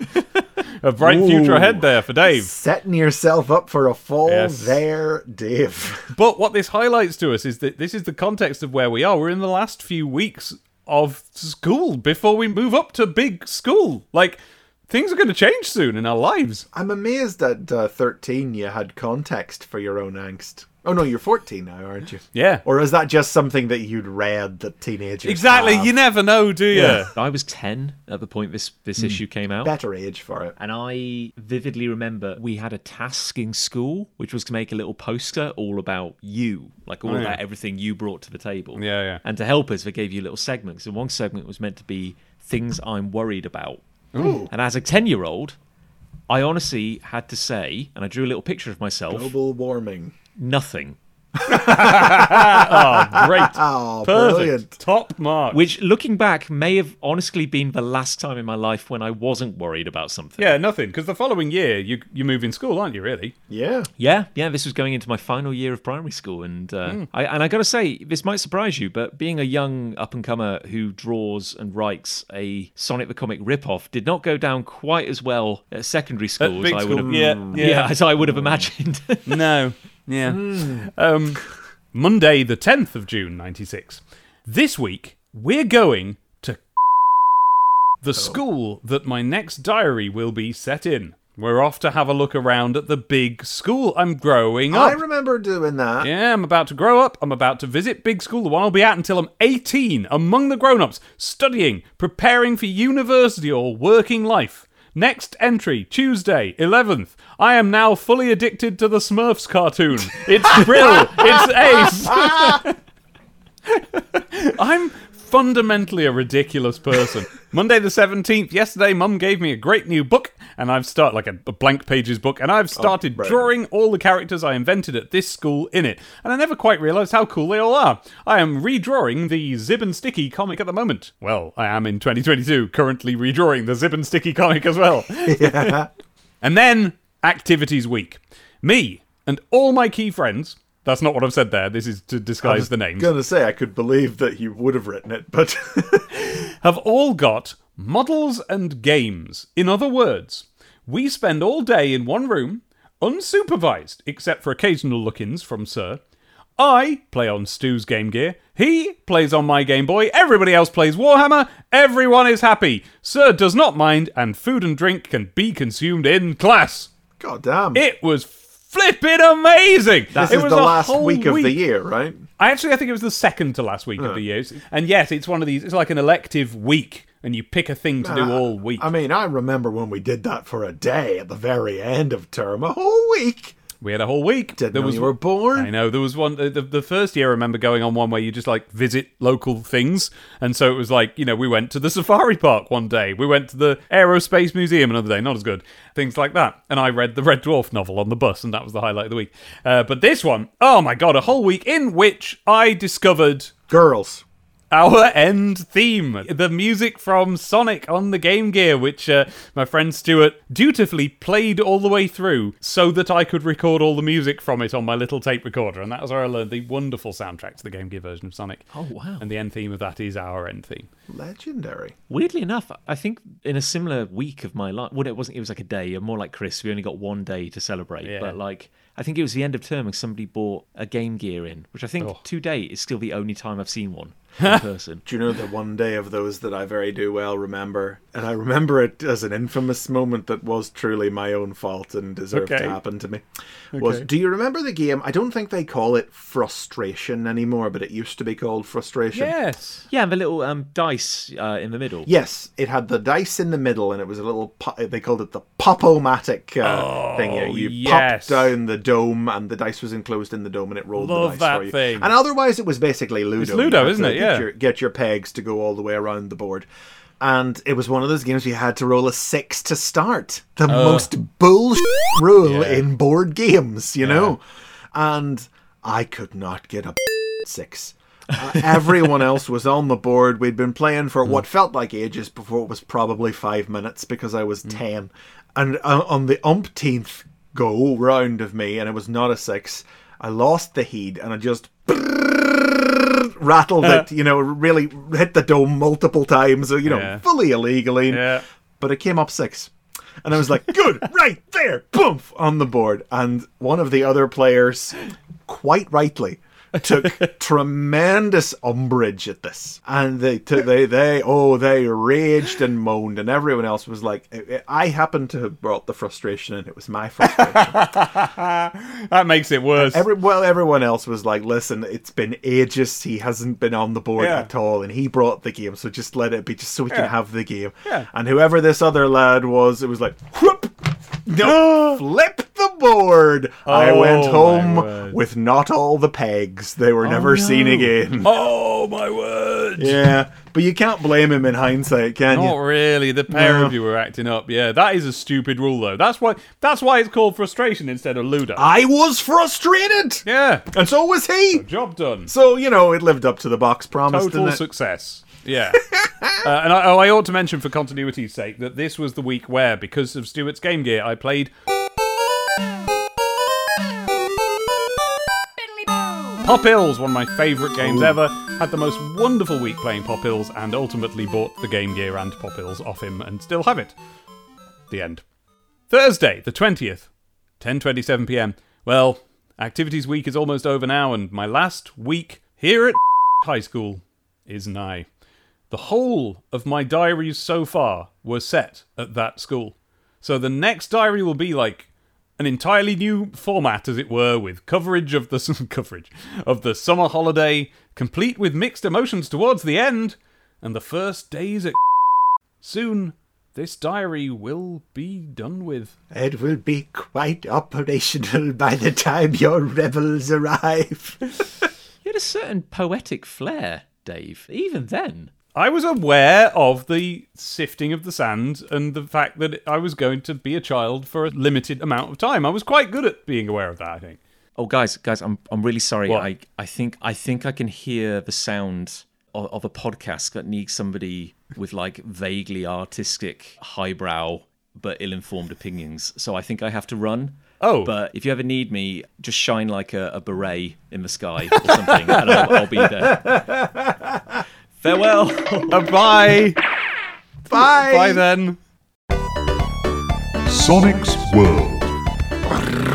Speaker 2: a bright future ahead there for Dave.
Speaker 1: Setting yourself up for a fall
Speaker 2: Yes.
Speaker 1: there, Dave.
Speaker 2: But what this highlights to us is that this is the context of where we are. We're in the last few weeks of school before we move up to big school. Like, things are going to change soon in our lives.
Speaker 1: I'm amazed at uh, 13 you had context for your own angst. Oh no, you're 14 now, aren't you?
Speaker 2: Yeah.
Speaker 1: Or is that just something that you'd read that teenagers
Speaker 2: Exactly.
Speaker 1: have?
Speaker 2: You never know, do you?
Speaker 1: Yeah.
Speaker 3: I was 10 at the point this, this hmm. issue came out.
Speaker 1: better age for it.
Speaker 3: And I vividly remember we had a task in school, which was to make a little poster all about you, like all
Speaker 2: Oh, yeah.
Speaker 3: about everything you brought to the table.
Speaker 2: Yeah, yeah.
Speaker 3: And to help us, they gave you little segments. And one segment was meant to be things I'm worried about. Ooh. And as a 10 year old, I honestly had to say, and I drew a little picture of myself,
Speaker 1: Global warming.
Speaker 3: Nothing.
Speaker 2: Oh, great.
Speaker 1: Oh,
Speaker 2: Perfect.
Speaker 1: brilliant.
Speaker 2: Top mark.
Speaker 3: Which, looking back, may have honestly been the last time in my life when I wasn't worried about something.
Speaker 2: yeah, nothing. Because the following year, you you move in school, aren't you, really?
Speaker 1: Yeah.
Speaker 3: Yeah, yeah. This was going into my final year of primary school, and uh, I and I got to say, this might surprise you, but being a young up and comer who draws and writes a Sonic the Comic ripoff did not go down quite as well at secondary school
Speaker 2: big
Speaker 3: as I would
Speaker 2: school,
Speaker 3: have.
Speaker 2: yeah, yeah.
Speaker 3: as I would have imagined.
Speaker 2: No. Yeah. Um, Monday, the 10th of June, 96. This week, we're going to the school that my next diary will be set in. We're off to have a look around at the big school I'm growing up.
Speaker 1: I remember doing that.
Speaker 2: Yeah, I'm about to grow up. I'm about to visit big school, the one I'll be at until I'm 18, among the grown ups, studying, preparing for university or working life. Next entry, Tuesday, 11th. I am now fully addicted to the Smurfs cartoon. It's Brill. it's Ace. I'm fundamentally a ridiculous person. Monday the 17th, yesterday, Mum gave me a great new book, and I've started, like a, a blank pages book, and I've oh, started
Speaker 1: right.
Speaker 2: drawing all the characters I invented at this school in it. And I never quite realised how cool they all are. I am redrawing the Zib and Sticky comic at the moment. Well, I am in 2022, currently redrawing the Zib and Sticky comic as well. And then Activities Week. Me and all my key friends. That's not what I've said there. This is to disguise the names.
Speaker 1: I was gonna say I could believe that you would have written it, but
Speaker 2: have all got models and games. In other words, we spend all day in one room, unsupervised, except for occasional look ins from Sir. I play on Stu's Game Gear. He plays on my Game Boy. Everybody else plays Warhammer. Everyone is happy. Sir does not mind, and food and drink can be consumed in class.
Speaker 1: god damn.
Speaker 2: It was flipping amazing.
Speaker 1: this
Speaker 2: it
Speaker 1: is
Speaker 2: was
Speaker 1: the last week of the year, right?
Speaker 2: I actually I think it was the second to last week of the year. And yes, it's one of these. It's like an elective week, and you pick a thing to do all week.
Speaker 1: I mean, I remember when we did that for a day at the very end of term, a whole week.
Speaker 2: We had a whole week.
Speaker 1: Didn't
Speaker 2: there was
Speaker 1: you were born.
Speaker 2: I know there was one. The, the first year, I remember going on one where you just like visit local things, and so it was like you know we went to the safari park one day, we went to the aerospace museum another day, not as good, things like that. And I read the Red Dwarf novel on the bus, and that was the highlight of the week. Uh, but this one, oh my god, a whole week in which I discovered
Speaker 1: Girls.
Speaker 2: Our end theme, the music from Sonic on the Game Gear, which uh, my friend Stuart dutifully played all the way through so that I could record all the music from it on my little tape recorder. And that was where I learned the wonderful soundtrack to the Game Gear version of Sonic.
Speaker 3: Oh, wow.
Speaker 2: And the end theme of that is our end theme.
Speaker 1: Legendary.
Speaker 3: Weirdly enough, I think in a similar week of my life, well, it wasn't. It was like a day, or more like Chris. We only got one day to celebrate,
Speaker 2: Yeah.
Speaker 3: but like I think it was the end of term, and somebody bought a Game Gear in, which I think
Speaker 2: Oh.
Speaker 3: to date is still the only time I've seen one in person.
Speaker 1: Do you know the one day of those that I very do well remember? And I remember it as an infamous moment that was truly my own fault and deserved
Speaker 2: Okay.
Speaker 1: to happen to me. Was
Speaker 2: Okay.
Speaker 1: do you remember the game? I don't think they call it frustration anymore, but it used to be called frustration.
Speaker 2: Yes.
Speaker 3: Yeah, and the little um, dice uh, in the middle.
Speaker 1: Yes, it had the dice in the middle, and it was a little. Po- they called it the pop-o-matic uh, thing. You, you
Speaker 2: Oh, yes.
Speaker 1: popped down the dome, and the dice was enclosed in the dome, and it rolled
Speaker 2: Love
Speaker 1: the dice
Speaker 2: that
Speaker 1: for you.
Speaker 2: thing.
Speaker 1: And otherwise, it was basically Ludo.
Speaker 2: It's Ludo, isn't it?
Speaker 1: Get
Speaker 2: Yeah.
Speaker 1: your, get your pegs to go all the way around the board. And it was one of those games where you had to roll a six to start. The most bullshit rule
Speaker 2: Yeah.
Speaker 1: in board games, you know? And I could not get a six. Uh, everyone else was on the board. We'd been playing for what felt like ages before it was probably five minutes because I was 10. And uh, on the umpteenth go round of me, and it was not a six, I lost the heat and I just rattled it, you know, really hit the dome multiple times, you know,
Speaker 2: Yeah.
Speaker 1: fully illegally.
Speaker 2: Yeah.
Speaker 1: but it came up six. And I was like, good, right there, boom, on the board. And one of the other players, quite rightly, took tremendous umbrage at this. And they, took they, they, oh, they raged and moaned. And everyone else was like, I happened to have brought the frustration and it was my frustration.
Speaker 2: That makes it worse.
Speaker 1: Every, well, everyone else was like, listen, it's been ages. He hasn't been on the board
Speaker 2: Yeah.
Speaker 1: at all. And he brought the game. So just let it be, just so we
Speaker 2: Yeah.
Speaker 1: can have the game.
Speaker 2: Yeah.
Speaker 1: And whoever this other lad was, it was like, whoop, no, flip the board. I
Speaker 2: Oh,
Speaker 1: went home with not all the pegs. They were never seen again.
Speaker 2: oh my word!
Speaker 1: Yeah, but you can't blame him in hindsight, can
Speaker 2: Not
Speaker 1: you?
Speaker 2: Not really. The pair
Speaker 1: No.
Speaker 2: of you were acting up. Yeah, that is a stupid rule, though. That's why. That's why it's called frustration instead of ludo.
Speaker 1: I was frustrated,
Speaker 2: yeah,
Speaker 1: and so was he.
Speaker 2: job done.
Speaker 1: So you know, it lived up to the box promise,
Speaker 2: Total
Speaker 1: didn't it?
Speaker 2: success. Yeah. uh, and I, oh, I ought to mention for continuity's sake that this was the week where, because of Stuart's Game Gear, I played Popils, one of my favourite games ever. Had the most wonderful week playing Popils and ultimately bought the Game Gear and Popils off him and still have it. The end. Thursday, the 20th, 10:27 p.m. Well, activities week is almost over now and my last week here at high school is nigh. The whole of my diaries so far were set at that school. So the next diary will be like an entirely new format, as it were, with coverage of the coverage of the summer holiday, complete with mixed emotions towards the end, and the first days at. Soon, this diary will be done with.
Speaker 1: It will be quite operational by the time your rebels arrive.
Speaker 3: You had a certain poetic flair, Dave. Even then.
Speaker 2: I was aware of the sifting of the sand and the fact that I was going to be a child for a limited amount of time. I was quite good at being aware of that, I think.
Speaker 3: Oh, guys, guys, I'm I'm really sorry.
Speaker 2: What?
Speaker 3: I I think I think I can hear the sound of, of a podcast that needs somebody with like vaguely artistic, highbrow but ill-informed opinions. So I think I have to run.
Speaker 2: Oh.
Speaker 3: But if you ever need me, just shine like a, a beret in the sky or something, and I'll, I'll be there. Farewell.
Speaker 2: Bye!
Speaker 1: Bye.
Speaker 2: Bye then.
Speaker 5: Sonic's World.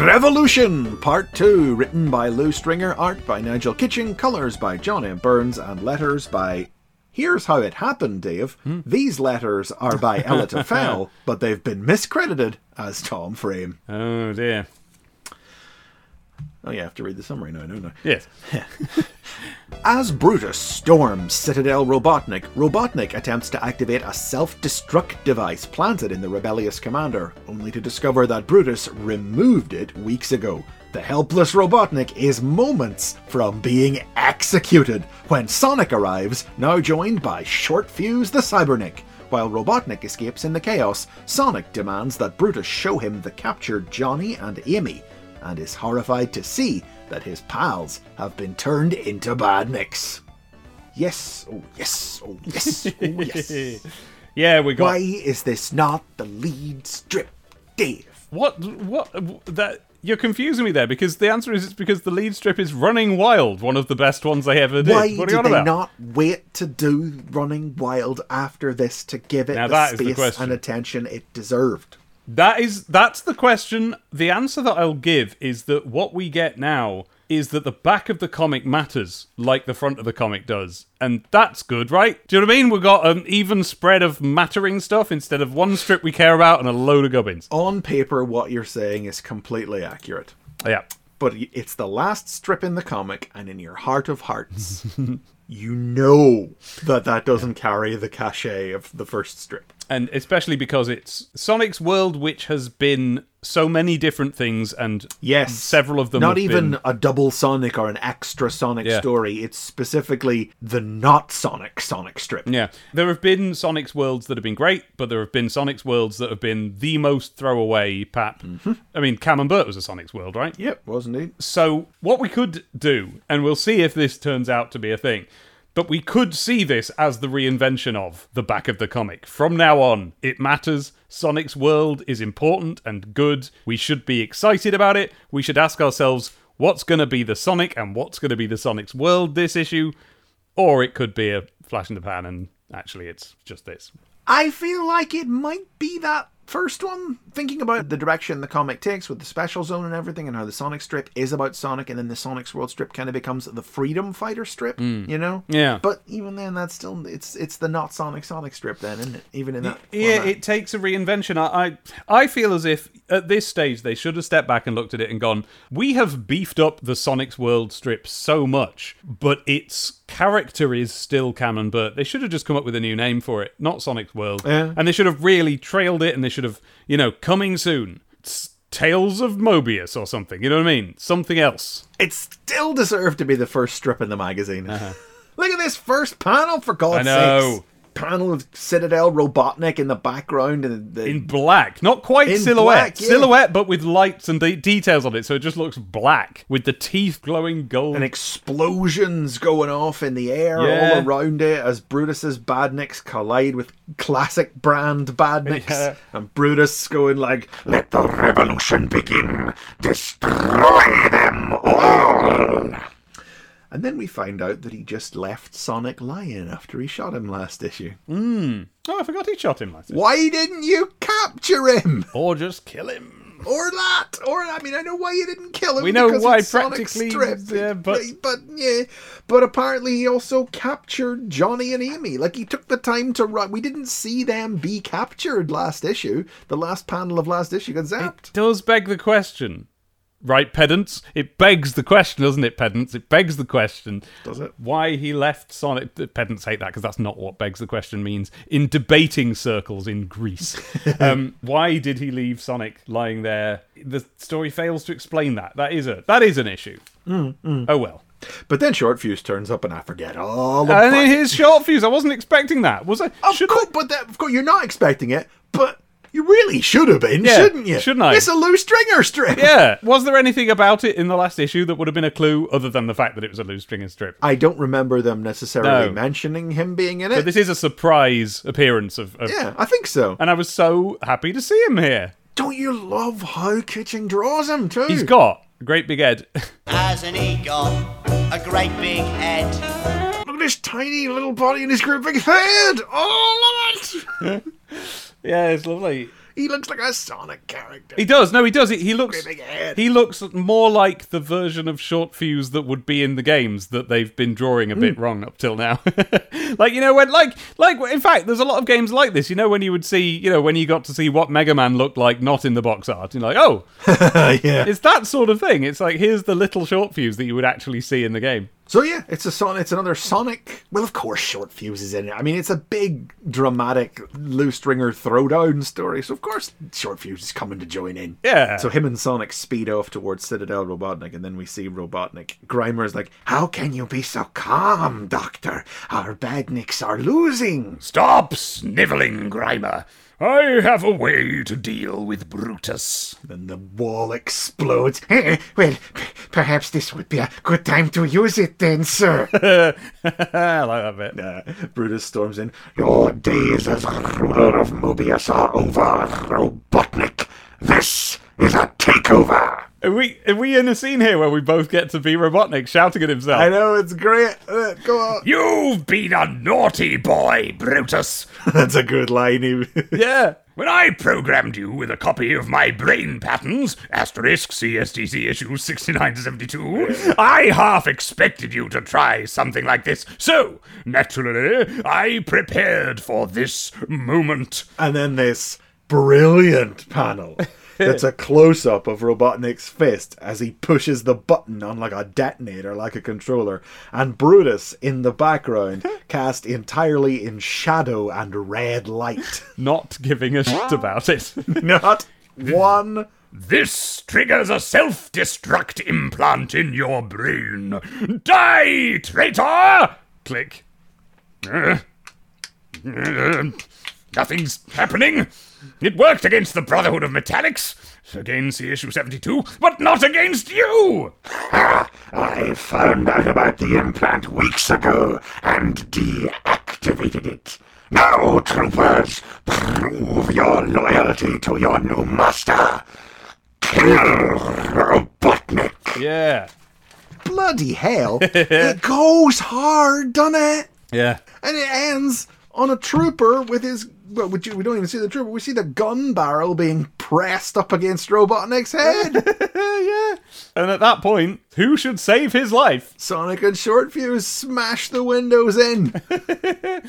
Speaker 1: Revolution Part 2, written by Lou Stringer, art by Nigel Kitching, colours by John M. Burns, and letters by. Here's how it happened, Dave. Hmm. These letters are by Elitta Fell, but they've been miscredited as Tom Frame.
Speaker 2: Oh dear.
Speaker 1: Oh, yeah, I have to read the summary now, don't I?
Speaker 2: Yes.
Speaker 1: As Brutus storms Citadel Robotnik, Robotnik attempts to activate a self destruct device planted in the rebellious commander, only to discover that Brutus removed it weeks ago. The helpless Robotnik is moments from being executed when Sonic arrives, now joined by Short Fuse the Cybernik. While Robotnik escapes in the chaos, Sonic demands that Brutus show him the captured Johnny and Amy, and is horrified to see that his pals have been turned into badniks. Yes, oh yes, oh yes, oh yes.
Speaker 2: Yeah, we got
Speaker 1: Why is this not the lead strip, Dave?
Speaker 2: what? What? That you're confusing me there because the answer is it's because the lead strip is Running Wild, one of the best ones they ever did.
Speaker 1: Why
Speaker 2: what are you
Speaker 1: did they
Speaker 2: about?
Speaker 1: not wait to do Running Wild after this to give it
Speaker 2: Now
Speaker 1: the
Speaker 2: is the
Speaker 1: space and attention it deserved?
Speaker 2: That is that's the question. The answer that I'll give is that what we get now is that the back of the comic matters like the front of the comic does. And that's good, right? Do you know what I mean? We've got an even spread of mattering stuff instead of one strip we care about and a load of gubbins.
Speaker 1: On paper, what you're saying is completely accurate.
Speaker 2: Yeah.
Speaker 1: but it's the last strip in the comic, and in your heart of hearts, you know that that doesn't carry the cachet of the first strip.
Speaker 2: And especially because it's Sonic's world, which has been so many different things, and
Speaker 1: Yes,
Speaker 2: several of them
Speaker 1: Not even
Speaker 2: been-
Speaker 1: a double Sonic or an extra Sonic
Speaker 2: Yeah.
Speaker 1: story. It's specifically the not Sonic Sonic strip.
Speaker 2: Yeah, there have been Sonic's worlds that have been great, but there have been Sonic's worlds that have been the most throwaway pap. Mm-hmm. I mean, Camembert was a Sonic's world, right?
Speaker 1: Yep, was indeed.
Speaker 2: So, what we could do, and we'll see if this turns out to be a thing, but we could see this as the reinvention of the back of the comic. From now on, it matters. Sonic's world is important and good. We should be excited about it. We should ask ourselves what's going to be the Sonic and what's going to be the Sonic's world this issue. Or it could be a flash in the pan and actually it's just this.
Speaker 1: I feel like it might be that first one. Thinking about the direction the comic takes with the special zone and everything, and how the Sonic strip is about Sonic, and then the Sonic's World strip kind of becomes the Freedom Fighter strip, hmm. you know?
Speaker 2: Yeah.
Speaker 1: But even then, that's still it's it's the not Sonic Sonic strip then, isn't it? Even in that.
Speaker 2: Yeah,
Speaker 1: format.
Speaker 2: it takes a reinvention. I, I I feel as if at this stage they should have stepped back and looked at it and gone, "We have beefed up the Sonic's World strip so much, but its character is still Camembert. They should have just come up with a new name for it, not Sonic's World.
Speaker 1: Yeah.
Speaker 2: And they should have really trailed it, and they should have, you know, coming soon." S- Tales of Mobius or something, you know what I mean? Something else.
Speaker 1: it still deserved to be the first strip in the magazine. Look at this first panel, for God's
Speaker 2: Uh-huh. I know.
Speaker 1: sakes. Panel of Citadel Robotnik in the background and the,
Speaker 2: In black, not quite silhouette,
Speaker 1: black, yeah.
Speaker 2: silhouette, but with lights and de- details on it, so it just looks black with the teeth glowing gold.
Speaker 1: and explosions going off in the air
Speaker 2: Yeah.
Speaker 1: all around it as Brutus's badniks collide with classic brand badniks,
Speaker 2: Yeah.
Speaker 1: and Brutus going like,
Speaker 4: Let the revolution begin. Destroy them all.
Speaker 1: And then we find out that he just left Sonic lying after he shot him last issue. Hmm.
Speaker 2: oh, I forgot he shot him last time.
Speaker 1: Why didn't you capture him?
Speaker 2: Or just kill him.
Speaker 1: Or that, or I mean, I know why you didn't kill him.
Speaker 2: We know why practically, yeah, but-
Speaker 1: but yeah, but apparently he also captured Johnny and Amy. Like he took the time to run. We didn't see them be captured last issue. The last panel of last issue got zapped.
Speaker 2: Does beg the question. Right, pedants? It begs the question, doesn't it, pedants? It begs the question.
Speaker 1: Does it?
Speaker 2: Why he left Sonic. Pedants hate that because that's not what begs the question means in debating circles in Greece. um, why did he leave Sonic lying there? The story fails to explain that. That is a that is an issue. Oh well.
Speaker 1: But then Short Fuse turns up, and I forget all about.
Speaker 2: And his short fuse. I wasn't expecting that. Was I?
Speaker 1: of course, but that, of course, you're not expecting it. But you really should have been,
Speaker 2: Yeah,
Speaker 1: shouldn't you?
Speaker 2: shouldn't I?
Speaker 1: It's a Lou Stringer strip.
Speaker 2: Yeah. Was there anything about it in the last issue that would have been a clue other than the fact that it was a Lou Stringer strip?
Speaker 1: I don't remember them necessarily
Speaker 2: No.
Speaker 1: mentioning him being in it.
Speaker 2: But this is a surprise appearance of. of
Speaker 1: yeah, I think so.
Speaker 2: And I was so happy to see him here.
Speaker 1: Don't you love how Kitching draws him too?
Speaker 2: He's got a great big head.
Speaker 7: As an he got a great big head?
Speaker 1: Look at this tiny little body and his great big head. Oh, love it.
Speaker 2: yeah, it's lovely.
Speaker 1: He looks like a Sonic character.
Speaker 2: He does. No, he does. He, he looks.
Speaker 1: Great big head.
Speaker 2: He looks more like the version of Short Fuse that would be in the games that they've been drawing a
Speaker 1: Hmm.
Speaker 2: bit wrong up till now. like you know when like like in fact there's a lot of games like this. You know when you would see you know when you got to see what Mega Man looked like not in the box art. You're like oh
Speaker 1: yeah.
Speaker 2: it's that sort of thing. It's like here's the little Short Fuse that you would actually see in the game.
Speaker 1: So yeah, it's a son. It's another Sonic. Well, of course, Short Fuse is in it. I mean, it's a big, dramatic, Lou Stringer throwdown story. So of course, Short Fuse is coming to join in.
Speaker 2: Yeah.
Speaker 1: So him and Sonic speed off towards Citadel Robotnik, and then we see Robotnik. Grimer is like, "How can you be so calm, Doctor? Our badniks are losing."
Speaker 5: Stop sniveling, Grimer. I have a way to deal with Brutus.
Speaker 1: Then the wall explodes. Eh, well, p- perhaps this would be a good time to use it then, sir.
Speaker 2: I like that bit.
Speaker 1: uh, Brutus storms in.
Speaker 4: Your days as ruler of Mobius are over, Robotnik. This is a takeover.
Speaker 2: Are we are we in a scene here where we both get to be Robotnik shouting at himself?
Speaker 1: I know it's great. Uh, go on.
Speaker 5: You've been a naughty boy, Brutus.
Speaker 1: That's a good line. He-
Speaker 2: Yeah.
Speaker 5: When I programmed you with a copy of my brain patterns, asterisk CSTC issues 69 to 72, I half expected you to try something like this. So, naturally, I prepared for this moment.
Speaker 1: and then this brilliant panel. That's a close up of Robotnik's fist as he pushes the button on like a detonator, like a controller. And Brutus in the background, cast entirely in shadow and red light.
Speaker 2: Not giving a shit about it.
Speaker 1: Not one.
Speaker 5: This triggers a self destruct implant in your brain. Die, traitor!
Speaker 2: Click.
Speaker 5: Uh, uh, nothing's happening. It worked against the Brotherhood of Metallix, against the issue 72, but not against you!
Speaker 4: I found out about the implant weeks ago and deactivated it. Now, troopers, prove your loyalty to your new master. Kill Robotnik.
Speaker 2: Yeah.
Speaker 1: Bloody hell. it goes hard, doesn't it?
Speaker 2: Yeah.
Speaker 1: And it ends on a trooper with his well, we, we don't even see the trooper. We see the gun barrel being pressed up against Robotnik's head.
Speaker 2: yeah. And at that point, who should save his life?
Speaker 1: Sonic and Short Fuse smash the windows in.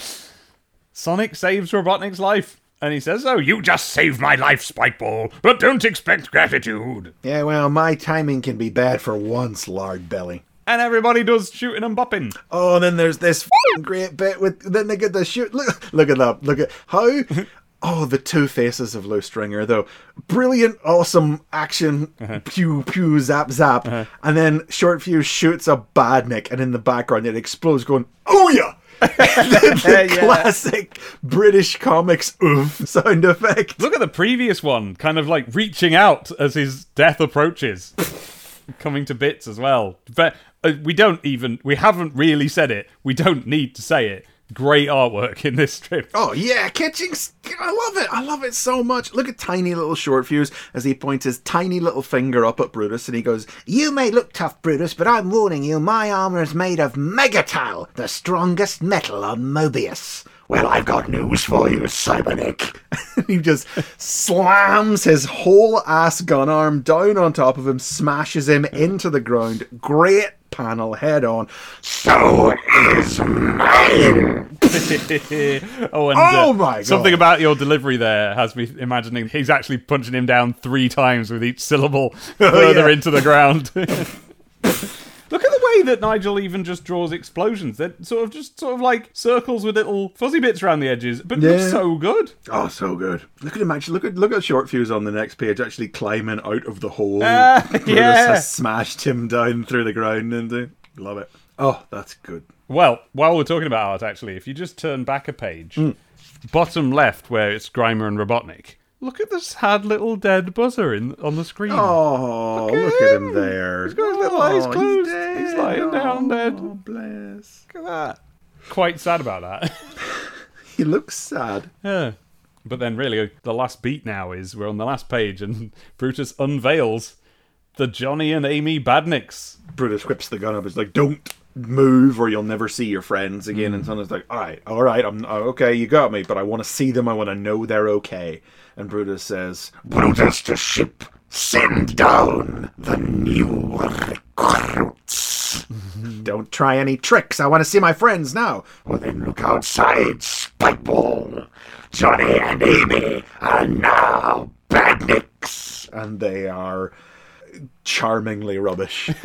Speaker 2: Sonic saves Robotnik's life. And he says, Oh, you.
Speaker 5: You just saved my life, Spikeball, but don't expect gratitude.
Speaker 1: yeah, well, my timing can be bad for once, Lard Belly.
Speaker 2: And everybody does shooting and bopping.
Speaker 1: Oh, and then there's this f***ing great bit with. Then they get the shoot. Look, look at that. Look at how. Oh, the two faces of Lou Stringer, though. Brilliant, awesome action. Uh-huh. Pew, pew, zap, zap. Uh-huh. And then Short Fuse shoots a badnik, and in the background it explodes, going, Oh, yeah! the the
Speaker 2: Yeah.
Speaker 1: classic British comics oof sound effect.
Speaker 2: Look at the previous one, kind of like reaching out as his death approaches. Coming to bits as well. But Uh, we don't even, we haven't really said it. We don't need to say it. Great artwork in this strip.
Speaker 1: Oh yeah, Kitching. I love it. I love it so much. Look at tiny little short fuse as he points his tiny little finger up at Brutus and he goes,
Speaker 8: You may look tough, Brutus, but I'm warning you, my armor is made of Megatal, the strongest metal on Mobius.
Speaker 4: Well, I've got news for you, Cybernik.
Speaker 1: he just slams his whole ass gun arm down on top of him, smashes him into the ground. Great panel head on.
Speaker 4: So is mine.
Speaker 2: oh, and
Speaker 1: Oh
Speaker 2: uh,
Speaker 1: my God.
Speaker 2: something about your delivery there has me imagining he's actually punching him down three times with each syllable further
Speaker 1: Oh, yeah.
Speaker 2: into the ground. Look way that Nigel even just draws explosions. They're sort of just sort of like circles with little fuzzy bits around the edges, but it looks so good.
Speaker 1: Oh, so good. Look at him actually. Look at look at short fuse on the next page, actually climbing out of the hole. Brutus
Speaker 2: yeah.
Speaker 1: smashed him down through the ground into. Love it. Oh, that's good.
Speaker 2: Well, while we're talking about art, actually, if you just turn back a page,
Speaker 1: Hmm.
Speaker 2: bottom left where it's Grimer and Robotnik, look at the sad little dead buzzer in on the screen.
Speaker 1: Oh, look at him there. He's
Speaker 2: got his little eyes closed.
Speaker 1: He's,
Speaker 2: He's lying down dead.
Speaker 1: Oh, bless.
Speaker 2: Look at that. Quite sad about that.
Speaker 1: He looks sad.
Speaker 2: yeah. But then, really, the last beat now is we're on the last page, and Brutus unveils the Johnny and Amy Badniks.
Speaker 1: Brutus whips the gun up. He's like, "Don't move, or you'll never see your friends again."
Speaker 2: Hmm.
Speaker 1: And Sonya's like, "All right, all right, I'm oh, okay. You got me, but I want to see them. I want to know they're okay." And Brutus says,
Speaker 4: Brutus to ship. Send down the new recruits.
Speaker 1: "Don't try any tricks. I want to see my friends now."
Speaker 4: Well, then look outside, Spikeball. Johnny and Amy are now badniks.
Speaker 1: And they are charmingly rubbish.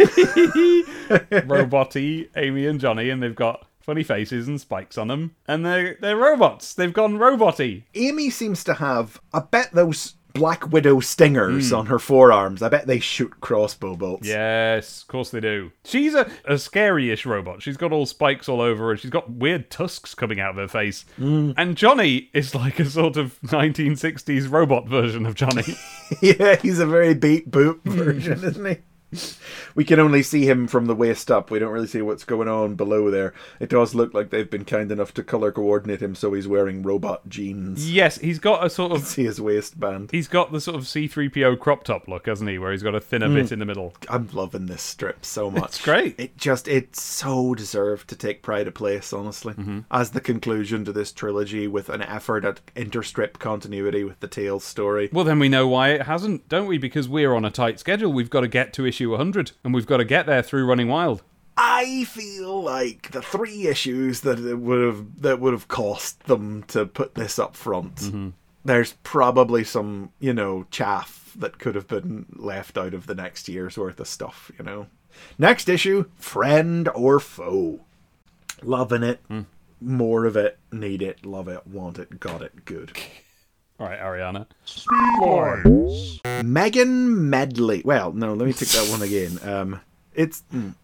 Speaker 2: Roboty, Amy and Johnny, and they've got funny faces and spikes on them, and they're they're robots. They've gone roboty.
Speaker 1: Amy seems to have. I bet those Black Widow stingers
Speaker 2: Hmm.
Speaker 1: on her forearms. I bet they shoot crossbow bolts.
Speaker 2: Yes, of course they do. She's a, a scary-ish robot. She's got all spikes all over her, and she's got weird tusks coming out of her face. And Johnny is like a sort of 1960s robot version of Johnny.
Speaker 1: yeah, he's a very beat boop version, isn't he? We can only see him from the waist up. We don't really see what's going on below there. It does look like they've been kind enough to color coordinate him so he's wearing robot jeans.
Speaker 2: yes, he's got a sort of
Speaker 1: See his waistband.
Speaker 2: he's got the sort of C3PO crop top look, hasn't he? Where he's got a thinner bit in the middle.
Speaker 1: I'm loving this strip so much.
Speaker 2: It's great.
Speaker 1: It just it so deserved to take pride of place, honestly,
Speaker 2: Mm-hmm.
Speaker 1: as the conclusion to this trilogy with an effort at interstrip continuity with the Tails story.
Speaker 2: Well, then we know why it hasn't, don't we? Because we're on a tight schedule. We've got to get to issue 100, and we've got to get there through Running Wild.
Speaker 1: I feel like the three issues that it would have that would have cost them to put this up front.
Speaker 2: Mm-hmm.
Speaker 1: There's probably some, you know, chaff that could have been left out of the next year's worth of stuff, you know. Next issue, friend or foe. Loving it.
Speaker 2: Hmm.
Speaker 1: More of it. Need it. Love it. Want it. Got it. Good.
Speaker 2: All right, Ariana.
Speaker 1: Megan Medley. Well, no, let me take that one again. Um, it's mm.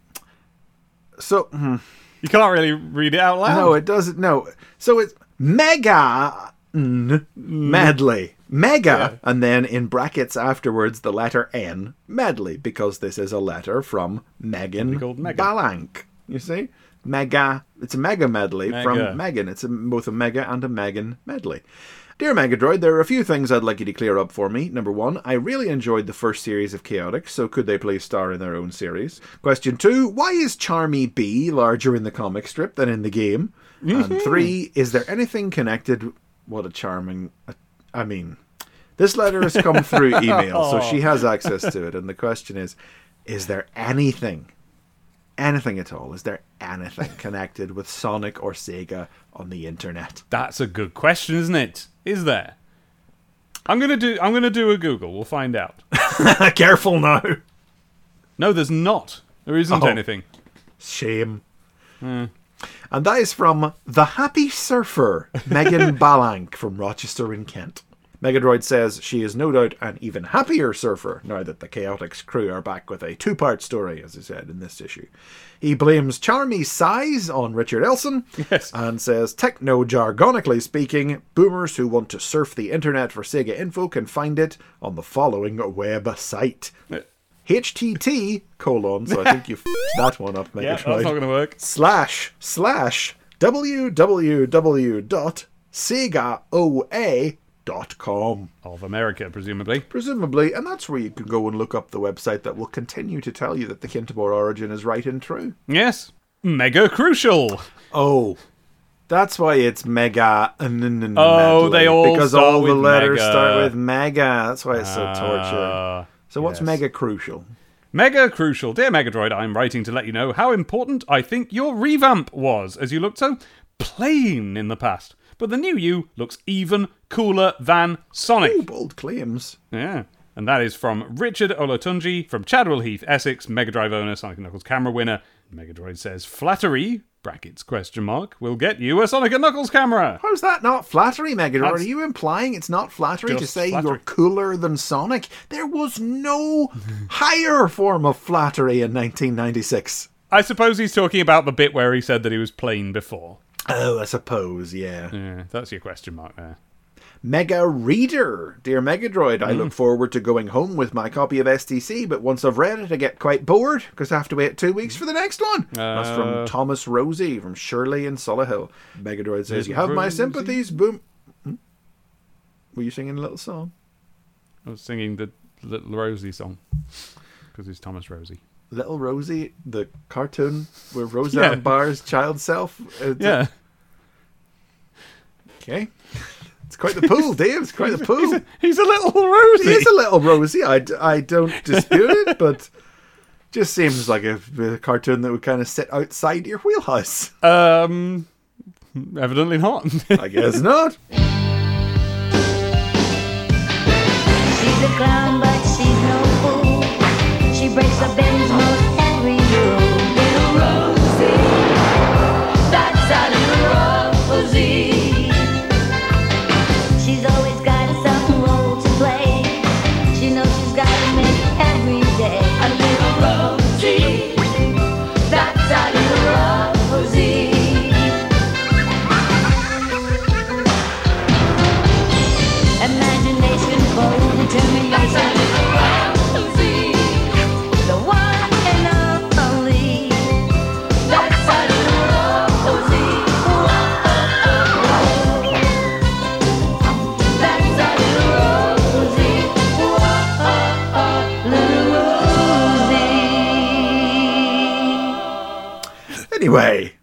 Speaker 1: so. hmm.
Speaker 2: You can't really read it out loud.
Speaker 1: No, it doesn't. No. So it's Mega Medley. Mega, and then in brackets afterwards the letter N medley because this is a letter from Megan
Speaker 2: called Megan.
Speaker 1: Balank. You see, Mega. It's a mega medley
Speaker 2: Mega.
Speaker 1: from Megan. It's a, both a mega and a Megan medley. Dear Megadroid, there are a few things I'd like you to clear up for me. Number one, I really enjoyed the first series of Chaotix, so could they please star in their own series? Question two, why is Charmy Bee larger in the comic strip than in the game? And three, is there anything connected What a charming. I mean, this letter has come through email, so she has access to it. And the question is Is there anything, anything at all, is there anything connected with Sonic or Sega on the internet?
Speaker 2: That's a good question, isn't it? Is there? I'm gonna do. I'm gonna do a Google. We'll find out.
Speaker 1: Careful no.
Speaker 2: No, there's not. There isn't
Speaker 1: Oh.
Speaker 2: anything.
Speaker 1: Shame. Hmm. And that is from The Happy Surfer, Megan Balank from Rochester in Kent. Megadroid says she is no doubt an even happier surfer now that the Chaotix crew are back with a two part story, as I said in this issue. He blames Charmy's size on Richard Elson
Speaker 2: Yes.
Speaker 1: and says, techno jargonically speaking, boomers who want to surf the internet for Sega info can find it on the following web site. HTT colon, so I think you f- that one up, Megadroid
Speaker 2: Yeah, that's not gonna work.
Speaker 1: slash slash www.segaoa.com.
Speaker 2: Of America, presumably.
Speaker 1: Presumably, and that's where you can go and look up the website that will continue to tell you that the Kintobor origin is right and true.
Speaker 2: Yes. Mega crucial.
Speaker 1: Oh, that's why it's mega.
Speaker 2: Oh, they all
Speaker 1: because all the letters start with mega. That's why it's so torture.
Speaker 2: Ah,
Speaker 1: So what's mega crucial?
Speaker 2: Mega crucial. Dear Megadroid, I'm writing to let you know how important I think your revamp was, as you looked so plain in the past. But the new you looks even cooler than Sonic.
Speaker 1: Oh, bold claims.
Speaker 2: Yeah. And that is from Richard Olatunji from Chadwell Heath, Essex, Mega Drive owner, Sonic Knuckles camera winner. Megadroid says flattery, brackets question mark, will get you a Sonic Knuckles camera.
Speaker 1: How's that not flattery, Megadroid?
Speaker 2: That's-
Speaker 1: Are you implying it's not flattery to say
Speaker 2: flattery.
Speaker 1: you're cooler than Sonic? There was no higher form of flattery in 1996.
Speaker 2: I suppose he's talking about the bit where he said that he was plain before.
Speaker 1: Oh, I suppose, yeah.
Speaker 2: Yeah, that's your question mark there.
Speaker 1: Mega Reader. Dear Megadroid, I
Speaker 2: Mm.
Speaker 1: look forward to going home with my copy of STC, but once I've read it, I get quite bored because I have to wait two weeks for the next one. That's
Speaker 2: Uh.
Speaker 1: from Thomas Rosie from Shirley in Solihull. Megadroid says, You have my sympathies, boom. Hmm? Were you singing a little song?
Speaker 2: I was singing the Little Rosie song because it's Thomas Rosie.
Speaker 1: Little Rosie, the cartoon where Roseanne
Speaker 2: Yeah.
Speaker 1: Barr's child self. uh,
Speaker 2: Yeah.
Speaker 1: Okay. It's quite the pool, Dave. It's quite the pool.
Speaker 2: He's a little Rosie.
Speaker 1: He is a little Rosie. I, I don't dispute it, but just seems like a, a cartoon that would kind of sit outside your wheelhouse.
Speaker 2: Um, evidently not.
Speaker 1: I guess not.
Speaker 9: She's a clown, but she's no fool. She breaks the Ben's
Speaker 1: Anyway,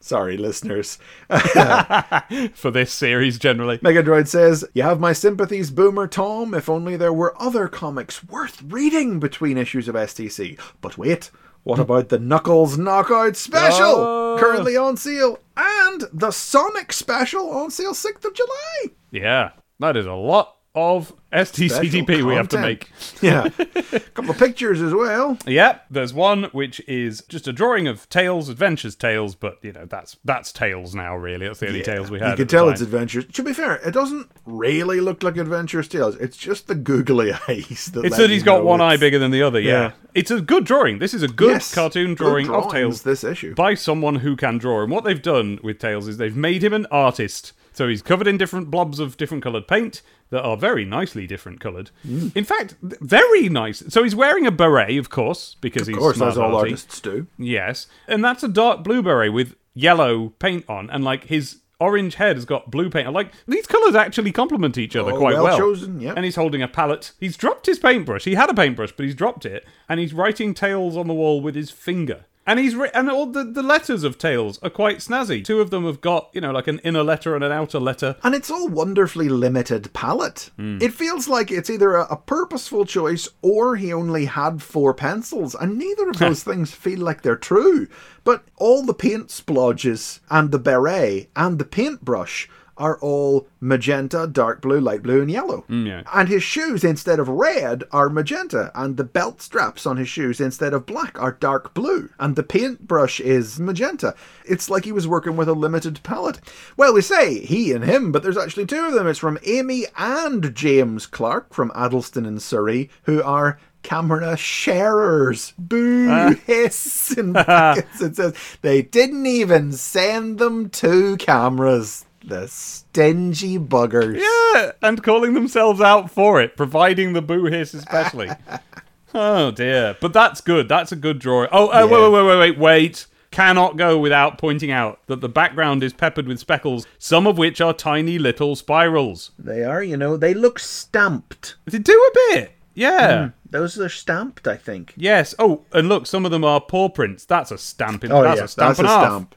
Speaker 1: sorry, listeners.
Speaker 2: For this series, generally.
Speaker 1: Megadroid says, You have my sympathies, Boomer Tom. If only there were other comics worth reading between issues of STC. But wait, what hmm? about the Knuckles Knockout Special?
Speaker 2: Oh.
Speaker 1: Currently on sale. And the Sonic Special on sale 6th of July.
Speaker 2: Yeah, that is a lot of STCTP we have to make.
Speaker 1: Yeah. A couple of pictures as well.
Speaker 2: Yep, there's one which is just a drawing of Tails, Adventures Tails, but you know that's that's Tails now. Really, that's the only Tails we had.
Speaker 1: You can tell it's Adventures. To be fair, it doesn't really look like Adventures Tails. It's just the googly eyes. That
Speaker 2: It's that he's got one
Speaker 1: it's-
Speaker 2: eye bigger than the other. Yeah.
Speaker 1: Yeah.
Speaker 2: it's a good drawing. This is a good
Speaker 1: Yes,
Speaker 2: cartoon
Speaker 1: good
Speaker 2: drawing of
Speaker 1: drawings
Speaker 2: Tails
Speaker 1: This issue.
Speaker 2: by someone who can draw. And what they've done with Tails is they've made him an artist. So he's covered in different blobs of different coloured paint that are very nicely different coloured.
Speaker 1: Mm.
Speaker 2: In fact, very nice. So he's wearing a beret, of course, because
Speaker 1: Of
Speaker 2: he's
Speaker 1: course,
Speaker 2: smart
Speaker 1: as all artists do.
Speaker 2: Yes, and that's a dark blue beret with yellow paint on, and like his orange head has got blue paint. on. Like these colours actually complement each other
Speaker 1: Oh,
Speaker 2: quite
Speaker 1: well
Speaker 2: well.
Speaker 1: chosen, yep.
Speaker 2: And he's holding a palette. He's dropped his paintbrush. He had a paintbrush, but he's dropped it, and he's writing tails on the wall with his finger. And he's ri- and all the, the letters of Tails are quite snazzy. Two of them have got, you know, like an inner letter and an outer letter.
Speaker 1: And it's all wonderfully limited palette. Hmm. It feels like it's either a, a purposeful choice or he only had four pencils, and neither of those things feel like they're true. But all the paint splodges and the beret and the paintbrush are all magenta, dark blue, light blue, and yellow.
Speaker 2: Mm, yeah.
Speaker 1: And his shoes, instead of red, are magenta, and the belt straps on his shoes, instead of black, are dark blue, and the paintbrush is magenta. It's like he was working with a limited palette. Well, we say he and him, but there's actually two of them. It's from Amy and James Clark from Addleston in Surrey, who are camera sharers. Boo! Uh. Hiss in brackets. It says they didn't even send them two cameras. The stingy buggers.
Speaker 2: Yeah, and calling themselves out for it, providing the boo hiss especially. oh dear, but that's good. That's a good drawing. Oh, uh, wait,
Speaker 1: Yeah.
Speaker 2: wait, wait, wait, wait, wait. Cannot go without pointing out that the background is peppered with speckles, some of which are tiny little spirals.
Speaker 1: They are, you know, they look stamped.
Speaker 2: They do a bit. Yeah.
Speaker 1: Those are stamped, I think.
Speaker 2: Yes. Oh, and look, some of them are paw prints. That's a stamp. In, that's a stamp
Speaker 1: Oh, that's a
Speaker 2: and a half.
Speaker 1: stamp.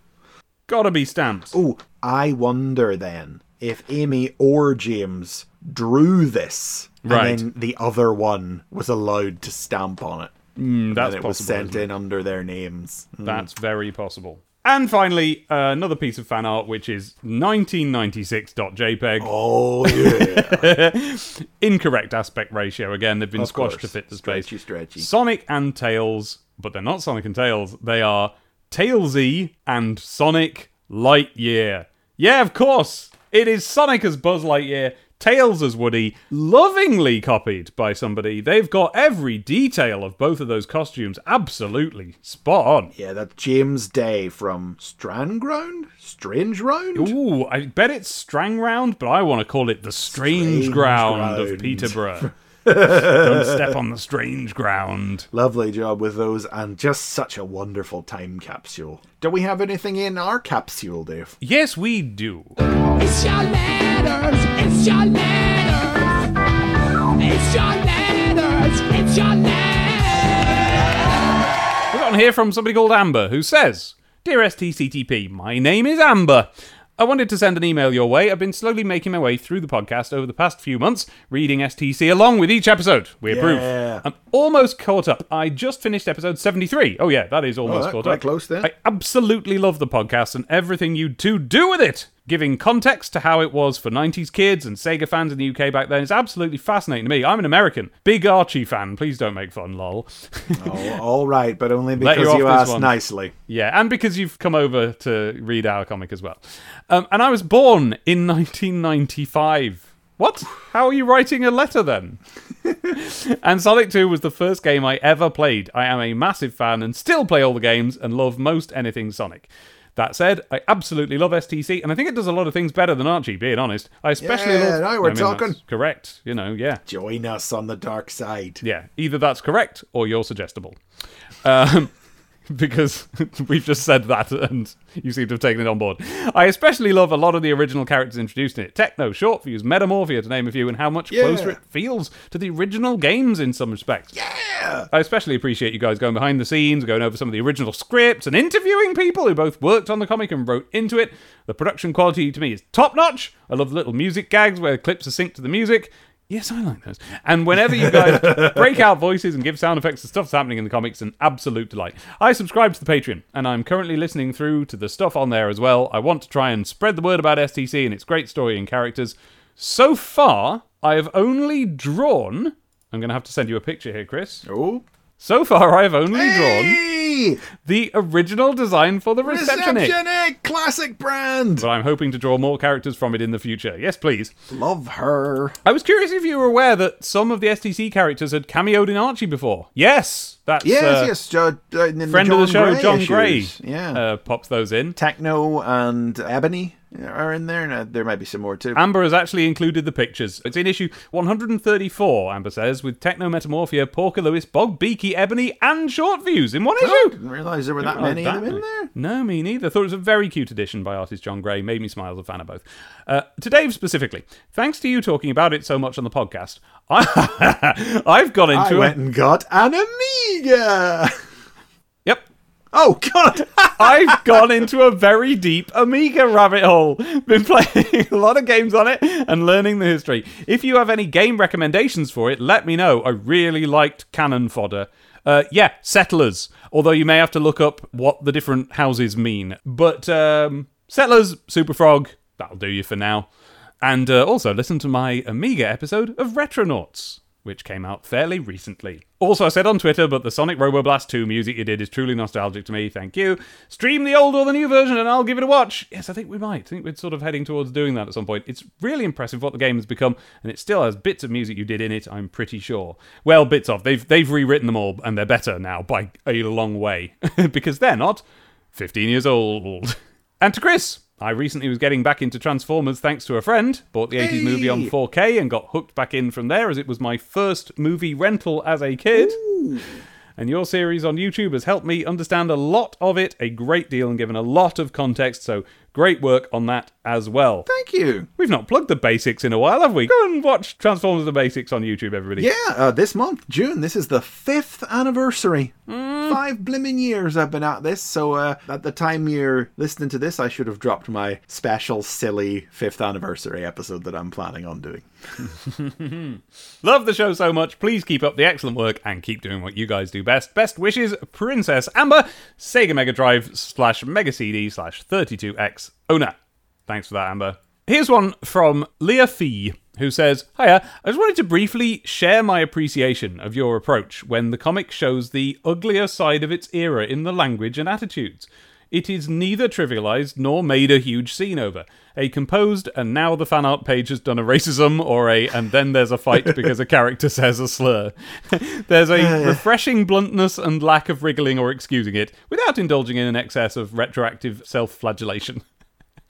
Speaker 2: Gotta be stamps.
Speaker 1: Oh, I wonder then if Amy or James drew this,
Speaker 2: Right.
Speaker 1: and then the other one was allowed to stamp on it.
Speaker 2: Mm, that's
Speaker 1: and it was sent
Speaker 2: it?
Speaker 1: in under their names. Mm.
Speaker 2: That's very possible. And finally, uh, another piece of fan art, which is 1996.jpg.
Speaker 1: Oh yeah,
Speaker 2: Incorrect aspect ratio. Again, they've been
Speaker 1: Of
Speaker 2: squashed
Speaker 1: course.
Speaker 2: to fit the space.
Speaker 1: Stretchy, stretchy.
Speaker 2: Sonic and Tails, but they're not Sonic and Tails. They are Tailsy and Sonic Lightyear. Yeah, of course. It is Sonic as Buzz Lightyear, Tails as Woody, lovingly copied by somebody. They've got every detail of both of those costumes absolutely spot on.
Speaker 1: yeah, that's James Day from Strandground, Strange Round.
Speaker 2: Ooh, I bet it's Strang Round, but I want to call it the Strange,
Speaker 1: Strange
Speaker 2: Ground,
Speaker 1: Ground.
Speaker 2: of Peterborough. Don't step on the strange ground.
Speaker 1: Lovely job with those, and just such a wonderful time capsule. Do we have anything in our capsule, Dave?
Speaker 2: Yes, we do.
Speaker 10: It's your letters, it's your letters. It's your letters, it's your letters.
Speaker 2: We got on here from somebody called Amber who says, Dear STCTP, my name is Amber. I wanted to send an email your way. I've been slowly making my way through the podcast over the past few months, reading STC along with each episode. We approve.
Speaker 1: Yeah.
Speaker 2: I'm almost caught up. I just finished episode 73. Oh, yeah, that is almost
Speaker 1: that-
Speaker 2: caught
Speaker 1: quite
Speaker 2: up.
Speaker 1: close then.
Speaker 2: I absolutely love the podcast and everything you two do with it. Giving context to how it was for 90s kids and Sega fans in the UK back then is absolutely fascinating to me. I'm an American. Big Archie fan. Please don't make fun, lol.
Speaker 1: Oh, all right, but only
Speaker 2: you
Speaker 1: because you, asked
Speaker 2: one.
Speaker 1: nicely.
Speaker 2: Yeah, and because you've come over to read our comic as well. Um, and I was born in 1995. What? How are you writing a letter then? and Sonic 2 was the first game I ever played. I am a massive fan and still play all the games and love most anything Sonic. That said, I absolutely love STC, and I think it does a lot of things better than Archie, being honest. I especially
Speaker 1: Yeah,
Speaker 2: love.
Speaker 1: now we're
Speaker 2: I mean,
Speaker 1: talking.
Speaker 2: Correct. You know, yeah.
Speaker 1: Join us on the dark side.
Speaker 2: Yeah, either that's correct or you're suggestible. Um, because we've just said that and you seem to have taken it on board. I especially love a lot of the original characters introduced in it. Techno, Short Fuse, Metamorphia, to name a few, and how much
Speaker 1: Yeah.
Speaker 2: closer it feels to the original games in some respects.
Speaker 1: Yeah.
Speaker 2: I especially appreciate you guys going behind the scenes, going over some of the original scripts, and interviewing people who both worked on the comic and wrote into it. The production quality to me is top notch. I love the little music gags where clips are synced to the music. Yes, I like those. And whenever you guys break out voices and give sound effects to stuff that's happening in the comics, an absolute delight. I subscribe to the Patreon, and I'm currently listening through to the stuff on there as well. I want to try and spread the word about STC and its great story and characters. So far, I have only drawn. I'm going to have to send you a picture here, Chris.
Speaker 1: Oh.
Speaker 2: So far, I have only drawn the original design for the Receptionic.
Speaker 1: Receptionic! Classic brand!
Speaker 2: But I'm hoping to draw more characters from it in the future. Yes, please.
Speaker 1: Love her.
Speaker 2: I was curious if you were aware that some of the STC characters had cameoed in Archie before. Yes, that's
Speaker 1: Yes,
Speaker 2: uh,
Speaker 1: yes. Uh,
Speaker 2: friend
Speaker 1: John
Speaker 2: of the show,
Speaker 1: Gray
Speaker 2: Jon Gray,
Speaker 1: issues. Yeah.
Speaker 2: uh, pops those in.
Speaker 1: Techno and Ebony are in there. and there might be some more too.
Speaker 2: Amber has actually included the pictures. It's in issue 134, Amber says, with Techno Metamorphia, Porker Lewis, Bog Beaky, Ebony, and Short Fuse in one issue.
Speaker 1: didn't realise there were that
Speaker 2: Oh,
Speaker 1: many of them in there.
Speaker 2: No, me neither. Thought it was a very cute edition by artist Jon Gray. Made me smile as a fan of both. Uh, to Dave specifically, thanks to you talking about it so much on the podcast, I, I've got
Speaker 1: I
Speaker 2: into
Speaker 1: went
Speaker 2: it.
Speaker 1: and got an Amiga. Oh God!
Speaker 2: I've gone into a very deep Amiga rabbit hole. Been playing a lot of games on it and learning the history. If you have any game recommendations for it, let me know. I really liked Cannon Fodder. Uh, yeah, Settlers. Although you may have to look up what the different houses mean. But um, Settlers, Superfrog, that'll do you for now. And uh, also listen to my Amiga episode of Retronauts, which came out fairly recently. Also, I said on Twitter, but the Sonic Robo Blast 2 music you did is truly nostalgic to me. Thank you. Stream the old or the new version, and I'll give it a watch. Yes, I think we might. I think we're sort of heading towards doing that at some point. It's really impressive what the game has become, and it still has bits of music you did in it. I'm pretty sure. Well, bits of. They've they've rewritten them all, and they're better now by a long way because they're not 15 years old. And to Chris, I recently was getting back into Transformers thanks to a friend. Bought the 80s movie on 4K and got hooked back in from there as it was my first movie rental as a kid. And your series on YouTube has helped me understand a lot of it, a great deal, and given a lot of context. So great work on that as well.
Speaker 1: Thank you.
Speaker 2: We've not plugged the basics in a while, have we? Go and watch Transformers the Basics on YouTube, everybody.
Speaker 1: Yeah, uh, this month, June, this is the fifth anniversary. Five blimmin' years I've been at this, so uh, at the time you're listening to this, I should have dropped my special, silly fifth anniversary episode that I'm planning on doing.
Speaker 2: Love the show so much. Please keep up the excellent work and keep doing what you guys do best. Best wishes, Princess Amber, Sega Mega Drive slash Mega CD slash 32X owner. Thanks for that, Amber. Here's one from Leah Fee, who says, Hiya, I just wanted to briefly share my appreciation of your approach when the comic shows the uglier side of its era in the language and attitudes. It is neither trivialized nor made a huge scene over. A composed, and now the fan art page has done a racism, or a, and then there's a fight because a character says a slur. there's a refreshing bluntness and lack of wriggling or excusing it, without indulging in an excess of retroactive self flagellation.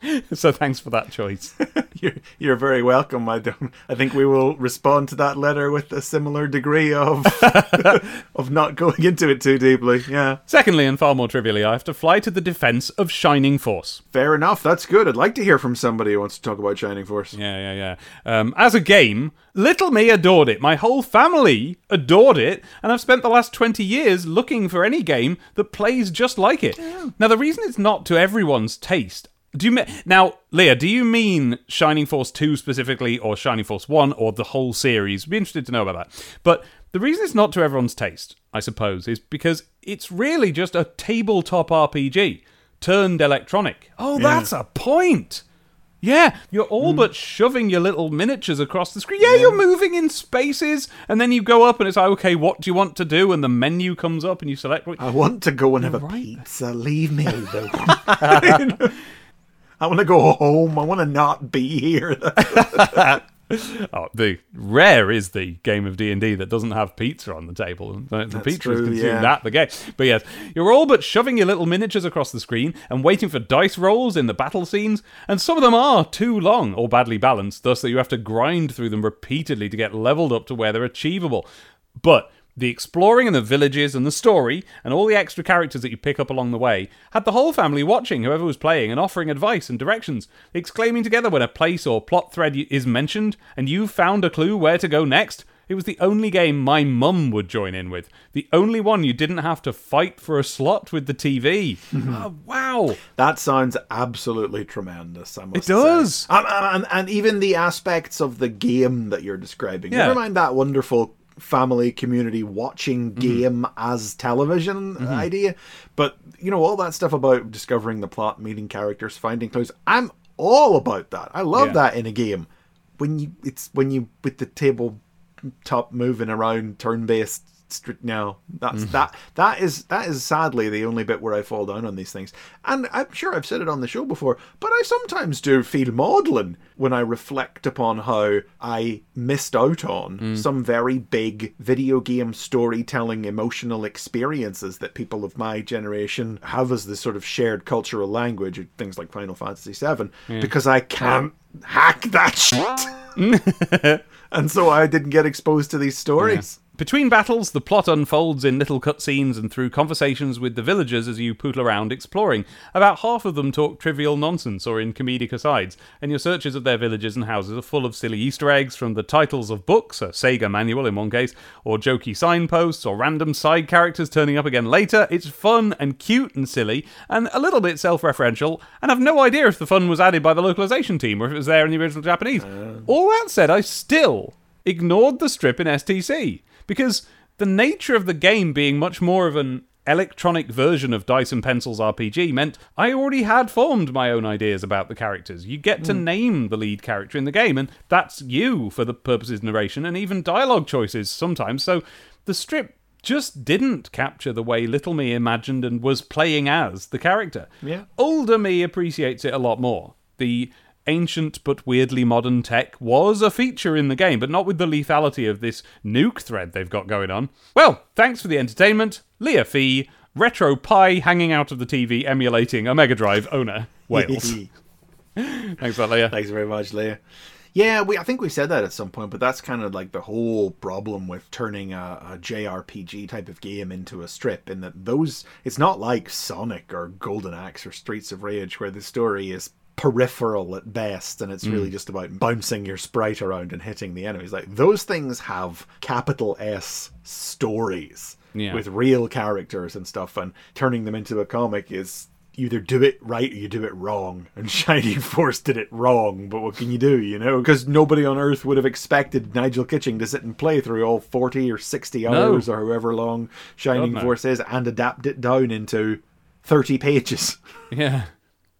Speaker 2: so thanks for that choice.
Speaker 1: You're, you're very welcome. I don't. I think we will respond to that letter with a similar degree of of not going into it too deeply. Yeah,
Speaker 2: Secondly, and far more trivially, I have to fly to the defense of Shining Force.
Speaker 1: fair enough. That's good. I'd like to hear from somebody who wants to talk about Shining Force.
Speaker 2: Yeah, yeah, yeah. Um, as a game, little me adored it. My whole family adored it, and I've spent the last 20 years looking for any game that plays just like it. Now, the reason it's not to everyone's taste. Do you me- now, Leah? Do you mean Shining Force two specifically, or Shining Force one, or the whole series? Be interested to know about that. But the reason it's not to everyone's taste, I suppose, is because it's really just a tabletop RPG turned electronic. Oh, that's a point. Yeah, you're all hmm. but shoving your little miniatures across the screen. Yeah, you're moving in spaces, and then you go up, and it's like, okay, what do you want to do? And the menu comes up, and you select. What...
Speaker 1: I want to go and have a pizza. Leave me alone. I want to go home. I want to not be here.
Speaker 2: Oh, the rare is the game of D and D that doesn't have pizza on the table. The, the pizza
Speaker 1: true,
Speaker 2: is consumed
Speaker 1: yeah.
Speaker 2: at the game. But yes, you're all but shoving your little miniatures across the screen and waiting for dice rolls in the battle scenes, and some of them are too long or badly balanced, thus that you have to grind through them repeatedly to get leveled up to where they're achievable. But the exploring and the villages and the story and all the extra characters that you pick up along the way had the whole family watching whoever was playing and offering advice and directions, exclaiming together when a place or plot thread is mentioned and you've found a clue where to go next. It was the only game my mum would join in with. The only one you didn't have to fight for a slot with the TV. oh, ah, wow.
Speaker 1: that sounds absolutely tremendous. I must
Speaker 2: It does.
Speaker 1: say. And, and, and even the aspects of the game that you're describing.
Speaker 2: Yeah.
Speaker 1: Never mind that wonderful family community watching mm-hmm. game as television mm-hmm. idea, but you know all that stuff about discovering the plot, meeting characters, finding clues. I'm all about that. I love
Speaker 2: Yeah.
Speaker 1: that in a game. When you it's when you with the table top moving around turn based now that's mm-hmm. that that is that is sadly the only bit where I fall down on these things. And I'm sure I've said it on the show before but I sometimes do feel maudlin when I reflect upon how I missed out on mm. some very big video game storytelling emotional experiences that people of my generation have as this sort of shared cultural language things like Final Fantasy VII because I can't hack that shit and so I didn't get exposed to these stories.
Speaker 2: Between battles, the plot unfolds in little cutscenes and through conversations with the villagers as you pootle around exploring. About half of them talk trivial nonsense or in comedic asides, and your searches of their villages and houses are full of silly Easter eggs from the titles of books, a Sega manual in one case, or jokey signposts, or random side characters turning up again later. It's fun and cute and silly, and a little bit self referential, and I've no idea if the fun was added by the localization team or if it was there in the original Japanese. Uh. All that said, I still ignored the strip in STC because the nature of the game being much more of an electronic version of Dice and Pencils RPG meant I already had formed my own ideas about the characters. You get to hmm. name the lead character in the game, and that's you for the purposes of narration and even dialogue choices sometimes. So the strip just didn't capture the way Little Me imagined and was playing as the character.
Speaker 1: Yeah.
Speaker 2: Older me appreciates it a lot more. The ancient but weirdly modern tech was a feature in the game, but not with the lethality of this nuke thread they've got going on. Well, thanks for the entertainment. Leah Fee, RetroPie hanging out of the TV emulating a Mega Drive owner. Wales. thanks for that, Leah.
Speaker 1: Thanks very much, Leah. Yeah, we I think we said that at some point, but that's kind of like the whole problem with turning a, a JRPG type of game into a strip. In that those, it's not like Sonic or Golden Axe or Streets of Rage, where the story is peripheral at best, and it's really mm. just about bouncing your sprite around and hitting the enemies. Like those things have capital S stories
Speaker 2: Yeah.
Speaker 1: with real characters and stuff, and turning them into a comic is either do it right or you do it wrong. And Shining Force did it wrong, but what can you do, you know? Because nobody on Earth would have expected Nigel Kitching to sit and play through all 40 or 60 hours or however long Shining
Speaker 2: no.
Speaker 1: Force is and adapt it down into 30 pages.
Speaker 2: Yeah.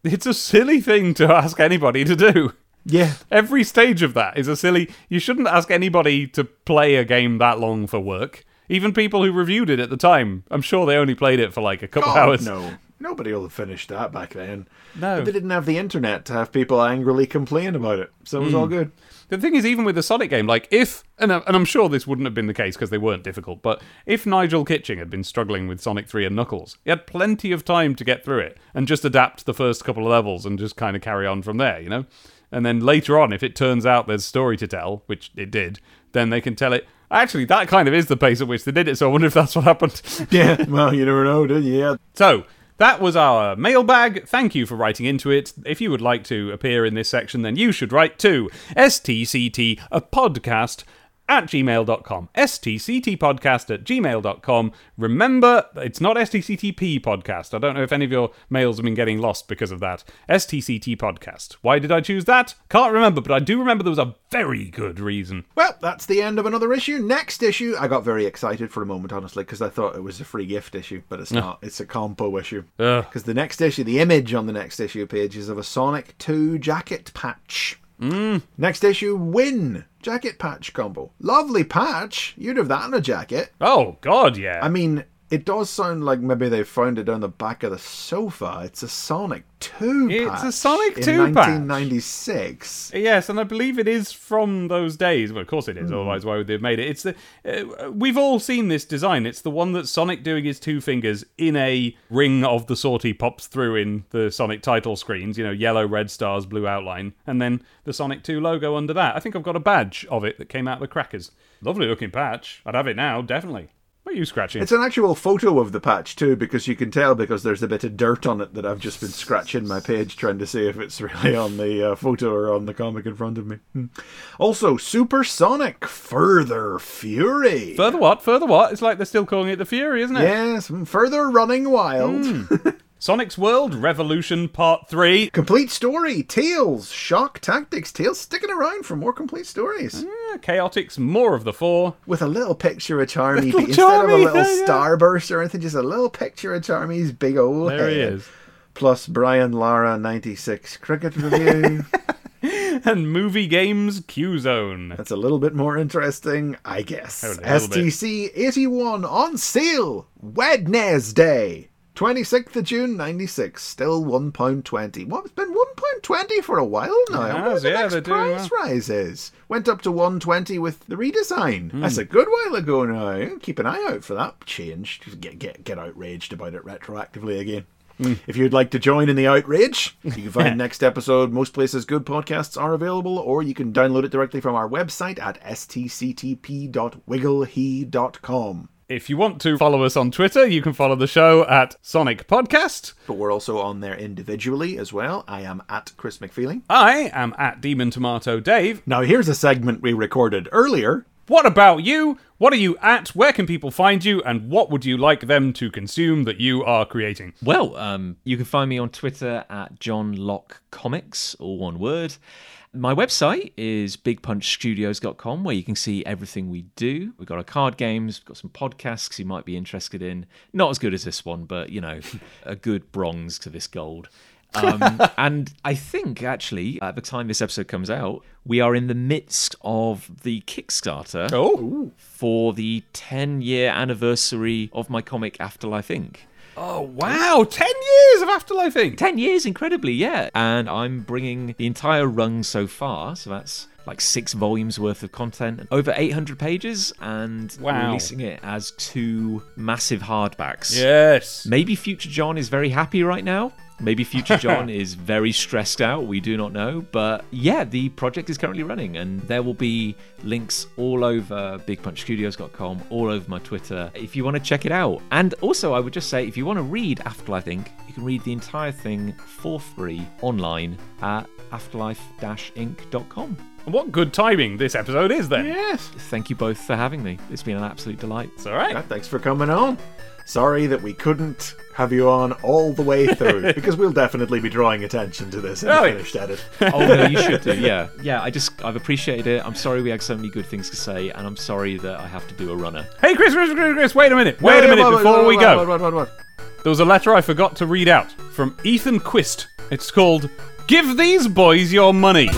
Speaker 2: It's a silly thing to ask anybody to do.
Speaker 1: Yeah.
Speaker 2: Every stage of that is a silly. You shouldn't ask anybody to play a game that long for work. Even people who reviewed it at the time. I'm sure they only played it for like a couple
Speaker 1: God,
Speaker 2: hours.
Speaker 1: no. Nobody will have finished that back then.
Speaker 2: No.
Speaker 1: But they didn't have the internet to have people angrily complain about it. So it was all
Speaker 2: Hmm.
Speaker 1: good.
Speaker 2: The thing is, even with the Sonic game, like if, and, I- and I'm sure this wouldn't have been the case because they weren't difficult, but if Nigel Kitching had been struggling with Sonic 3 and Knuckles, he had plenty of time to get through it and just adapt the first couple of levels and just kind of carry on from there, you know? And then later on, if it turns out there's story to tell, which it did, then they can tell it. Actually, that kind of is the pace at which they did it, so I wonder if that's what happened.
Speaker 1: Yeah, well, you never know, did you? Yeah.
Speaker 2: So, that was our mailbag. Thank you for writing into it. If you would like to appear in this section, then you should write to stct, a podcast at gmail.com. stctpodcast at gmail.com. Remember, it's not stctp podcast. I don't know if any of your mails have been getting lost because of that. stct podcast. Why did I choose that? Can't remember, but I do remember there was a very good reason.
Speaker 1: Well, that's the end of another issue. Next issue, I got very excited for a moment, honestly, because I thought it was a free gift issue, but it's not. It's a compo issue. Because the next issue, the image on the next issue page is of a Sonic 2 jacket patch. Mm. Next issue, Win jacket patch combo. Lovely patch. You'd have that in a jacket.
Speaker 2: Oh, God, yeah.
Speaker 1: I mean, it does sound like maybe they found it down the back of the sofa. It's a Sonic 2
Speaker 2: It's a Sonic
Speaker 1: in
Speaker 2: 2 patch.
Speaker 1: 1996.
Speaker 2: Yes, and I believe it is from those days. Well, of course it is. Otherwise, why would they have made it? It's the uh, we've all seen this design. It's the one that Sonic doing his two fingers in a ring of the sort he pops through in the Sonic title screens. You know, yellow, red stars, blue outline, and then the Sonic Two logo under that. I think I've got a badge of it that came out of the crackers. Lovely looking patch. I'd have it now, definitely. What are you scratching?
Speaker 1: It's an actual photo of the patch too, because you can tell because there's a bit of dirt on it that I've just been scratching my page trying to see if it's really on the uh, photo or on the comic in front of me. Hmm. Also, Supersonic Further Fury.
Speaker 2: Further what? Further what? It's like they're still calling it the Fury, isn't it?
Speaker 1: Yes, Further Running Wild.
Speaker 2: Hmm. Sonic's World Revolution Part 3.
Speaker 1: Complete story. Tails. Shock Tactics. Tails sticking around for more complete stories.
Speaker 2: Yeah, Chaotix, more of the four.
Speaker 1: With a little picture of Charmy.
Speaker 2: Little
Speaker 1: instead of a little
Speaker 2: yeah,
Speaker 1: starburst or anything, just a little picture of Charmy's big old
Speaker 2: There he
Speaker 1: head.
Speaker 2: is.
Speaker 1: Plus Brian Lara 96 cricket review.
Speaker 2: And Movie Games Q Zone.
Speaker 1: That's a little bit more interesting, I guess. STC 81 on sale Wednesday. 26th of June 96, still £1.20. Well, it's been £1.20 for a while now.
Speaker 2: It has,
Speaker 1: what the
Speaker 2: yeah,
Speaker 1: next price
Speaker 2: well.
Speaker 1: rise is. Went up to 120 with the redesign.
Speaker 2: Hmm.
Speaker 1: That's a good while ago now. Keep an eye out for that change. Just Get, get, get outraged about it retroactively again. If you'd like to join in the outrage, you can find next episode most places good podcasts are available, or you can download it directly from our website at stctp.wigglehe.com.
Speaker 2: If you want to follow us on Twitter, you can follow the show at Sonic Podcast.
Speaker 1: But we're also on there individually as well. I am at Chris McFeeling.
Speaker 2: I am at Demon Tomato Dave.
Speaker 1: Now, here's a segment we recorded earlier.
Speaker 2: What about you? What are you at? Where can people find you? And what would you like them to consume that you are creating?
Speaker 3: Well, um, you can find me on Twitter at Jon Lock Comics, all one word. My website is bigpunchstudios.com, where you can see everything we do. We've got our card games, we've got some podcasts you might be interested in. Not as good as this one, but you know, a good bronze to this gold. um, and I think actually, at the time this episode comes out, we are in the midst of the Kickstarter
Speaker 2: Oh.
Speaker 3: for the 10 year anniversary of my comic Afterlife Inc.
Speaker 2: Oh, wow. 10 years of Afterlife Inc.
Speaker 3: 10 years, incredibly, yeah. And I'm bringing the entire run so far, so that's like six volumes worth of content, over 800 pages, and
Speaker 2: Wow.
Speaker 3: releasing it as two massive hardbacks.
Speaker 2: Yes.
Speaker 3: Maybe Future John is very happy right now. Maybe Future John is very stressed out. We do not know. But yeah, the project is currently running, and there will be links all over bigpunchstudios.com, all over my Twitter, if you want to check it out. And also, I would just say, if you want to read Afterlife Inc., you can read the entire thing for free online at afterlife-inc.com.
Speaker 2: And what good timing this episode is then.
Speaker 1: Yes.
Speaker 3: Thank you both for having me. It's been an absolute delight.
Speaker 2: It's all right.
Speaker 1: Yeah, thanks for coming on. Sorry that we couldn't have you on all the way through, because we'll definitely be drawing attention to this in
Speaker 2: Oh,
Speaker 1: the finished edit.
Speaker 3: oh no, you should do. Yeah, yeah. I just I've appreciated it. I'm sorry we had so many good things to say, and I'm sorry that I have to do a runner.
Speaker 2: Hey, Chris, Chris, Chris, Chris, wait a minute. Wait a minute
Speaker 1: what,
Speaker 2: before
Speaker 1: what,
Speaker 2: we
Speaker 1: what,
Speaker 2: go.
Speaker 1: What, what, what, what?
Speaker 2: There was a letter I forgot to read out from Ethan Quist. It's called Give These Boys Your Money.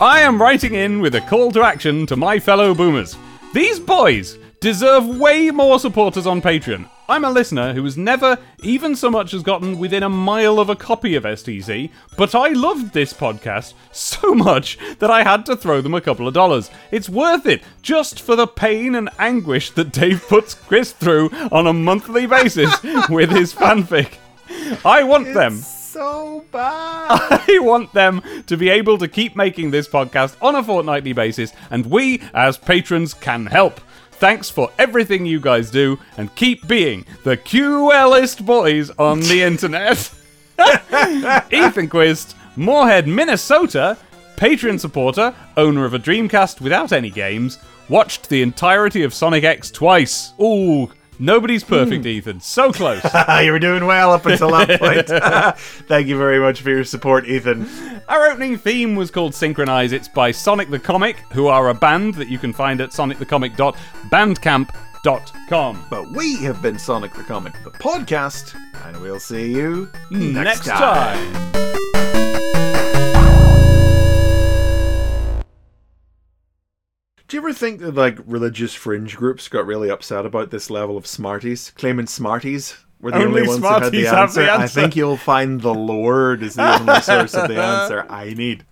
Speaker 2: I am writing in with a call to action to my fellow boomers. These boys deserve way more supporters on Patreon. I'm a listener who has never even so much as gotten within a mile of a copy of STC, but I loved this podcast so much that I had to throw them a couple of dollars. It's worth it just for the pain and anguish that Dave puts Chris through on a monthly basis with his fanfic. I want them
Speaker 1: So bad.
Speaker 2: I want them to be able to keep making this podcast on a fortnightly basis, and we, as patrons, can help. Thanks for everything you guys do, and keep being the QList boys on the internet. Ethan Quist, Moorhead, Minnesota, Patreon supporter, owner of a Dreamcast without any games, watched the entirety of Sonic X twice. Ooh, nobody's hmm. perfect, Ethan. So close.
Speaker 1: you were doing well up until that point. Thank you very much for your support, Ethan.
Speaker 2: Our opening theme was called Synchronize. It's by Sonic the Comic, who are a band that you can find at sonicthecomic.bandcamp.com.
Speaker 1: But we have been Sonic the Comic, the podcast, and we'll see you
Speaker 2: Next time.
Speaker 1: Do you ever think that like religious fringe groups got really upset about this level of Smarties, claiming Smarties were the
Speaker 2: Only
Speaker 1: only, ones that had the
Speaker 2: Smarties have
Speaker 1: answer? I think you'll find the Lord is the only source of the answer I need.